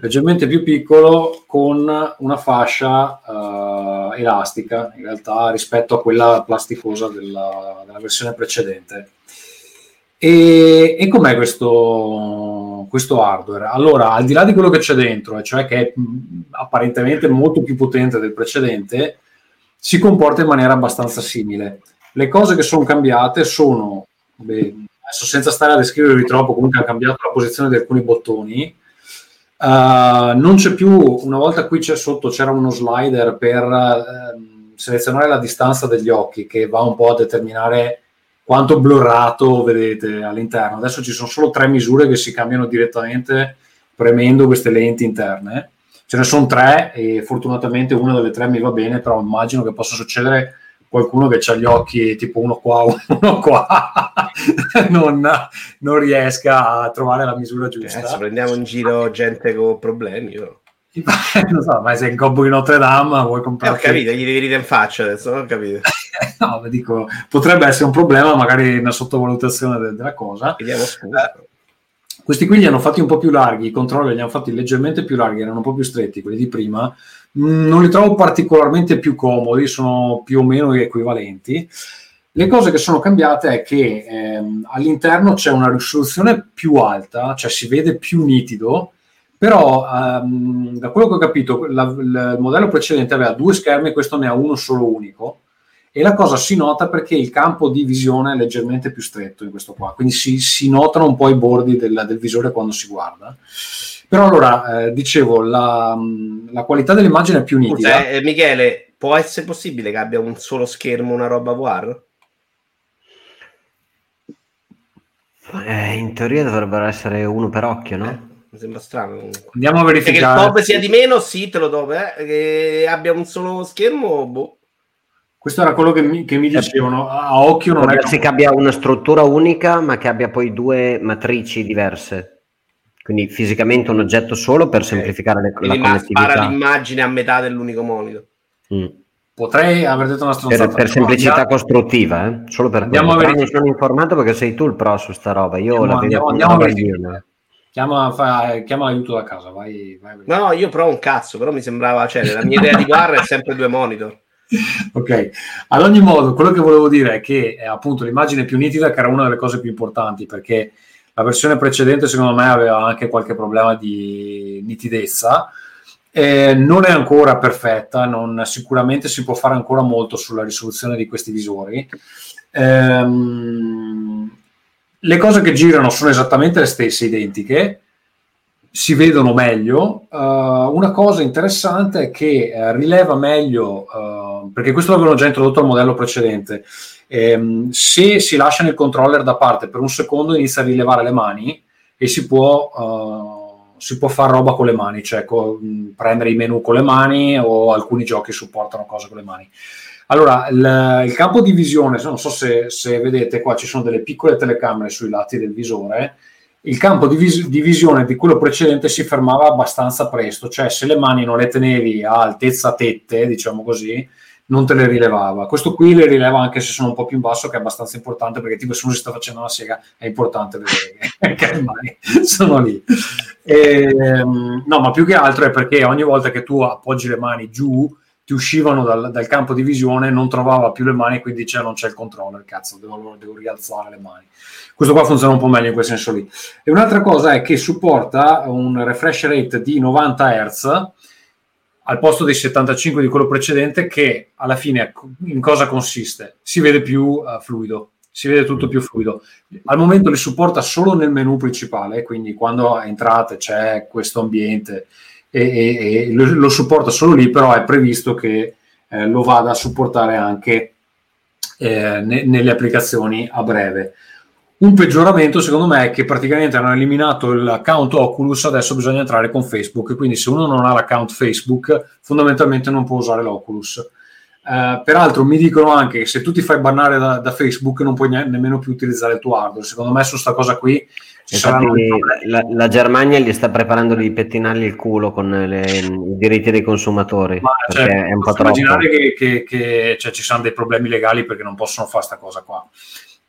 leggermente più piccolo con una fascia eh, elastica in realtà rispetto a quella plasticosa della, della versione precedente. E, e com'è questo, questo, hardware? Allora, al di là di quello che c'è dentro, cioè che è mh, apparentemente molto più potente del precedente, si comporta in maniera abbastanza simile. Le cose che sono cambiate sono, beh, adesso senza stare a descrivervi troppo, comunque hanno cambiato la posizione di alcuni bottoni. Uh, non c'è più, una volta qui c'è sotto c'era uno slider per uh, selezionare la distanza degli occhi che va un po' a determinare quanto blurrato vedete all'interno. Adesso ci sono solo tre misure che si cambiano direttamente premendo queste lenti interne. Ce ne sono tre e fortunatamente una delle tre mi va bene, però immagino che possa succedere qualcuno che ha gli occhi tipo uno qua, uno qua, non, non, riesca a trovare la misura giusta. Adesso prendiamo in giro gente con problemi. Io. non so, ma sei in gobbo di Notre Dame vuoi comprare... Eh, ho capito, gli devi ridere in faccia adesso, ho capito. no, dico, potrebbe essere un problema, magari una sottovalutazione de- della cosa. Vediamo scusa. Eh, questi qui li hanno fatti un po' più larghi, i controlli li hanno fatti leggermente più larghi, erano un po' più stretti quelli di prima. Mm, non li trovo particolarmente più comodi, sono più o meno equivalenti. Le cose che sono cambiate è che ehm, all'interno c'è una risoluzione più alta, cioè si vede più nitido, però ehm, da quello che ho capito la, la, il modello precedente aveva due schermi, questo ne ha uno solo unico e la cosa si nota perché il campo di visione è leggermente più stretto in questo qua, quindi si, si notano un po' i bordi del, del, visore quando si guarda. Però allora, eh, dicevo, la, la, qualità dell'immagine è più nitida. Scusa, eh, Michele, può essere possibile che abbia un solo schermo, una roba VR? Eh, in teoria dovrebbero essere uno per occhio, no? Eh, mi sembra strano. Comunque. Andiamo a verificare. Che il pop sia di meno, sì, te lo do. Eh. Che abbia un solo schermo, boh. Questo era quello che mi, che mi dicevano, a occhio non è... che abbia una struttura unica, ma che abbia poi due matrici diverse. Quindi fisicamente un oggetto solo per semplificare le, la connettività. Spara l'immagine a metà dell'unico monitor. Mm. Potrei aver detto una stronzata. Per, per semplicità no, costruttiva, eh? solo per andiamo a verificare. sono informato perché sei tu il pro su sta roba. Io andiamo, la vedo andiamo, andiamo a Chiama, fa, chiama l'aiuto da casa, vai, vai, No, no, io provo un cazzo, però mi sembrava, cioè, la mia idea di barra è sempre due monitor. ok, ad ogni modo, quello che volevo dire è che è appunto l'immagine più nitida, che era una delle cose più importanti, perché la versione precedente, secondo me, aveva anche qualche problema di nitidezza. Eh, non è ancora perfetta, non, sicuramente si può fare ancora molto sulla risoluzione di questi visori. Ehm, le cose che girano sono esattamente le stesse, identiche si vedono meglio. Uh, una cosa interessante è che uh, rileva meglio, uh, perché questo l'avevano già introdotto al modello precedente, ehm, se si lascia il controller da parte per un secondo inizia a rilevare le mani e si può, si può fare roba con le mani, cioè co- prendere i menu con le mani o alcuni giochi supportano cose con le mani. Allora, il, il campo di visione, non so se, se vedete qua, ci sono delle piccole telecamere sui lati del visore il campo di, vis- di, visione di quello precedente si fermava abbastanza presto, cioè se le mani non le tenevi a altezza tette, diciamo così, non te le rilevava. Questo qui le rileva anche se sono un po' più in basso, che è abbastanza importante perché tipo se uno si sta facendo una sega è importante vedere che le mani sono lì. E, ehm, no, ma più che altro è perché ogni volta che tu appoggi le mani giù, ti uscivano dal, dal, campo di visione, non trovava più le mani, quindi diceva non c'è il controller, cazzo, devo, devo, rialzare le mani. Questo qua funziona un po' meglio in quel senso lì. E un'altra cosa è che supporta un refresh rate di 90 Hz al posto dei 75 di quello precedente, che alla fine in cosa consiste? Si vede più uh, fluido, si vede tutto più fluido. Al momento li supporta solo nel menu principale, quindi quando entrate c'è questo ambiente e, e, e lo, lo, supporta solo lì, però è previsto che eh, lo vada a supportare anche eh, ne, nelle applicazioni a breve. Un peggioramento secondo me è che praticamente hanno eliminato l'account Oculus, adesso bisogna entrare con Facebook, quindi se uno non ha l'account Facebook fondamentalmente non può usare l'Oculus. Eh, peraltro mi dicono anche che se tu ti fai bannare da, da Facebook non puoi ne- nemmeno più utilizzare il tuo hardware. Secondo me su sta cosa qui ci saranno Infatti, la, la Germania gli sta preparando di pettinargli il culo con le- i diritti dei consumatori Ma, cioè, è un po' troppo. immaginare che, che- che, cioè, ci saranno dei problemi legali perché non possono fare questa cosa qua.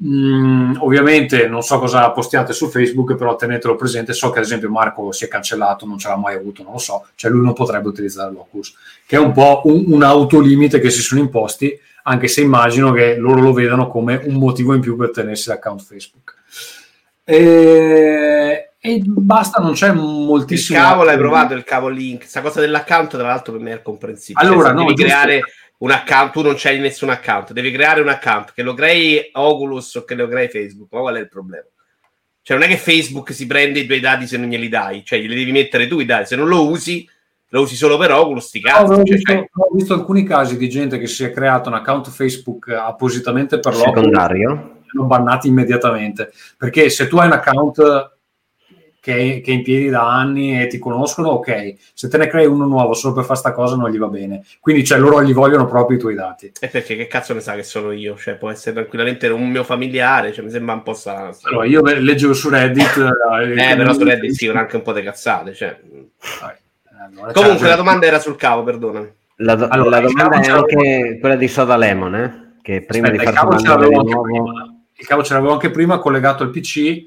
Mm, ovviamente non so cosa postiate su Facebook, però tenetelo presente. So che ad esempio Marco si è cancellato, non ce l'ha mai avuto, non lo so, cioè lui non potrebbe utilizzare l'Oculus, che è un po' un, un autolimite che si sono imposti, anche se immagino che loro lo vedano come un motivo in più per tenersi l'account Facebook. E, e basta, non c'è Il moltissimo. cavo l'hai provato, il cavo link. Questa cosa dell'account, tra l'altro, per me è comprensibile. Allora, Cioè, no, devi giusto. Un account, tu non c'hai nessun account, devi creare un account che lo crei Oculus o che lo crei Facebook. Ma qual è il problema? Cioè, non è che Facebook si prende i tuoi dati se non glieli dai, cioè glieli devi mettere tu i dati. Se non lo usi, lo usi solo per Oculus, sti No, cazzi. avevo, Cioè, visto, cioè, ho visto alcuni casi di gente che si è creato un account Facebook appositamente per l'Oculus secondario hanno bannati immediatamente. Perché se tu hai un account che, che è in piedi da anni e ti conoscono, ok. Se te ne crei uno nuovo solo per fare sta cosa non gli va bene. Quindi cioè, loro gli vogliono proprio i tuoi dati. E perché che cazzo ne sa che sono io? Cioè, può essere tranquillamente un mio familiare, cioè, mi sembra un po' strano. Allora, io leggevo su Reddit... Eh, però su Reddit sì, anche un po' di cazzate. Cioè. Allora, Comunque, cioè, la domanda era sul cavo, perdonami. la, do- Allora, la domanda è anche quella di Soda Lemon eh? che prima Aspetta, di prima. Il cavo ce l'avevo anche prima collegato al PC,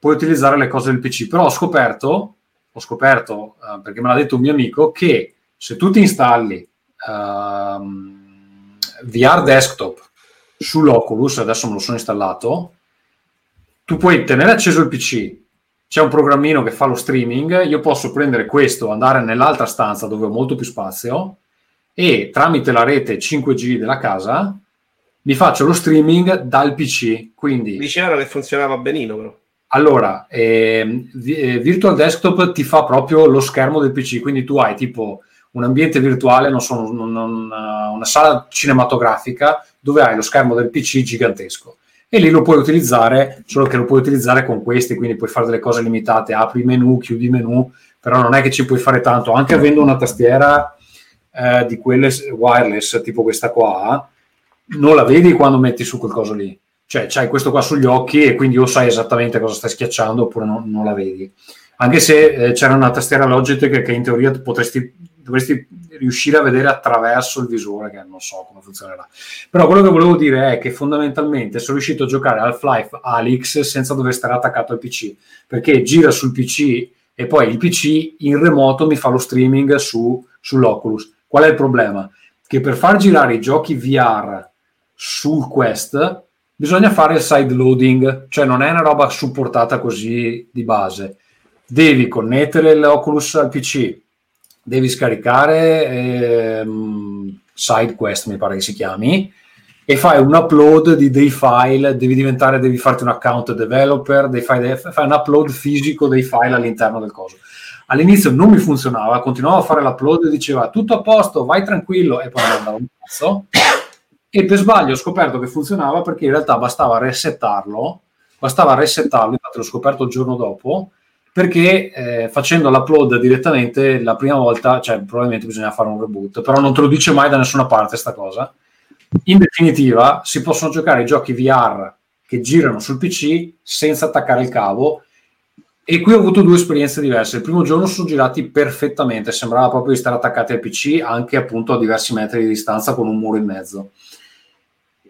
puoi utilizzare le cose del PC. Però ho scoperto, ho scoperto eh, perché me l'ha detto un mio amico, che se tu ti installi ehm, VR desktop sull'Oculus, adesso me lo sono installato, tu puoi tenere acceso il PC, c'è un programmino che fa lo streaming, io posso prendere questo, andare nell'altra stanza dove ho molto più spazio e tramite la rete 5G della casa mi faccio lo streaming dal PC. Quindi, Dicevano che funzionava benino, però. Allora, ehm, eh, Virtual Desktop ti fa proprio lo schermo del PC, quindi tu hai tipo un ambiente virtuale, non so, un- un- una, una sala cinematografica dove hai lo schermo del PC gigantesco. E lì lo puoi utilizzare, solo che lo puoi utilizzare con questi, quindi puoi fare delle cose limitate, apri menu, chiudi menu, però non è che ci puoi fare tanto, anche avendo una tastiera eh, di quelle wireless, tipo questa qua, non la vedi quando metti su quel coso lì. Cioè, c'hai questo qua sugli occhi e quindi o sai esattamente cosa stai schiacciando oppure non, non la vedi. Anche se eh, c'era una tastiera Logitech che in teoria potresti, dovresti riuscire a vedere attraverso il visore, che non so come funzionerà. Però quello che volevo dire è che fondamentalmente sono riuscito a giocare Half-Life Alyx senza dover stare attaccato al PC, perché gira sul PC e poi il PC in remoto mi fa lo streaming su, sull'Oculus. Qual è il problema? Che per far girare i giochi VR sul Quest bisogna fare il side loading, cioè non è una roba supportata così di base. Devi connettere l'Oculus al PC, devi scaricare ehm, SideQuest, mi pare che si chiami, e fai un upload di dei file, devi diventare, devi farti un account developer, devi fai, fai un upload fisico dei file all'interno del coso. All'inizio non mi funzionava, continuavo a fare l'upload e diceva tutto a posto, vai tranquillo, e poi non andava un cazzo. E per sbaglio ho scoperto che funzionava perché in realtà bastava resettarlo, bastava resettarlo, infatti l'ho scoperto il giorno dopo, perché eh, facendo l'upload direttamente la prima volta, cioè probabilmente bisogna fare un reboot, però non te lo dice mai da nessuna parte sta cosa. In definitiva, si possono giocare i giochi VR che girano sul PC senza attaccare il cavo e qui ho avuto due esperienze diverse. Il primo giorno sono girati perfettamente, sembrava proprio di stare attaccati al PC anche appunto a diversi metri di distanza con un muro in mezzo.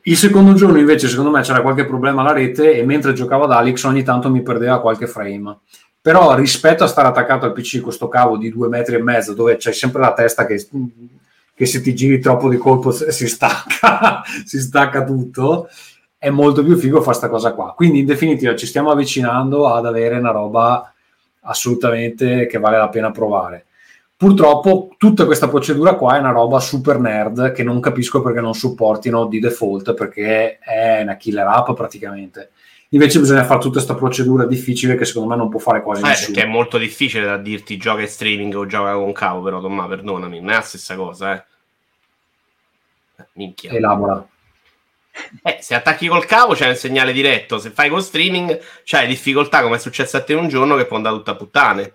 Il secondo giorno invece secondo me c'era qualche problema alla rete e mentre giocavo ad Alex ogni tanto mi perdeva qualche frame. Però rispetto a stare attaccato al PC con sto cavo di due metri e mezzo dove c'è sempre la testa che, che se ti giri troppo di colpo si stacca, si stacca tutto, è molto più figo fare questa cosa qua. Quindi in definitiva ci stiamo avvicinando ad avere una roba assolutamente che vale la pena provare. Purtroppo tutta questa procedura qua è una roba super nerd che non capisco perché non supportino di default perché è una killer app praticamente. Invece bisogna fare tutta questa procedura difficile che secondo me non può fare quasi Eh, nessuno. perché è molto difficile da dirti gioca in streaming o gioca con cavo, però Tomma, perdonami, non è la stessa cosa, eh. Eh, Minchia. Elabora. Eh, se attacchi col cavo c'è un segnale diretto, se fai con streaming c'hai difficoltà, come è successo a te un giorno, che può andare tutta a puttane.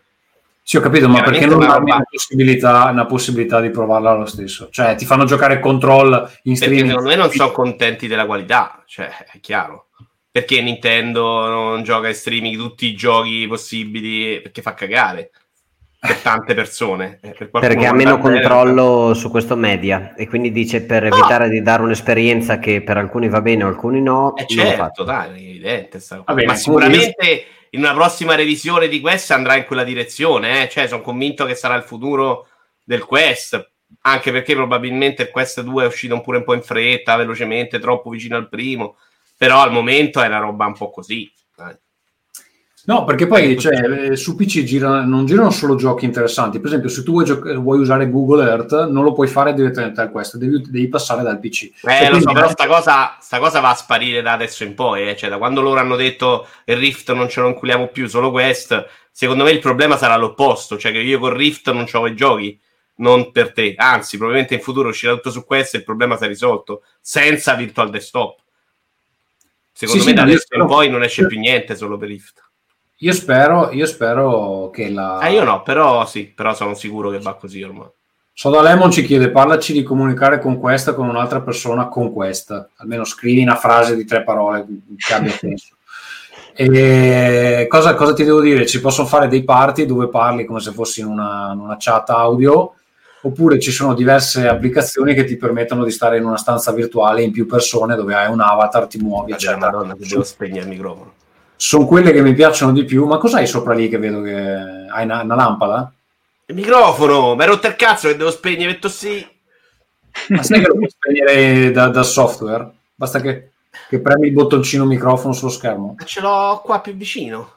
Sì, ho capito, ma perché non darmi una possibilità, una possibilità di provarla lo stesso? Cioè, ti fanno giocare control in Perché streaming. secondo me non sono contenti della qualità, cioè è chiaro. Perché Nintendo non gioca in streaming tutti i giochi possibili perché fa cagare per tante persone. eh, per Perché ha meno controllo su questo media e quindi dice per evitare di dare un'esperienza che per alcuni va bene o alcuni no, Eh certo, dai, è evidente. Ma sicuramente in una prossima revisione di Quest andrà in quella direzione, eh? cioè sono convinto che sarà il futuro del Quest, anche perché probabilmente il Quest 2 è uscito pure un po' in fretta, velocemente, troppo vicino al primo, però al momento è una roba un po' così. dai. No, perché poi cioè, eh, su PC gira- non girano solo giochi interessanti. Per esempio, se tu vuoi, gioc- vuoi usare Google Earth, non lo puoi fare direttamente da questo, devi, devi passare dal PC. Eh, Cioè, lo so, però sta cosa, sta cosa va a sparire da adesso in poi, eh. cioè da quando loro hanno detto il Rift non ce lo inculiamo più, solo Quest, secondo me il problema sarà l'opposto, cioè che io con Rift non ho i giochi, non per te, anzi probabilmente in futuro uscirà tutto su Quest e il problema sarà risolto, senza Virtual Desktop. Secondo Sì, me sì, da adesso in poi non esce più niente solo per Rift. Io spero, io spero che la... Ah, io no, però sì, però sono sicuro che va così ormai. Soda Lemon ci chiede, parlaci di comunicare con questa con un'altra persona con questa. Almeno scrivi una frase di tre parole che abbia senso. E cosa, cosa ti devo dire? Ci possono fare dei party dove parli come se fossi in una, in una chat audio, oppure ci sono diverse applicazioni che ti permettono di stare in una stanza virtuale in più persone dove hai un avatar, ti muovi, eccetera. Madonna, devo spegnere il microfono. Sono quelle che mi piacciono di più. Ma cos'hai sopra lì che vedo che hai una, una lampada? Il microfono, mi hai rotto il cazzo che devo spegnere, metto sì. Ma sai che lo puoi spegnere da, da software? Basta che, che premi il bottoncino microfono sullo schermo. Ma ce l'ho qua più vicino.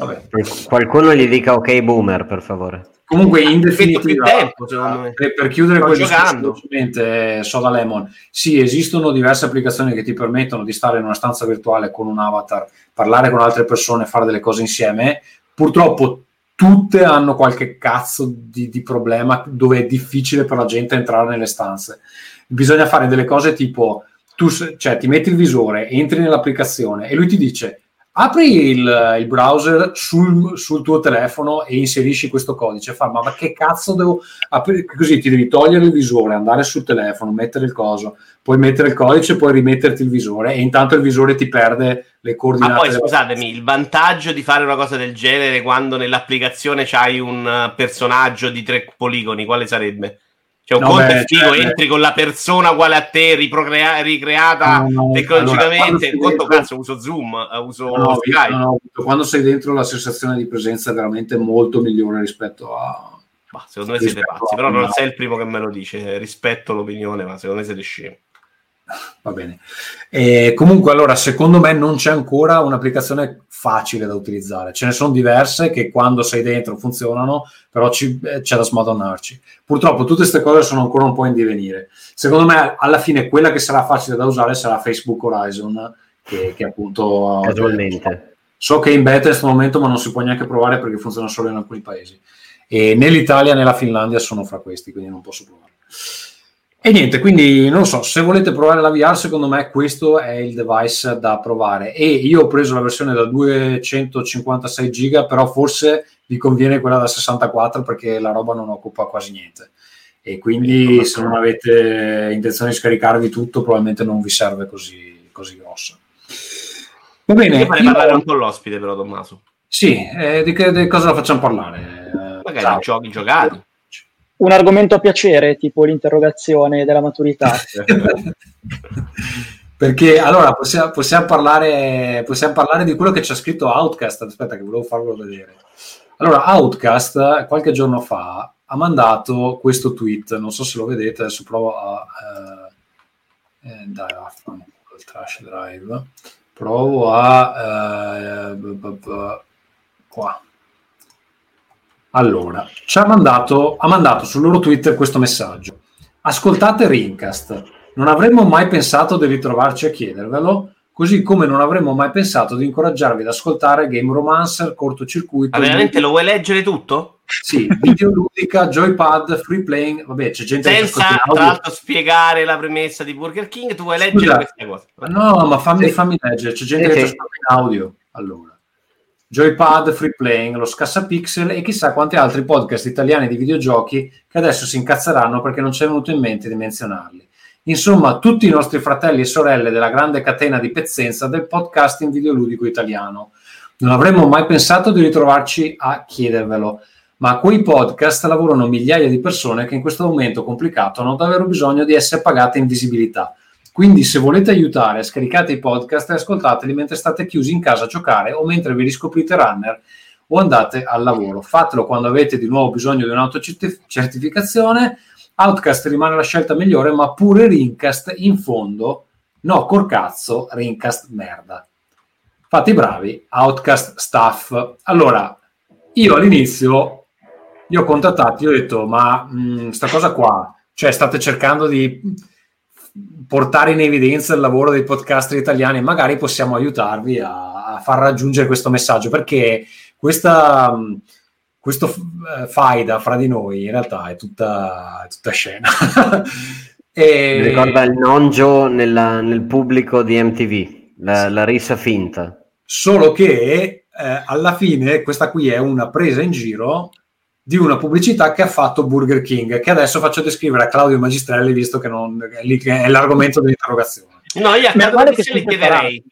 Vabbè. Qualcuno gli dica ok boomer, per favore. Comunque, in definitiva, tempo, me. per, per chiudere Sto quel discorso giocando. velocemente, eh, Soda Lemon, sì, esistono diverse applicazioni che ti permettono di stare in una stanza virtuale con un avatar, parlare con altre persone, fare delle cose insieme. Purtroppo tutte hanno qualche cazzo di, di problema dove è difficile per la gente entrare nelle stanze. Bisogna fare delle cose tipo, tu cioè, ti metti il visore, entri nell'applicazione e lui ti dice apri il, il browser sul, sul tuo telefono e inserisci questo codice. Fa, ma, ma che cazzo devo aprire? Così ti devi togliere il visore, andare sul telefono, mettere il coso, poi mettere il codice, poi rimetterti il visore e intanto il visore ti perde le Ma coordinate. poi della- scusatemi, il vantaggio di fare una cosa del genere quando nell'applicazione c'hai un eh, personaggio di tre poligoni, quale sarebbe? Cioè un No, conto beh, è figo, cioè- entri con la persona uguale a te, riprocrea- ricreata No, no, tecnologicamente. allora, conto dentro- cazzo, uso Zoom, eh, uso No, no, Skype. no, no, quando sei dentro la sensazione di presenza è veramente molto migliore rispetto a... Ma secondo me siete pazzi, a- però non no. sei il primo che me lo dice. Rispetto l'opinione, ma secondo me siete scemi. Va bene. E comunque, allora, secondo me non c'è ancora un'applicazione facile da utilizzare. Ce ne sono diverse che quando sei dentro funzionano, però ci- eh, c'è da smadonnarci. Purtroppo tutte queste cose sono ancora un po' in divenire. Secondo me, alla fine, quella che sarà facile da usare sarà Facebook Horizon, che, che appunto... Casualmente. So che è in beta in questo momento, ma non si può neanche provare perché funziona solo in alcuni paesi. E né l'Italia né la Finlandia sono fra questi, quindi non posso provare. E niente, quindi non so, se volete provare la VR, secondo me questo è il device da provare. E io ho preso la versione da 256 giga, però forse vi conviene quella da 64 perché la roba non occupa quasi niente. E quindi se non avete intenzione di scaricarvi tutto, probabilmente non vi serve così, così grossa. Va bene, Io farei io- parlare un po' l'ospite, però, Tommaso. sì, eh, di, che, di cosa la facciamo parlare? Eh, Magari giochi giocati. Un argomento a piacere, tipo l'interrogazione della maturità. Perché allora possiamo, possiamo parlare, possiamo parlare di quello che c'è scritto Outcast. Aspetta, che volevo farvelo vedere. Allora, Outcast qualche giorno fa ha mandato questo tweet. Non so se lo vedete, adesso provo a. Eh, eh, dai, vaffanculo, il trash drive. Provo a. eh, qua. Allora, ci ha mandato, ha mandato sul loro Twitter questo messaggio. Ascoltate Rincast. Non avremmo mai pensato di ritrovarci a chiedervelo, così come non avremmo mai pensato di incoraggiarvi ad ascoltare Game Romancer, Cortocircuito, Ma veramente lo vuoi leggere tutto? sì, videoludica, joypad, free playing, vabbè, c'è gente che Senza, in tra l'altro, spiegare la premessa di Burger King, tu vuoi leggere Scusa. queste cose. No, ma fammi, fammi leggere, c'è gente Sì, che ci ascolta in audio. Allora, Joypad, Free Playing, lo Scassapixel e chissà quanti altri podcast italiani di videogiochi che adesso si incazzeranno perché non ci è venuto in mente di menzionarli. Insomma, tutti i nostri fratelli e sorelle della grande catena di pezzenza del podcasting videoludico italiano. Non avremmo mai pensato di ritrovarci a chiedervelo, ma a quei podcast lavorano migliaia di persone che in questo momento complicato hanno davvero bisogno di essere pagate in visibilità. Quindi se volete aiutare, scaricate i podcast e ascoltateli mentre state chiusi in casa a giocare o mentre vi riscoprite runner o andate al lavoro. Fatelo quando avete di nuovo bisogno di un'autocertificazione. Outcast rimane la scelta migliore, ma pure Rincast in fondo, no, col cazzo, Rincast merda. Fate i bravi, Outcast staff. Allora, io all'inizio, io ho contattato, io ho detto, ma mh, sta cosa qua, cioè state cercando di portare in evidenza il lavoro dei podcaster italiani, magari possiamo aiutarvi a, a far raggiungere questo messaggio, perché questa, questo uh, faida fra di noi in realtà è tutta, è tutta scena. e... Mi ricorda il nonjo nella, nel pubblico di MTV, la, la rissa finta. Solo che eh, alla fine questa qui è una presa in giro di una pubblicità che ha fatto Burger King, che adesso faccio descrivere a Claudio Magistrelli, visto che, non, è, lì che è l'argomento dell'interrogazione. No, io a Claudio Magistrelli chiederei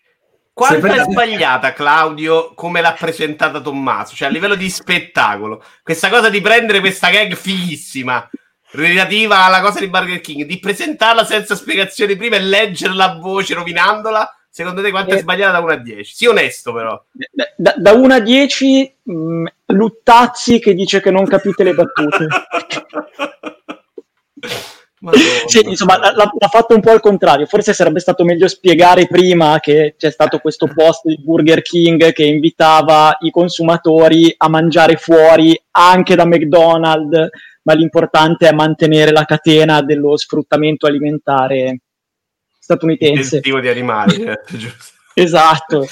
quanto è sbagliata Claudio come l'ha presentata Tommaso, cioè a livello di spettacolo. Questa cosa di prendere questa gag fighissima relativa alla cosa di Burger King, di presentarla senza spiegazioni prima e leggerla a voce rovinandola Secondo te quanto è eh, sbagliata da 1 a 10? Sì, onesto però. Da, da 1 a 10, mh, mm, Luttazzi che dice che non capite le battute. sì, insomma, l'ha, l'ha, fatto un po' al contrario. Forse sarebbe stato meglio spiegare prima che c'è stato questo post di Burger King che invitava i consumatori a mangiare fuori anche da McDonald's, ma l'importante è mantenere la catena dello sfruttamento alimentare statunitense. tipo di animali, certo, giusto. Esatto,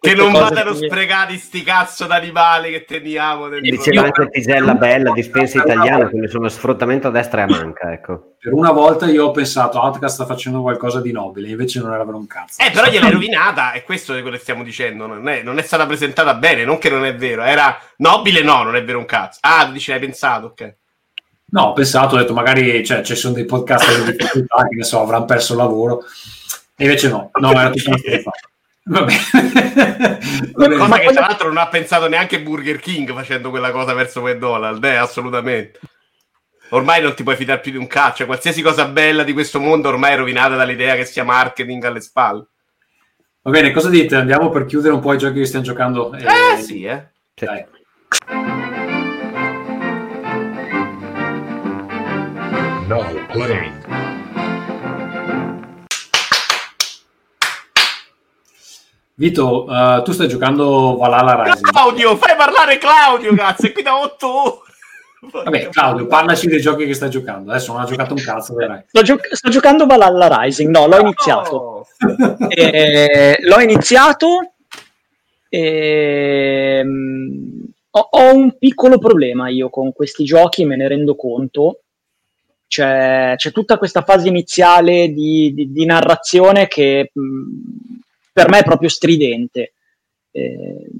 che non vadano che... sprecati sti cazzo d'animali che teniamo. Diceva anche Tisella Bella, dispensa italiana, quindi sono sfruttamento a destra e a manca. Ecco. Per una volta io ho pensato, Outcast sta facendo qualcosa di nobile, invece non era per un cazzo. Eh, però gliel'hai rovinata, e questo è quello che stiamo dicendo. Non è, non è, stata presentata bene, non che non è vero, era nobile, no, non è vero un cazzo. Ah, tu dici, l'hai pensato, ok. No, ho pensato, ho detto magari cioè, ci sono dei podcast di difficoltà che ne so, avranno perso il lavoro. E invece no, no, era tutto una stuffa. Vabbè. Vabbè. Cosa che tra l'altro non ha pensato neanche Burger King facendo quella cosa verso McDonald's, eh, assolutamente. Ormai non ti puoi fidare più di un caccia, qualsiasi cosa bella di questo mondo ormai è rovinata dall'idea che sia marketing alle spalle. Va bene, cosa dite? Andiamo per chiudere un po' i giochi che stiamo giocando. Eh, eh sì, eh. Dai. Now playing. Vito, uh, tu stai giocando Valhalla Rising. Claudio, fai parlare Claudio, cazzo, è qui da 8 ore. Vabbè, Claudio, parlaci dei giochi che stai giocando. Adesso non ha giocato un cazzo, vedrai. Sto, gio- sto giocando Valhalla Rising, no, l'ho iniziato. eh, l'ho iniziato e... ho, ho un piccolo problema io con questi giochi, me ne rendo conto c'è, c'è tutta questa fase iniziale di, di, di narrazione che mh, per me è proprio stridente. Eh,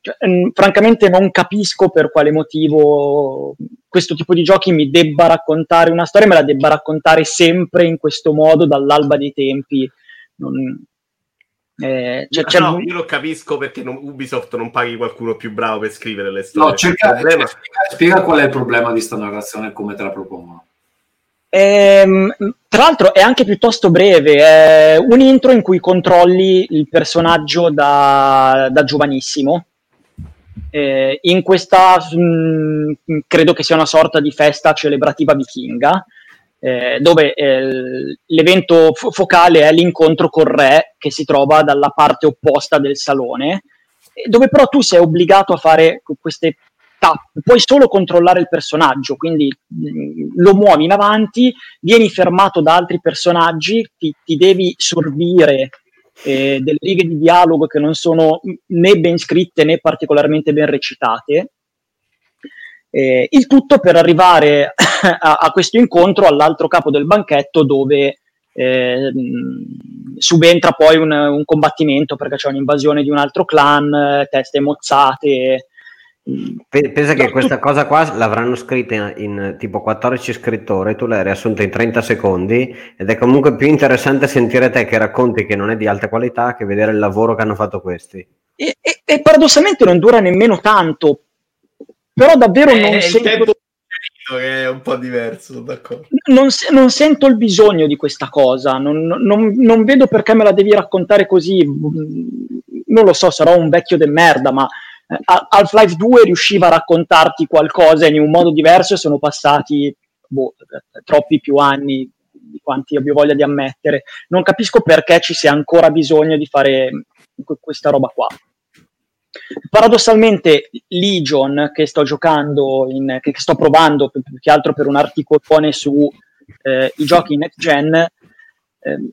cioè, mh, francamente non capisco per quale motivo questo tipo di giochi mi debba raccontare una storia, me la debba raccontare sempre in questo modo dall'alba dei tempi. Non, eh, cioè, c'è no, io lo capisco perché non, Ubisoft non paghi qualcuno più bravo per scrivere le storie. No, cerca, problema... spiega, spiega, qual è il problema di sta narrazione e come te la propongono. Ehm, tra l'altro è anche piuttosto breve, è un intro in cui controlli il personaggio da, da giovanissimo. Eh, in questa mh, mm, credo che sia una sorta di festa celebrativa vichinga, eh, dove eh, l'evento fo- focale è l'incontro col re che si trova dalla parte opposta del salone, dove però tu sei obbligato a fare queste tappe, puoi solo controllare il personaggio, quindi mm, lo muovi in avanti, vieni fermato da altri personaggi, ti, ti devi sorbire eh, delle righe di dialogo che non sono né ben scritte né particolarmente ben recitate. Eh, il tutto per arrivare a, a, questo incontro all'altro capo del banchetto dove eh, subentra poi un, un combattimento perché c'è un'invasione di un altro clan, eh, teste mozzate. Pe- Pensa che questa cosa qua l'avranno scritta in, in tipo 14 scrittori, tu l'hai riassunta in 30 secondi ed è comunque più interessante sentire te che racconti che non è di alta qualità che vedere il lavoro che hanno fatto questi. E, e- e paradossalmente non dura nemmeno tanto, però davvero Eh, non sento... tempo che è un po' diverso, d'accordo. non, non sento il bisogno di questa cosa, non, non- non vedo perché me la devi raccontare così. Mm, Non lo so, sarò un vecchio de merda, ma Half-Life 2 riusciva a raccontarti qualcosa in un modo diverso e sono passati boh, eh, troppi più anni di quanti abbia voglia di ammettere. Non capisco perché ci sia ancora bisogno di fare que- questa roba qua. Paradossalmente, Legion, che sto giocando, in, che, sto provando più, che altro per un articolone su eh, i giochi next gen, ehm,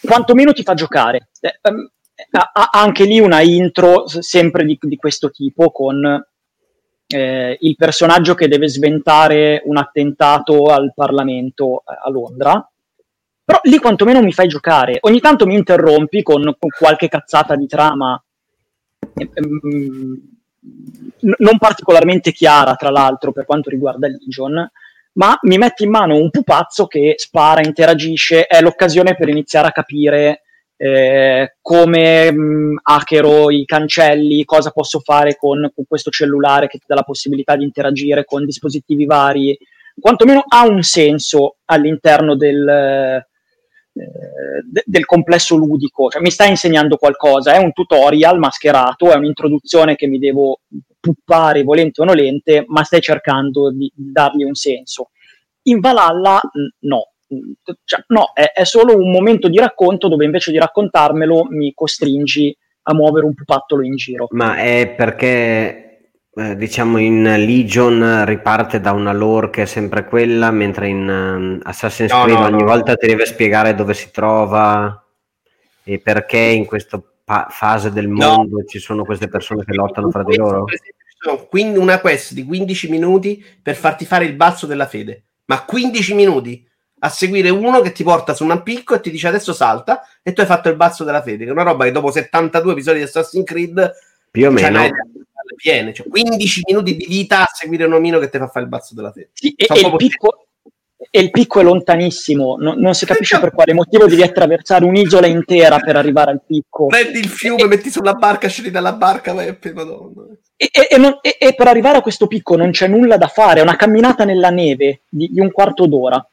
quantomeno ti fa giocare. Eh, ehm, ha, anche lì una intro sempre di, di questo tipo con eh, il personaggio che deve sventare un attentato al Parlamento eh, a Londra. Però lì quantomeno mi fai giocare. Ogni tanto mi interrompi con, con qualche cazzata di trama eh, ehm, non particolarmente chiara, tra l'altro, per quanto riguarda Legion, ma mi metti in mano un pupazzo che spara, interagisce, è l'occasione per iniziare a capire eh, come mh, hackero i cancelli, cosa posso fare con, con questo cellulare che ti dà la possibilità di interagire con dispositivi vari, quantomeno ha un senso all'interno del, eh, de- del complesso ludico, cioè mi sta insegnando qualcosa, è un tutorial mascherato, è un'introduzione che mi devo puppare volente o nolente, ma stai cercando di di dargli un senso. In Valhalla no, cioè, no, è, è solo un momento di racconto dove invece di raccontarmelo mi costringi a muovere un pupattolo in giro. Ma è perché, eh, diciamo, in Legion riparte da una lore che è sempre quella, mentre in ehm, Assassin's No, Creed no, ogni no. volta ti deve spiegare dove si trova e perché in questa pa- fase del No. mondo ci sono queste persone che lottano fra di loro. Una quest di 15 minuti per farti fare il balzo della fede. Ma 15 minuti a seguire uno che ti porta su un picco e ti dice adesso salta e tu hai fatto il balzo della fede, che è una roba che dopo 72 episodi di Assassin's Creed Più o cioè, meno. piene, cioè 15 minuti di vita a seguire un omino che ti fa fare il balzo della fede. Sì, e, e il picco, e il picco è lontanissimo, no- non si capisce per quale motivo devi attraversare un'isola intera per arrivare al picco. Prendi il fiume, metti sulla barca, scendi dalla barca, vai a pe- madonna. E, e- e non- e- e per arrivare a questo picco non c'è nulla da fare, è una camminata nella neve di, di un quarto d'ora,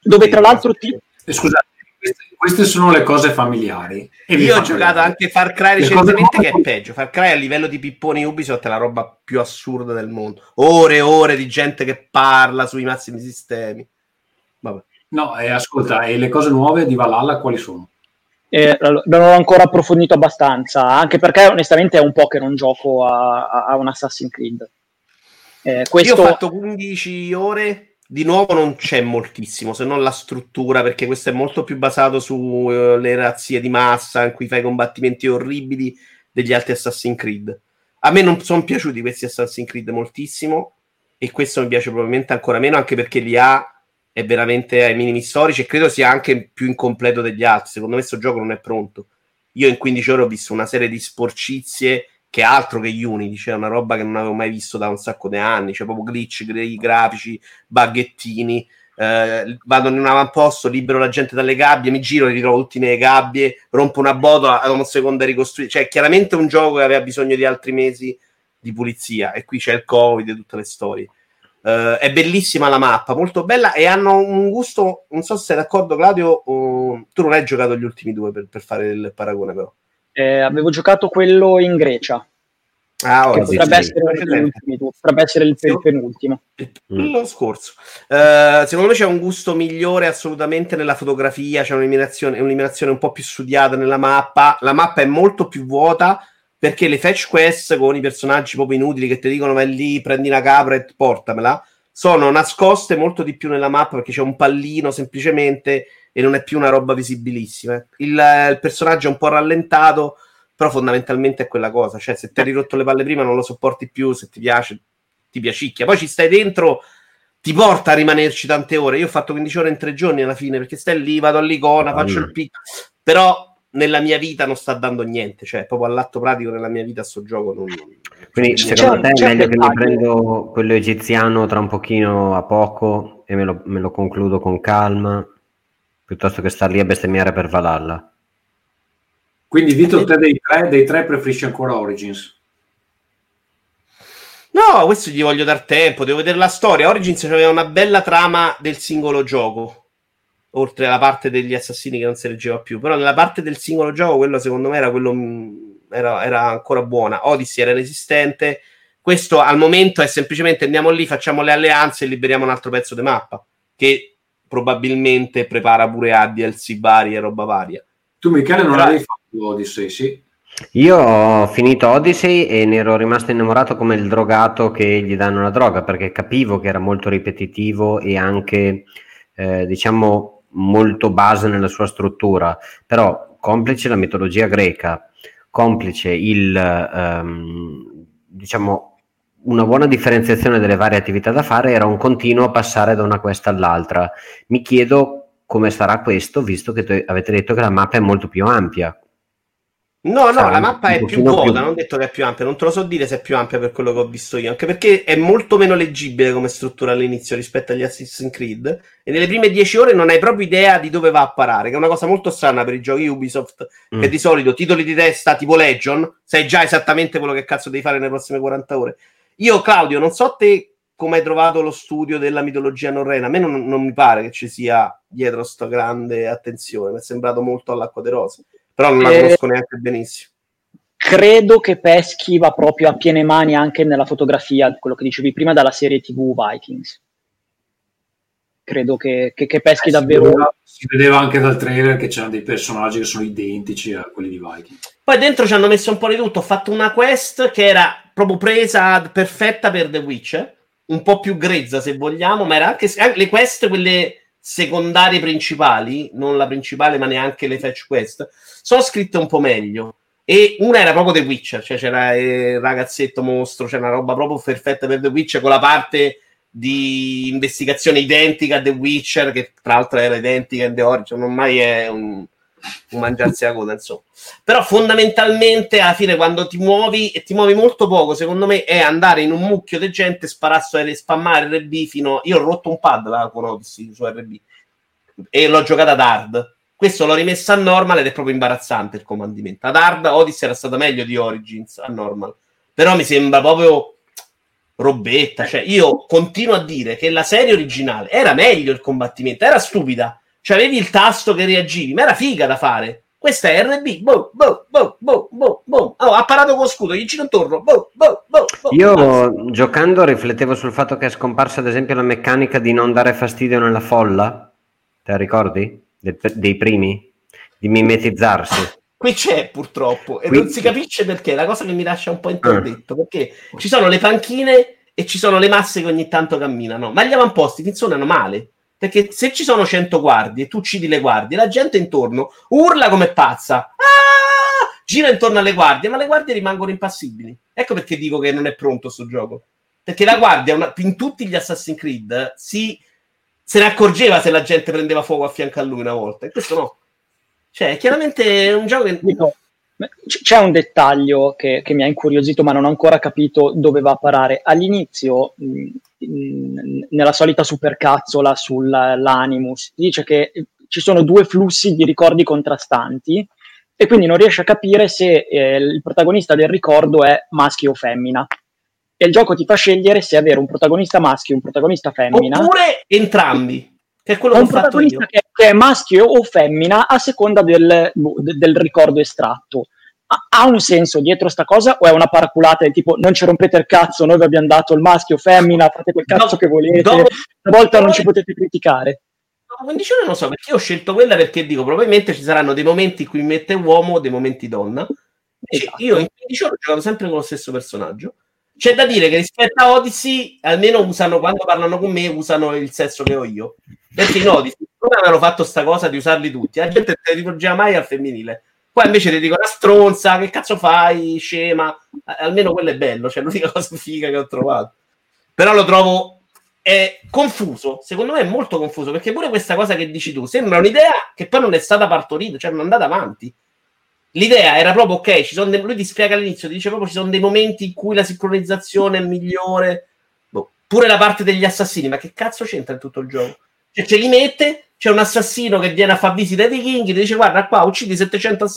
dove tra l'altro ti, Eh, Scusate, queste, queste sono le cose familiari. E Io ho giocato anche Far Cry recentemente, che è peggio. Far Cry a livello di pipponi Ubisoft è la roba più assurda del mondo. Ore e ore di gente che parla sui massimi sistemi. Vabbè. No, eh, ascolta, e le cose nuove di Valhalla quali sono? eh, non ho ancora approfondito abbastanza, anche perché onestamente è un po' che non gioco a, a- a un Assassin's Creed. Eh, questo... Io ho fatto 15 ore. Di nuovo non c'è moltissimo, se non la struttura, perché questo è molto più basato sulle razzie di massa in cui fai combattimenti orribili degli altri Assassin's Creed. A me non sono piaciuti questi Assassin's Creed moltissimo e questo mi piace probabilmente ancora meno anche perché l'IA è veramente ai minimi storici e credo sia anche più incompleto degli altri. Secondo me questo gioco non è pronto. Io in 15 ore ho visto una serie di sporcizie che altro che Unity, cioè una roba che non avevo mai visto da un sacco di anni, cioè proprio glitch, gra- grafici, baghettini, eh, vado in un avamposto, libero la gente dalle gabbie, mi giro, li ritrovo tutti nelle gabbie, rompo una botola, dopo un secondo a ricostruire, cioè chiaramente un gioco che aveva bisogno di altri mesi di pulizia e qui c'è il covid e tutte le storie. Eh, è bellissima la mappa, molto bella e hanno un gusto, non so se sei d'accordo Claudio, o- tu non hai giocato gli ultimi due per, per fare il paragone però. Eh, avevo giocato quello in Grecia, Ah, ora potrebbe, essere potrebbe essere il, penultimo. Lo scorso. Eh, secondo me c'è un gusto migliore assolutamente nella fotografia, c'è un'eliminazione, un'eliminazione un po' più studiata nella mappa. La mappa è molto più vuota perché le fetch quest con i personaggi proprio inutili che ti dicono vai lì, prendi una capra e portamela, sono nascoste molto di più nella mappa perché c'è un pallino semplicemente e non è più una roba visibilissima. Il, il personaggio è un po' rallentato, però fondamentalmente è quella cosa, cioè se ti hai rirotto le palle prima non lo sopporti più, se ti piace ti piacicchia. Poi ci stai dentro ti porta a rimanerci tante ore. Io ho fatto 15 ore in tre giorni alla fine perché stai lì, vado all'icona, faccio il pic. Però nella mia vita non sta dando niente, cioè proprio all'atto pratico nella mia vita sto gioco non... Quindi secondo te è meglio che mi prendo quello egiziano tra un pochino a poco e me lo, me lo concludo con calma piuttosto che star lì a bestemmiare per Valhalla? Quindi Vito, te dei tre, dei tre preferisci ancora Origins? No, questo gli voglio dar tempo, devo vedere la storia. Origins aveva una bella trama del singolo gioco, oltre alla parte degli assassini che non si leggeva più. Però nella parte del singolo gioco, quello secondo me era, quello, era, era ancora buona. Odyssey era inesistente. Questo al momento è semplicemente andiamo lì, facciamo le alleanze e liberiamo un altro pezzo di mappa, che probabilmente prepara pure a DLC vari e roba varia. Tu Michele non avevi fatto Odyssey, sì? Io ho finito Odyssey e ne ero rimasto innamorato come il drogato che gli danno la droga, perché capivo che era molto ripetitivo e anche, eh, diciamo, molto base nella sua struttura. Però, complice la mitologia greca, complice il, ehm, diciamo, una buona differenziazione delle varie attività da fare, era un continuo passare da una quest all'altra. Mi chiedo come sarà questo, visto che avete detto che la mappa è molto più ampia. No, no, la mappa è più vuota, più... non ho detto che è più ampia, non te lo so dire se è più ampia per quello che ho visto io, anche perché è molto meno leggibile come struttura all'inizio rispetto agli Assassin's Creed e nelle prime dieci ore non hai proprio idea di dove va a parare, che è una cosa molto strana per i giochi Ubisoft, mm. che di solito titoli di testa tipo Legion, sai già esattamente quello che cazzo devi fare nelle prossime 40 ore. Io, Claudio, non so te come hai trovato lo studio della mitologia norrena, a me non, non mi pare che ci sia dietro sta grande attenzione, mi è sembrato molto all'acqua de rose però non la eh, conosco neanche benissimo. Credo che peschi va proprio a piene mani anche nella fotografia, quello che dicevi prima, dalla serie TV Vikings. Credo che, che, che peschi eh, davvero. Si vedeva, si vedeva, anche dal trailer che c'erano dei personaggi che sono identici a quelli di Vikings. Poi dentro ci hanno messo un po' di tutto. Ho fatto una quest che era proprio presa perfetta per The Witcher, un po' più grezza se vogliamo, ma era anche, anche le quest, quelle secondarie principali, non la principale, ma neanche le fetch quest sono scritte un po' meglio. E una era proprio The Witcher, cioè c'era il ragazzetto mostro, c'era una roba proprio perfetta per The Witcher con la parte di investigazione identica a The Witcher, che tra l'altro era identica in The Origin, non mai è un, un mangiarsi la coda, insomma. Però fondamentalmente alla fine quando ti muovi e ti muovi molto poco, secondo me è andare in un mucchio di gente, sparare, spammare RB fino... Io ho rotto un pad là con Odyssey su RB e l'ho giocata ad hard questo l'ho rimessa a normal ed è proprio imbarazzante il comandamento. Ad hard Odyssey era stata meglio di Origins a normal, però mi sembra proprio robetta. Cioè, io continuo a dire che la serie originale era meglio il combattimento, era stupida. Cioè, avevi il tasto che reagivi, ma era figa da fare. Questa è RB, boh, boh, boh, boh, boh, boh. Oh, ha parato con scudo, gli giro intorno, boh, boh, boh, boh. Io Basta. giocando riflettevo sul fatto che è scomparsa ad esempio la meccanica di non dare fastidio nella folla. Te la ricordi? dei primi di mimetizzarsi. Qui c'è purtroppo e Qui... non si capisce perché, la cosa che mi lascia un po' interdetto, ah. perché ci sono le panchine e ci sono le masse che ogni tanto camminano, ma gli avamposti funzionano male. Perché se ci sono 100 guardie e tu uccidi le guardie, la gente intorno urla come pazza, ah! gira intorno alle guardie, ma le guardie rimangono impassibili. Ecco perché dico che non è pronto questo gioco. Perché la guardia, in tutti gli Assassin's Creed, si se ne accorgeva se la gente prendeva fuoco a fianco a lui una volta, e questo no. Cioè, chiaramente è un gioco che... No. C'è un dettaglio che, che, mi ha incuriosito, ma non ho ancora capito dove va a parare. All'inizio, mh, mh, nella solita supercazzola sull'Animus, dice che ci sono due flussi di ricordi contrastanti e quindi non riesce a capire se eh, il protagonista del ricordo è maschio o femmina e il gioco ti fa scegliere se avere un protagonista maschio e un protagonista femmina. Oppure entrambi. Che è quello che un protagonista che, che, è maschio o femmina a seconda del, del ricordo estratto. Ha, un senso dietro sta cosa o è una paraculata del tipo non ci rompete il cazzo, noi vi abbiamo dato il maschio o femmina, fate quel cazzo no, che volete, dopo, una volta non ci potete criticare. Dopo 15 ore non so perché io ho scelto quella perché dico probabilmente ci saranno dei momenti in cui mette uomo, dei momenti donna. Esatto. Io in 15 ore ho giocato sempre con lo stesso personaggio c'è da dire che rispetto a Odyssey, almeno usano, quando parlano con me, usano il sesso che ho io. Perché in Odyssey, come avevano fatto sta cosa di usarli tutti, la gente te ne rivolgeva mai al femminile. Qua invece ti dico una stronza, che cazzo fai, scema. Almeno quello è bello, cioè l'unica cosa figa che ho trovato. Però lo trovo è confuso, secondo me è molto confuso, perché pure questa cosa che dici tu sembra un'idea che poi non è stata partorita, cioè non è andata avanti. L'idea era proprio ok, ci sono dei, lui ti spiega all'inizio, ti dice proprio ci sono dei momenti in cui la sincronizzazione è migliore, boh, pure la parte degli assassini, ma che cazzo c'entra in tutto il gioco? Cioè ce li mette, c'è un assassino che viene a far visita ai vichinghi, ti dice guarda qua uccidi 700 uh,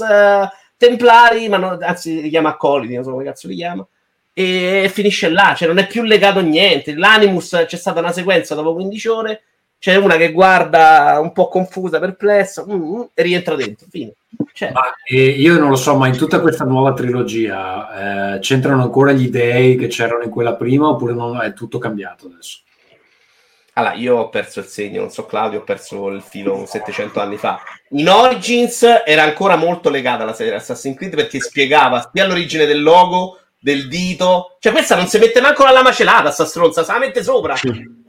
templari, ma no, anzi li chiama accoliti, non so come cazzo li chiama, e finisce là, cioè non è più legato a niente. L'Animus c'è stata una sequenza dopo 15 ore, c'è una che guarda un po' confusa, perplessa, mm, mm, e rientra dentro. Fine. Cioè. Ma, eh, io non lo so, ma in tutta questa nuova trilogia eh, c'entrano ancora gli dei che c'erano in quella prima oppure non, è tutto cambiato adesso? Allora, io ho perso il segno, non so Claudio, ho perso il filo 700 anni fa. In Origins era ancora molto legata alla serie Assassin's Creed perché spiegava sia l'origine del logo, del dito. Cioè, questa non si mette manco la macelata, sta stronza, se la mette sopra.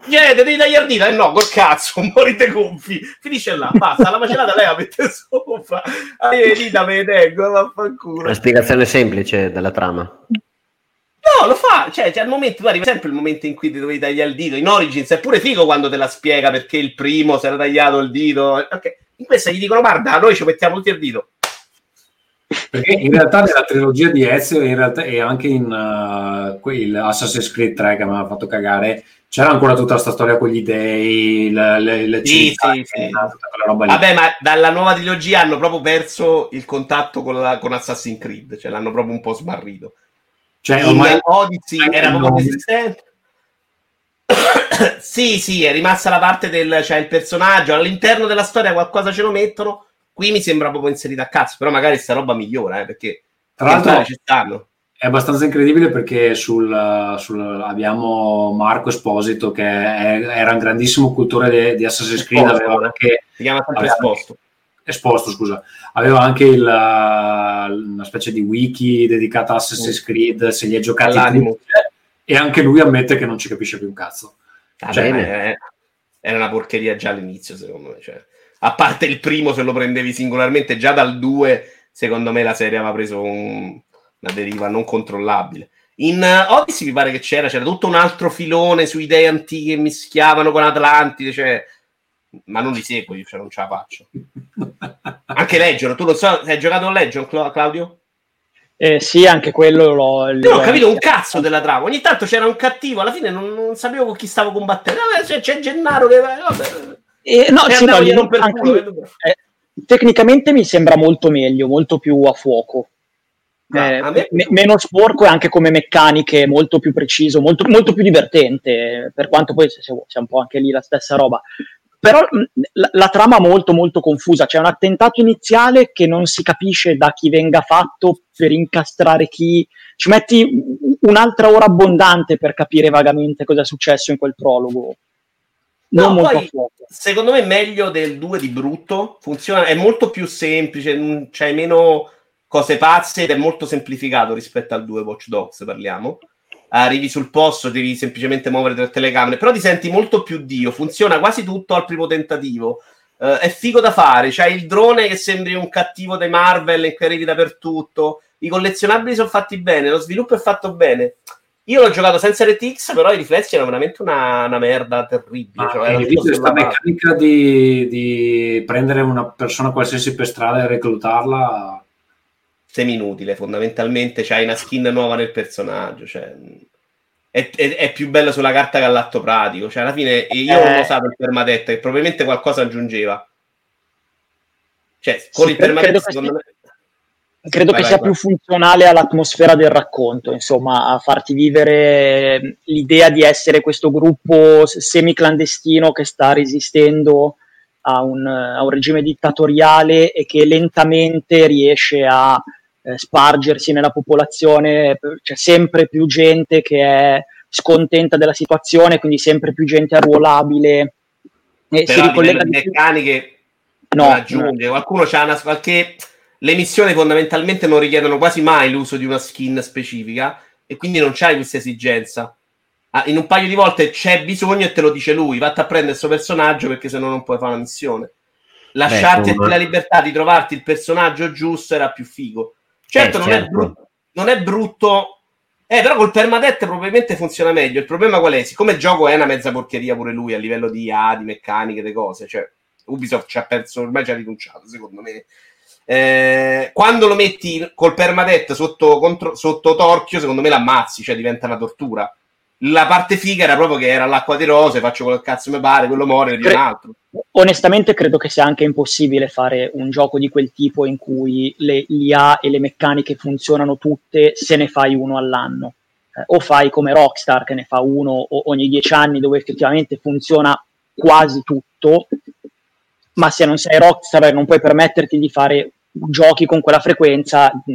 Niente, devi tagliare dita. Eh no, col cazzo, morite gonfi. Finisce là, basta, la macelata lei la mette sopra. Ah, le dita me le tengo, vaffanculo. Una spiegazione semplice della trama. No, lo fa, cioè, cioè al momento, arriva sempre il momento in cui ti dovevi tagliare il dito. In Origins è pure figo quando te la spiega perché il primo si era tagliato il dito. Okay. In questa gli dicono, guarda, noi ci mettiamo tutti il dito. Perché in realtà nella trilogia di Ezio in realtà, e anche in uh, quel Assassin's Creed 3 che mi ha fatto cagare, c'era ancora tutta questa storia con gli dei, le, le, le sì, città, sì, sì. Vabbè, ma dalla nuova trilogia hanno proprio perso il contatto con, la, con Assassin's Creed, cioè l'hanno proprio un po' smarrito. Cioè, ormai Odyssey era proprio esistente. sì, sì, è rimasta la parte del cioè il personaggio all'interno della storia qualcosa ce lo mettono. Qui mi sembra proprio inserita a cazzo, però magari sta roba migliora, eh, perché tra l'altro ci stanno. È abbastanza incredibile perché sul, sul, abbiamo Marco Esposito che è, era un grandissimo cultore di, di Assassin's Creed, Esposto, aveva anche, si chiama sempre Esposto. Esposto, scusa, aveva anche il, una specie di wiki dedicata a Assassin's Creed, se li è giocati tutti, e anche lui ammette che non ci capisce più un cazzo. Ah, cioè, bene, era una porcheria già all'inizio, secondo me. Cioè, a parte il primo, se lo prendevi singolarmente, già dal 2, secondo me la serie aveva preso un, una deriva non controllabile. In uh, Odyssey mi pare che c'era, c'era tutto un altro filone sui dei antichi che mischiavano con Atlantide, cioè ma non li seguo io, cioè non ce la faccio. anche Legion, tu lo so, hai giocato a Legion, Claudio? Eh, sì, anche quello l'ho. Io ho capito un cazzo della trama. Ogni tanto c'era un cattivo, alla fine non, non sapevo con chi stavo combattendo. C'è, c'è Gennaro che. Vabbè. Eh, no, sì, no, per culo, eh, tecnicamente mi sembra molto meglio, molto più a fuoco. Eh, me... me- meno sporco e anche come meccaniche molto più preciso, molto, molto più divertente, per quanto poi sia un po' anche lì la stessa roba. Però la, la, trama è molto molto confusa, c'è un attentato iniziale che non si capisce da chi venga fatto per incastrare chi, ci metti un'altra ora abbondante per capire vagamente cosa è successo in quel prologo. Non no, poi, secondo me è meglio del 2 di brutto, funziona, è molto più semplice, c'è meno cose pazze ed è molto semplificato rispetto al 2 Watch Dogs, parliamo arrivi sul posto, devi semplicemente muovere tre telecamere, però ti senti molto più Dio, funziona quasi tutto al primo tentativo. Uh, è figo da fare, c'hai il drone che sembri un cattivo dei Marvel e che arrivi dappertutto, i collezionabili sono fatti bene, lo sviluppo è fatto bene. Io l'ho giocato senza RTX, però i riflessi erano veramente una, una merda terribile. Cioè, hai visto questa meccanica di, di, prendere una persona qualsiasi per strada e reclutarla? semi-inutile, fondamentalmente c'hai una skin nuova nel personaggio, cioè, è, è, è, più bello sulla carta che all'atto pratico, cioè alla fine io eh. ho usato il permadeath che probabilmente qualcosa aggiungeva. Cioè, con sì, il permadeath secondo me... Credo vai, che vai, sia vai. più funzionale all'atmosfera del racconto, insomma, a farti vivere l'idea di essere questo gruppo semi-clandestino che sta resistendo a un, a un regime dittatoriale e che lentamente riesce a eh, spargersi nella popolazione, c'è sempre più gente che è scontenta della situazione, quindi sempre più gente arruolabile. E Però si ricollega di meccaniche no, aggiunge, no. qualcuno c'ha una qualche le missioni fondamentalmente non richiedono quasi mai l'uso di una skin specifica e quindi non c'hai questa esigenza. Ah, in un paio di volte c'è bisogno e te lo dice lui, vatti a prendere questo personaggio perché se no non puoi fare la missione. Lasciarti Beh, la libertà di trovarti il personaggio giusto era più figo. Certo, eh, non, certo. È brutto, non è brutto, Eh, però col permadeath probabilmente funziona meglio. Il problema qual è? Siccome il gioco è una mezza porcheria pure lui a livello di A, di meccaniche, di cose, cioè Ubisoft ci ha perso, ormai ci ha rinunciato, secondo me. Eh, quando lo metti col permadeath sotto, contro, sotto torchio, secondo me l'ammazzi, cioè diventa una tortura. La parte figa era proprio che era l'acqua di rose, faccio quello che cazzo mi pare, quello muore, ne un altro. Onestamente credo che sia anche impossibile fare un gioco di quel tipo in cui le IA e le meccaniche funzionano tutte se ne fai uno all'anno. Eh, o fai come Rockstar che ne fa uno ogni dieci anni dove effettivamente funziona quasi tutto, ma se non sei Rockstar e non puoi permetterti di fare giochi con quella frequenza mh,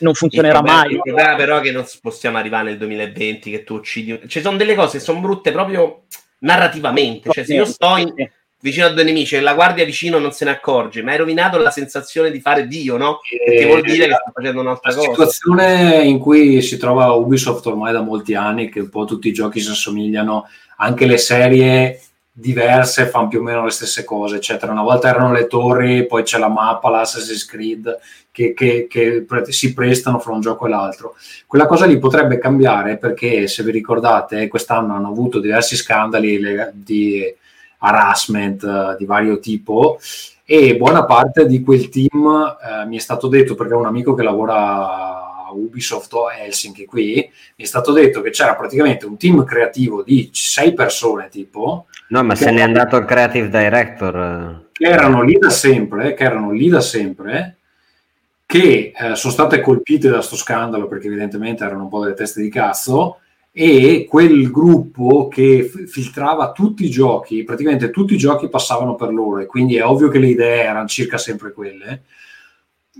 non funzionerà il problema, mai. Il problema però è che non possiamo arrivare nel 2020 che tu uccidi... Ci sono delle cose che sono brutte proprio narrativamente, cioè se io sto in, vicino a due nemici e la guardia vicino non se ne accorge, ma hai rovinato la sensazione di fare Dio, no? Perché vuol dire che sta facendo un'altra cosa. La situazione in cui si trova Ubisoft ormai da molti anni, che un po' tutti i giochi si assomigliano, anche le serie diverse fanno più o meno le stesse cose, eccetera. Una volta erano le torri, poi c'è la mappa, l'Assassin's Creed, che, che, che si prestano fra un gioco e l'altro. Quella cosa lì potrebbe cambiare perché, se vi ricordate, quest'anno hanno avuto diversi scandali di harassment eh, di vario tipo e buona parte di quel team eh, mi è stato detto perché un amico che lavora a Ubisoft o Helsinki qui mi è stato detto che c'era praticamente un team creativo di sei persone tipo no ma se n'è andato il creative director che erano lì da sempre che erano lì da sempre che eh, sono state colpite da sto scandalo perché evidentemente erano un po' delle teste di cazzo e quel gruppo che f- filtrava tutti i giochi, praticamente tutti i giochi passavano per loro e quindi è ovvio che le idee erano circa sempre quelle,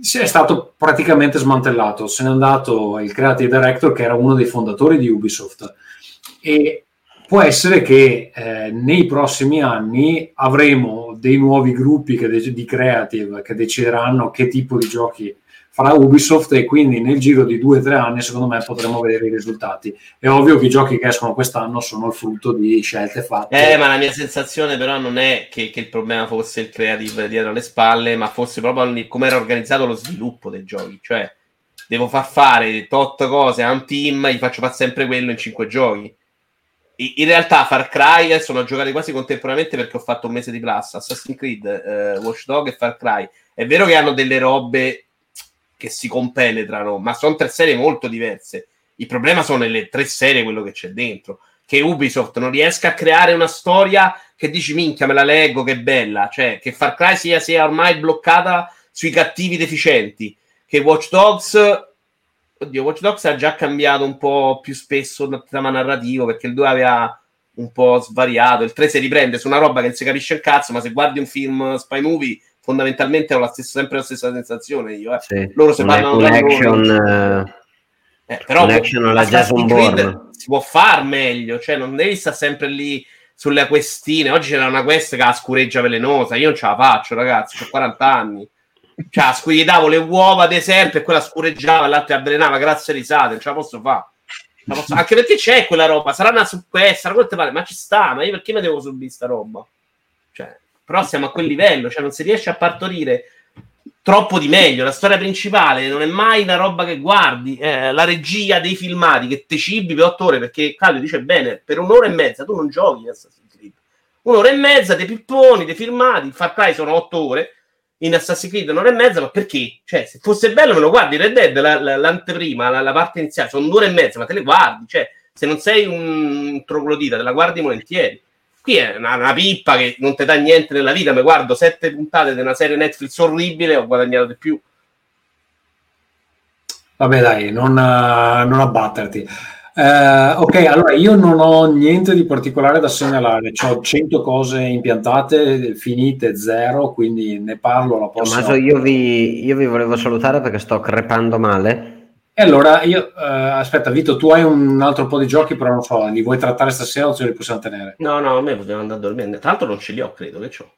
si è stato praticamente smantellato, se n'è andato il creative director che era uno dei fondatori di Ubisoft. E può essere che eh, nei prossimi anni avremo dei nuovi gruppi de- di creative che decideranno che tipo di giochi farà Ubisoft e quindi nel giro di due o tre anni secondo me potremo vedere i risultati. È ovvio che i giochi che escono quest'anno sono il frutto di scelte fatte. Eh, ma la mia sensazione però non è che, che il problema fosse il creative dietro le spalle, ma fosse proprio come era organizzato lo sviluppo dei giochi. Cioè, devo far fare tot cose a un team, gli faccio fare sempre quello in cinque giochi. In realtà Far Cry sono giocati quasi contemporaneamente perché ho fatto un mese di Plus, Assassin's Creed, eh, Watch Dog e Far Cry. È vero che hanno delle robe che si compenetrano, ma sono tre serie molto diverse. Il problema sono nelle tre serie quello che c'è dentro. Che Ubisoft non riesca a creare una storia che dici minchia me la leggo, che bella. Cioè, che Far Cry sia, sia ormai bloccata sui cattivi deficienti. Che Watch Dogs Oddio, Watch Dogs ha già cambiato un po' più spesso il tema narrativo perché il 2 aveva un po' svariato. Il 3 si riprende su una roba che non si capisce il cazzo, ma se guardi un film spy movie fondamentalmente ho la stessa, sempre la stessa sensazione io. Eh. Sì. Loro se parlano tra action, loro. Eh, però un action alla Jason Bourne. si può far meglio, cioè non devi stare sempre lì sulle questine. Oggi c'era una quest che ha scureggia velenosa, io non ce la faccio, ragazzi, ho 40 anni. Cioè, gli davo le uova deserte e quella scureggiava, l'altra avvelenava, grazie risate, non ce la posso fare. Posso... Anche perché c'è quella roba, sarà una su questa, ma ci sta, ma io perché mi devo subire sta roba? Cioè, però siamo a quel livello, cioè non si riesce a partorire troppo di meglio. La storia principale non è mai una roba che guardi, eh, la regia dei filmati che te cibi per otto ore, perché Claudio dice bene, per un'ora e mezza tu non giochi Assassin's Creed. Un'ora e mezza dei pipponi, dei filmati, Far Cry sono otto ore, in Assassin's Creed un'ora e mezza, ma perché? Cioè, se fosse bello me lo guardi, Red Dead, la, la, l'anteprima, la, la, parte iniziale, sono un'ora e mezza, ma te le guardi, cioè, se non sei un troglodita, te la guardi volentieri. Qui è una, una pippa che non ti dà niente nella vita, mi guardo sette puntate di una serie Netflix orribile ho guadagnato di più. Vabbè dai, non, uh, non abbatterti. Uh, ok, allora io non ho niente di particolare da segnalare, ho 100 cose impiantate, finite zero, quindi ne parlo la prossima. Tommaso, io vi, io vi volevo salutare perché sto crepando male. E allora io, uh, aspetta Vito, tu hai un altro po' di giochi, però non so, li vuoi trattare stasera o ce li possiamo tenere? No, no, a me potevano andare a dormire, tra l'altro non ce li ho, credo, che ho.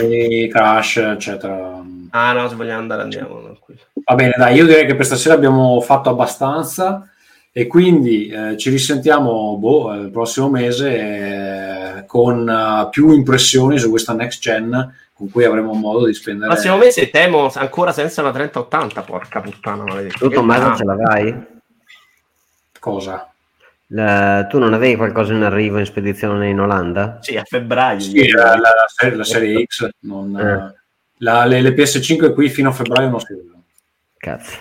E Crash, eccetera. Ah no, se vogliamo andare andiamo. Tranquillo. Va bene, dai, io direi che per stasera abbiamo fatto abbastanza e quindi eh, ci risentiamo boh, il prossimo mese eh, con uh, più impressioni su questa next gen con cui avremo modo di spendere. Il prossimo mese temo ancora senza una 3080, porca puttana maledetta. Tu Tommaso ce l'avrai? Cosa? La- tu non avevi qualcosa in arrivo in spedizione in Olanda? Sì, a febbraio. Sì, la, la- la serie, la serie X. non- Eh. la- le, le PS5 qui fino a febbraio non si vedono. Cazzo.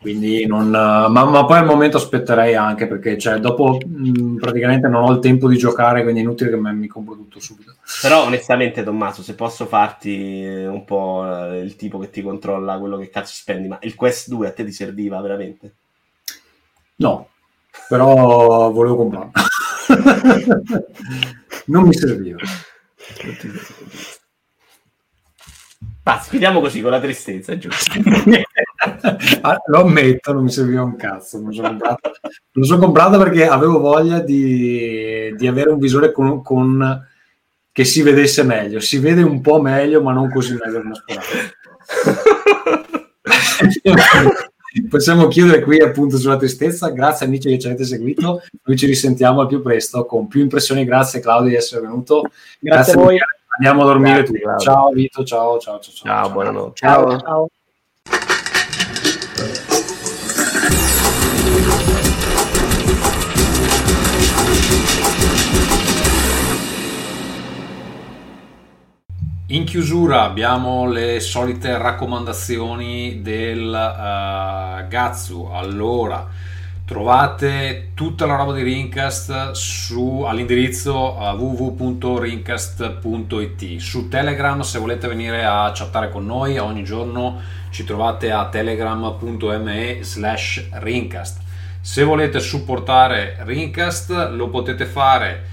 Quindi non, ma, ma poi al momento aspetterei anche perché cioè, dopo mh, praticamente non ho il tempo di giocare, quindi è inutile che me- mi compro tutto subito. Però onestamente Tommaso, se posso farti eh, un po' eh, il tipo che ti controlla quello che cazzo spendi, ma il Quest 2 a te ti serviva veramente? No, però volevo comprarlo. non mi serviva. Pazzi, chiudiamo così con la tristezza, giusto? Ah, Lo ammetto, non mi serviva un cazzo. Me lo sono comprato, lo sono comprato perché avevo voglia di, di avere un visore con, con- che si vedesse meglio. Si vede un po' meglio, ma non così meglio come speravo. Possiamo chiudere qui appunto sulla tristezza. Grazie amici che ci avete seguito. Noi ci risentiamo al più presto con più impressioni. Grazie Claudio di essere venuto. Grazie a voi. Andiamo a dormire Grazie, tutti. Ciao Vito, ciao ciao ciao. ciao, Ciao, buonanotte. Ciao. ciao. In chiusura abbiamo le solite raccomandazioni del eh, Gazzu. Allora, trovate tutta la roba di Rincast su, all'indirizzo eh, www.rincast.it. Su Telegram, se volete venire a chattare con noi, ogni giorno ci trovate a telegram.me slash Rincast. Se volete supportare Rincast, lo potete fare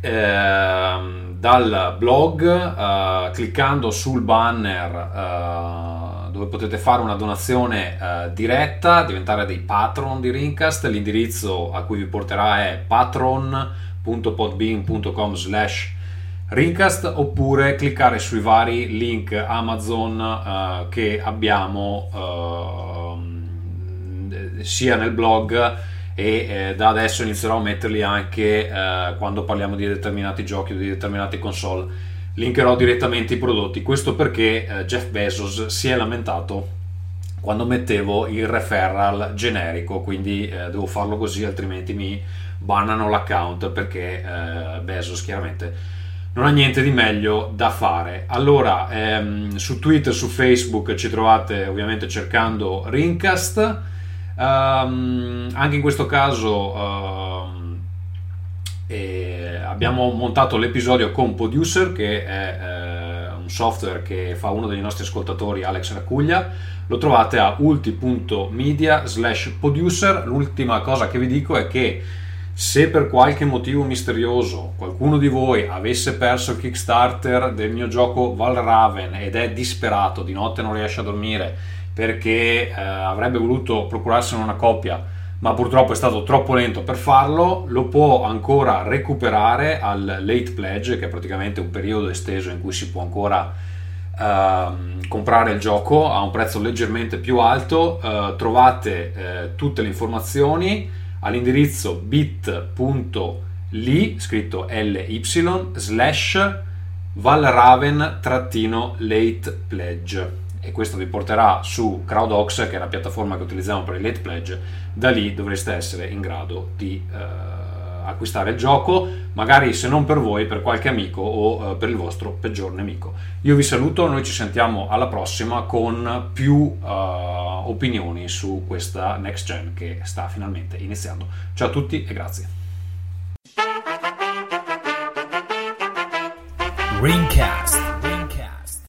ehm, dal blog eh, cliccando sul banner eh, dove potete fare una donazione eh, diretta, diventare dei patron di Rincast. L'indirizzo a cui vi porterà è patron.podbean.com slash Rincast oppure cliccare sui vari link Amazon che abbiamo sia nel blog e eh, da adesso inizierò a metterli anche eh, quando parliamo di determinati giochi o di determinate console. Linkerò direttamente i prodotti. Questo perché eh, Jeff Bezos si è lamentato quando mettevo il referral generico, quindi eh, devo farlo così, altrimenti mi bannano l'account perché eh, Bezos chiaramente non ha niente di meglio da fare. Allora, ehm, su Twitter, su Facebook ci trovate ovviamente cercando Rincast. Ehm, anche in questo caso ehm, eh, abbiamo montato l'episodio con Producer, che è eh, un software che fa uno dei nostri ascoltatori, Alex Racuglia. Lo trovate a ulti.media slash producer. L'ultima cosa che vi dico è che se per qualche motivo misterioso qualcuno di voi avesse perso il Kickstarter del mio gioco Valraven ed è disperato, di notte non riesce a dormire perché eh, avrebbe voluto procurarsene una copia, ma purtroppo è stato troppo lento per farlo, lo può ancora recuperare al late pledge, che è praticamente un periodo esteso in cui si può ancora ehm, comprare il gioco a un prezzo leggermente più alto. Eh, trovate eh, tutte le informazioni all'indirizzo bit.ly scritto ly slash valraven-late pledge e questo vi porterà su CrowdOx che è la piattaforma che utilizziamo per il late pledge da lì dovreste essere in grado di eh, acquistare il gioco magari se non per voi per qualche amico o eh, per il vostro peggior nemico. Io vi saluto noi ci sentiamo alla prossima con più eh, opinioni su questa next gen che sta finalmente iniziando. Ciao a tutti e grazie. Ringcast.